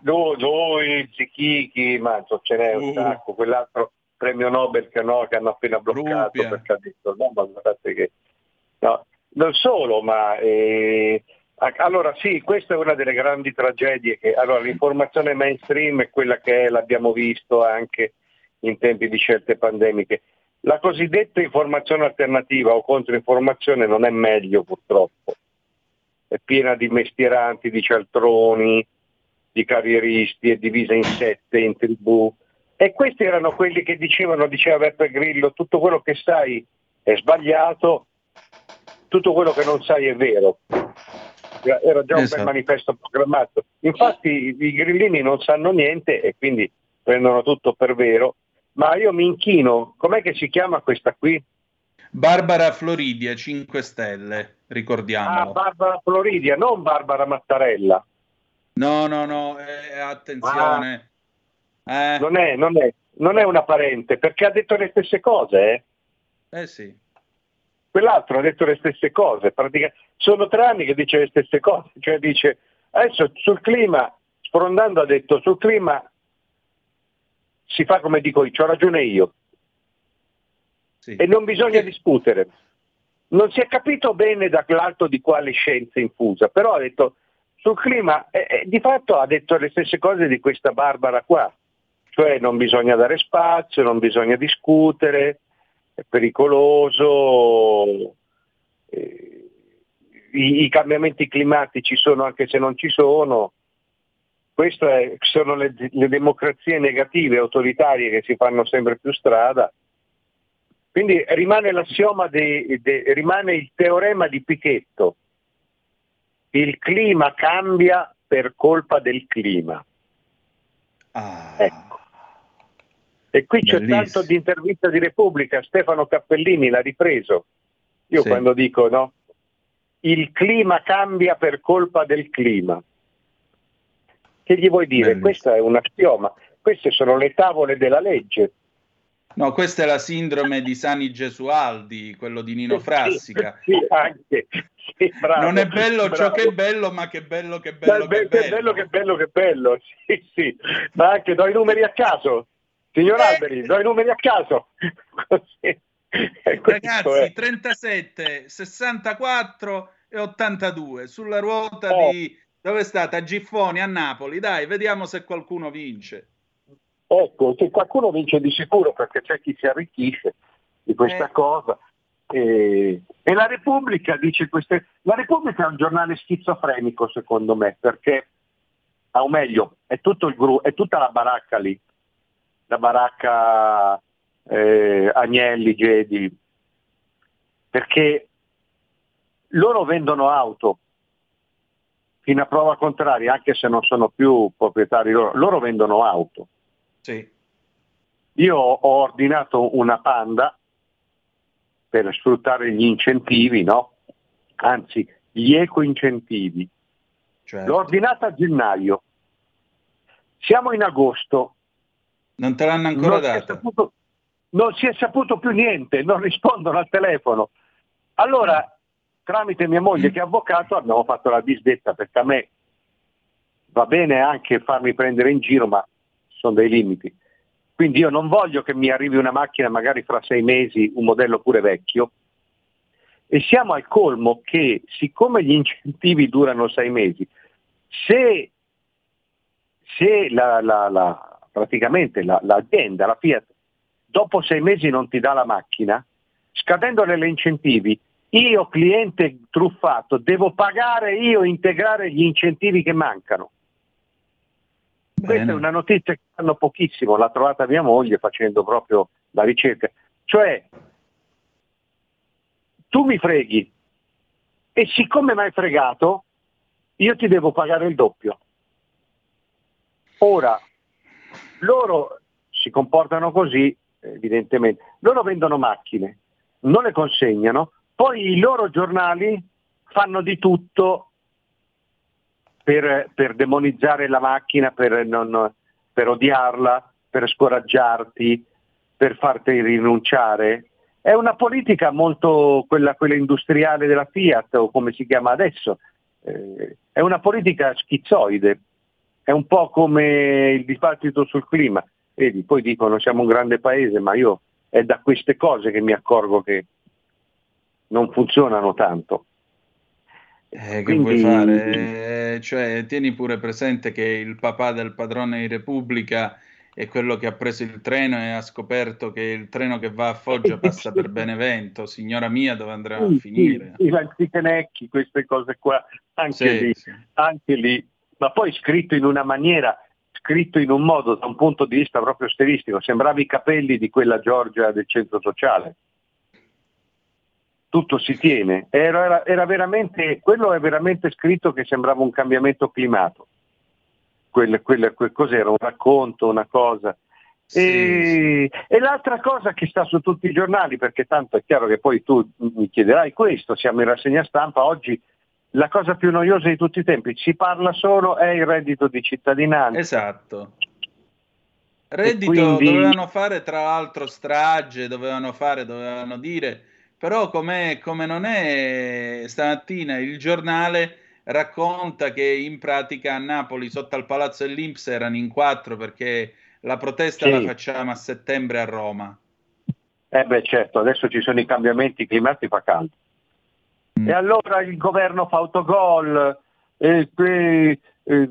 Noi, Zichichi, ma ce n'è un Uh. sacco, quell'altro premio Nobel che, no, che hanno appena bloccato Rubbia. perché ha detto no, ma guardate che no, non solo, ma eh, Allora sì, questa è una delle grandi tragedie che allora, l'informazione mainstream è quella che è, l'abbiamo visto anche in tempi di scelte pandemiche. La cosiddetta informazione alternativa o controinformazione non è meglio purtroppo. È piena di mestieranti, di cialtroni, di carrieristi, è divisa in sette, in tribù. E questi erano quelli che dicevano, diceva Beppe Grillo, tutto quello che sai è sbagliato, tutto quello che non sai è vero. Era già un Esatto. bel manifesto programmato. Infatti i grillini non sanno niente e quindi prendono tutto per vero. Ma io mi inchino, com'è che si chiama questa qui? Barbara Floridia, 5 Stelle, Ah, ricordiamolo. Barbara Floridia, non Barbara Mattarella. No, no, no, eh, attenzione. Eh, Non è, non, è, non è una parente, perché ha detto le stesse cose, eh? eh sì. Quell'altro ha detto le stesse cose, sono tre anni che dice le stesse cose, cioè dice, adesso sul clima, sprondando ha detto, sul clima si fa come dico io, ho ragione io, Sì. e non bisogna discutere. Non si è capito bene dall'alto di quale scienza infusa, però ha detto sul clima, eh, eh, di fatto ha detto le stesse cose di questa Barbara qua, cioè non bisogna dare spazio, non bisogna discutere, pericoloso, eh, i, i cambiamenti climatici sono anche se non ci sono, queste sono le, le democrazie negative, autoritarie che si fanno sempre più strada. Quindi rimane l'assioma, di- de- rimane il teorema di Pichetto. Il clima cambia per colpa del clima. Ah, Ecco. E qui c'è Bellissimo. tanto di intervista di Repubblica, Stefano Cappellini l'ha ripreso. Io Sì. quando dico no, il clima cambia per colpa del clima. Che gli vuoi dire? Bellissimo. Questa è un assioma, queste sono le tavole della legge. No, questa è la sindrome di Sani Gesualdi, quello di Nino Frassica. Sì, anche. Sì, bravo, Non è bello ciò bravo. che è bello, ma che bello, che bello, che beh, bello. che bello, che bello, che bello. Sì, sì. Ma anche do i numeri a caso. Signor Eh. Alberi, do i numeri a caso. E questo Ragazzi, è. 37, 64 e 82 sulla ruota Oh. di dove è stata? Giffoni, a Napoli. Dai, vediamo se qualcuno vince. Ecco, se qualcuno vince di sicuro perché c'è chi si arricchisce di questa Eh. cosa. E, e la Repubblica dice queste. La Repubblica è un giornale schizofrenico, secondo me, perché, o meglio, è, tutto il gru- è tutta la baracca lì, la baracca eh, Agnelli, Gedi, perché loro vendono auto fino a prova contraria, anche se non sono più proprietari loro, loro vendono auto. Sì. Io ho ordinato una panda per sfruttare gli incentivi, no? Anzi, gli eco-incentivi. Certo. L'ho ordinata a gennaio. Siamo in agosto. Non te l'hanno ancora non si, è data. saputo, non si è saputo più niente, non rispondono al telefono. Allora, tramite mia moglie che è avvocato, abbiamo fatto la disdetta perché a me va bene anche farmi prendere in giro, ma sono dei limiti. Quindi io non voglio che mi arrivi una macchina magari fra sei mesi, un modello pure vecchio, e siamo al colmo che siccome gli incentivi durano sei mesi, se, se la, la- la- praticamente la- l'azienda, la Fiat, dopo sei mesi non ti dà la macchina, scadendole le incentivi, io cliente truffato devo pagare io integrare gli incentivi che mancano. Questa è una notizia che fanno pochissimo, l'ha trovata mia moglie facendo proprio la ricerca. Cioè, tu mi freghi e siccome mi hai fregato, io ti devo pagare il doppio. Ora, loro si comportano così, evidentemente. Loro vendono macchine, non le consegnano, poi i loro giornali fanno di tutto per, per demonizzare la macchina, per, non- per odiarla, per scoraggiarti, per farti rinunciare. È una politica molto quella, quella industriale della Fiat o come si chiama adesso. Eh, è una politica schizzoide, è un po' come il dibattito sul clima. Vedi, poi dicono siamo un grande paese, ma io è da queste cose che mi accorgo che non funzionano tanto. Eh, che Quindi- vuoi fare? Eh, cioè, tieni pure presente che il papà del padrone di Repubblica è quello che ha preso il treno e ha scoperto che il treno che va a Foggia passa per Benevento. Signora mia, dove andrà a Sì, finire? sì, I lanzichenecchi, queste cose qua, anche Sì, lì, anche lì, ma poi scritto in una maniera, scritto in un modo da un punto di vista proprio stilistico, sembrava i capelli di quella Giorgia del centro sociale. Tutto si tiene, era, era- quello è veramente scritto che sembrava un cambiamento climato. Quel, quel- quel- cos'era? Un racconto, una cosa. E, e l'altra cosa che sta su tutti i giornali, perché tanto è chiaro che poi tu mi chiederai questo, siamo in rassegna stampa, oggi la cosa più noiosa di tutti i tempi, si parla solo è il reddito di cittadinanza. Esatto. Reddito quindi- dovevano fare tra l'altro strage, dovevano fare, dovevano dire, però come non è stamattina il giornale racconta che in pratica a Napoli sotto al palazzo dell'Inps erano in quattro perché la protesta Sì. la facciamo a settembre a Roma. Eh beh certo, adesso ci sono i cambiamenti climatici, fa caldo. E allora il governo fa autogol, eh, que- eh,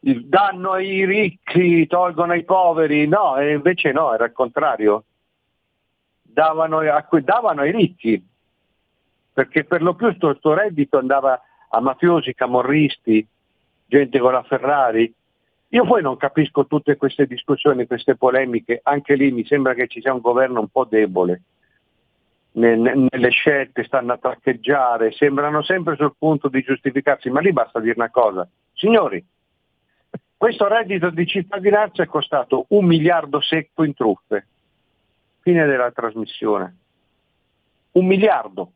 danno ai ricchi, tolgono ai poveri, no, invece no, era il contrario. Davano, a- davano ai ricchi, perché per lo più questo reddito andava a mafiosi, camorristi, gente con la Ferrari. Io poi non capisco tutte queste discussioni, queste polemiche, anche lì mi sembra che ci sia un governo un po' debole nelle scelte, stanno a traccheggiare, sembrano sempre sul punto di giustificarsi, ma lì basta dire una cosa. Signori, questo reddito di cittadinanza è costato un miliardo secco in truffe. Fine della trasmissione. Un miliardo.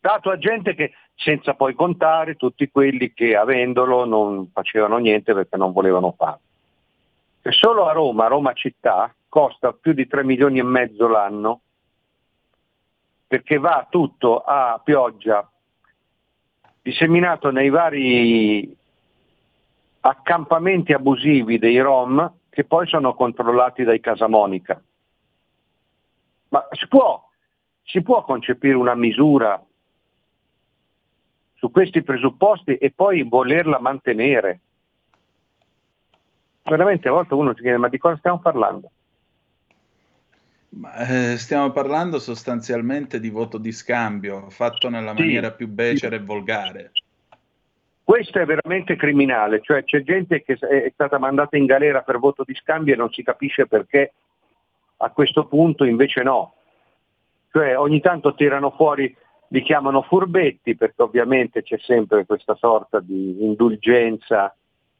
Dato a gente che, senza poi contare tutti quelli che avendolo non facevano niente perché non volevano farlo. E solo a Roma, Roma città, costa più di 3 milioni e mezzo l'anno perché va tutto a pioggia, disseminato nei vari accampamenti abusivi dei Rom che poi sono controllati dai Casamonica. Ma si può, si può concepire una misura su questi presupposti e poi volerla mantenere? Veramente a volte uno si chiede ma di cosa stiamo parlando? Ma, eh, stiamo parlando sostanzialmente di voto di scambio, fatto nella Sì, maniera più becera e volgare. Questo è veramente criminale, cioè c'è gente che è stata mandata in galera per voto di scambio e non si capisce perché a questo punto invece no. Cioè ogni tanto tirano fuori, li chiamano furbetti perché ovviamente c'è sempre questa sorta di indulgenza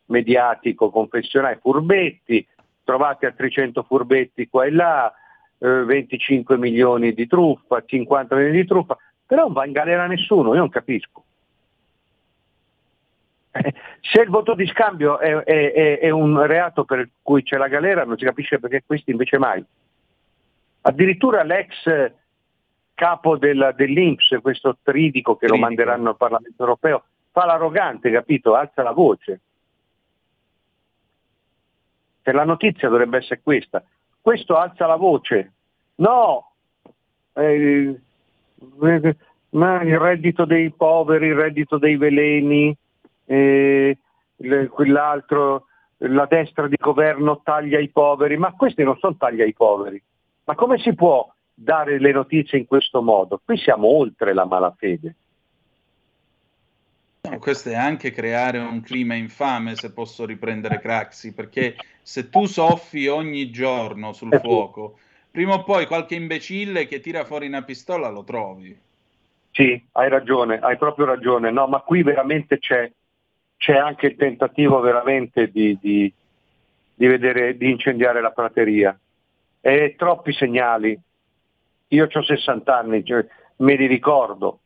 mediatico-confessionale, furbetti, trovate altri 100 furbetti qua e là, eh, 25 milioni di truffa, 50 milioni di truffa, però non va in galera nessuno, io non capisco. Eh, Se il voto di scambio è, è- è- un reato per cui c'è la galera, non si capisce perché questi invece mai. Addirittura l'ex capo del, dell'Inps, questo tridico che lo manderanno al Parlamento europeo, fa l'arrogante, capito? Alza la voce. Che la notizia dovrebbe essere questa. Questo alza la voce. No! Eh, eh, ma il reddito dei poveri, il reddito dei veleni, eh, quell'altro, la destra di governo taglia i poveri, ma questi non sono taglia i poveri. Ma come si può dare le notizie in questo modo? Qui siamo oltre la malafede. No, questo è anche creare un clima infame, se posso riprendere Craxi, perché se tu soffi ogni giorno sul fuoco, prima o poi qualche imbecille che tira fuori una pistola lo trovi. Sì, hai ragione, hai proprio ragione. No, ma qui veramente c'è, c'è anche il tentativo veramente di, di- di vedere, di incendiare la prateria. E troppi segnali. Io ho 60 anni, cioè, me li ricordo.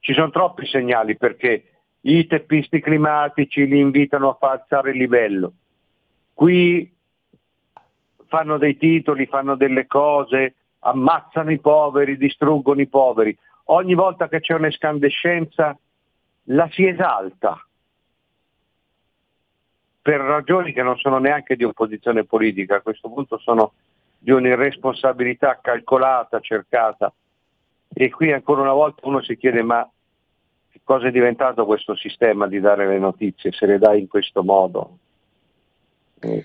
Ci sono troppi segnali perché i teppisti climatici li invitano a far alzare il livello. Qui fanno dei titoli, fanno delle cose, ammazzano i poveri, distruggono i poveri. Ogni volta che c'è un'escandescenza la si esalta per ragioni che non sono neanche di opposizione politica, a questo punto sono di un'irresponsabilità calcolata, cercata. E qui ancora una volta uno si chiede ma cosa è diventato questo sistema di dare le notizie, se le dai in questo modo. Eh.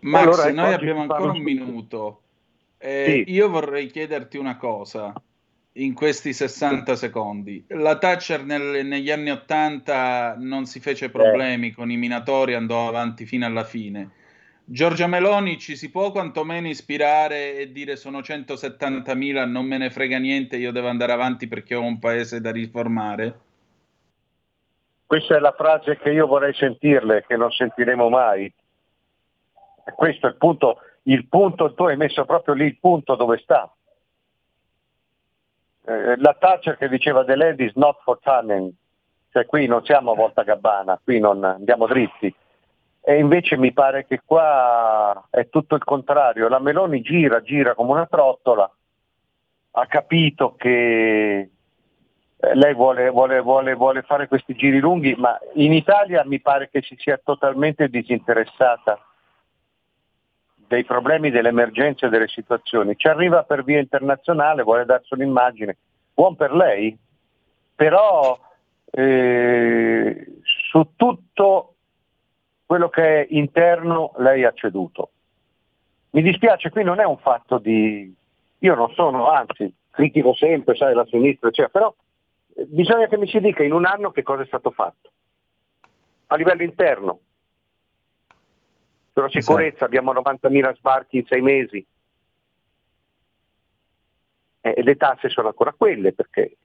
Max, Allora, noi oggi abbiamo ancora un minuto. Eh, Sì. Io vorrei chiederti una cosa in questi 60 secondi. La Thatcher nel- negli anni 80 non si fece problemi con i minatori, andò avanti fino alla fine. Giorgia Meloni ci si può quantomeno ispirare e dire sono 170.000, non me ne frega niente, io devo andare avanti perché ho un paese da riformare? Questa è la frase che io vorrei sentirle, che non sentiremo mai. Questo è il punto, il punto, tu hai messo proprio lì il punto dove sta. Eh, la Thatcher che diceva the land is not for tanning, cioè qui non siamo a volta gabbana, qui non andiamo dritti. E invece mi pare che qua è tutto il contrario, la Meloni gira, gira come una trottola, ha capito che eh, lei vuole, vuole- vuole- vuole fare questi giri lunghi, ma in Italia mi pare che si sia totalmente disinteressata dei problemi, delle emergenze delle situazioni. Ci arriva per via internazionale, vuole darsi un'immagine, buon per lei, però eh, su tutto quello che è interno lei ha ceduto. Mi dispiace, qui non è un fatto di... Io non sono, anzi, critico sempre, sai, la sinistra, eccetera, però eh, bisogna che mi si dica in un anno che cosa è stato fatto. A livello interno. Sulla sicurezza abbiamo 90.000 sbarchi in sei mesi. Eh, E le tasse sono ancora quelle perché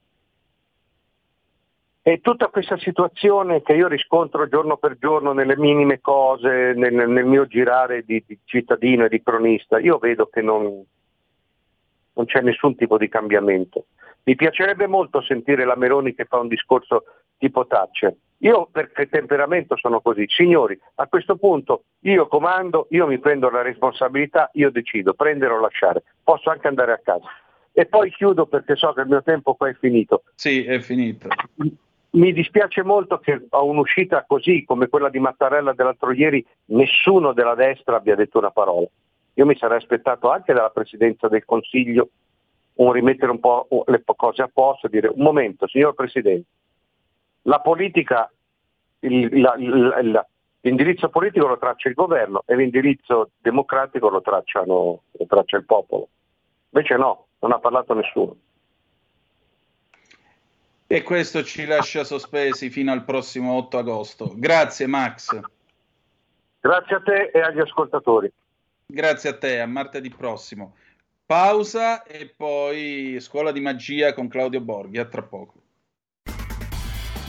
e tutta questa situazione che io riscontro giorno per giorno nelle minime cose, nel, nel mio girare di, di cittadino e di cronista, io vedo che non, non c'è nessun tipo di cambiamento. Mi piacerebbe molto sentire la Meloni che fa un discorso tipo Thatcher. Io per temperamento sono così. Signori, a questo punto io comando, io mi prendo la responsabilità, io decido, prendere o lasciare. Posso anche andare a casa. E poi chiudo perché so che il mio tempo qua è finito. Sì, è finito. Mi dispiace molto che a un'uscita così come quella di Mattarella dell'altro ieri nessuno della destra abbia detto una parola. Io mi sarei aspettato anche dalla Presidenza del Consiglio un rimettere un po' le cose a posto e dire un momento, signor Presidente, la politica, il- la- la- l'indirizzo politico lo traccia il governo e l'indirizzo democratico lo, tracciano, lo traccia il popolo. Invece no, non ha parlato nessuno. E questo ci lascia sospesi fino al prossimo 8 agosto. Grazie Max. Grazie a te e agli ascoltatori. Grazie a te, a martedì prossimo. Pausa e poi scuola di magia con Claudio Borghi. A tra poco.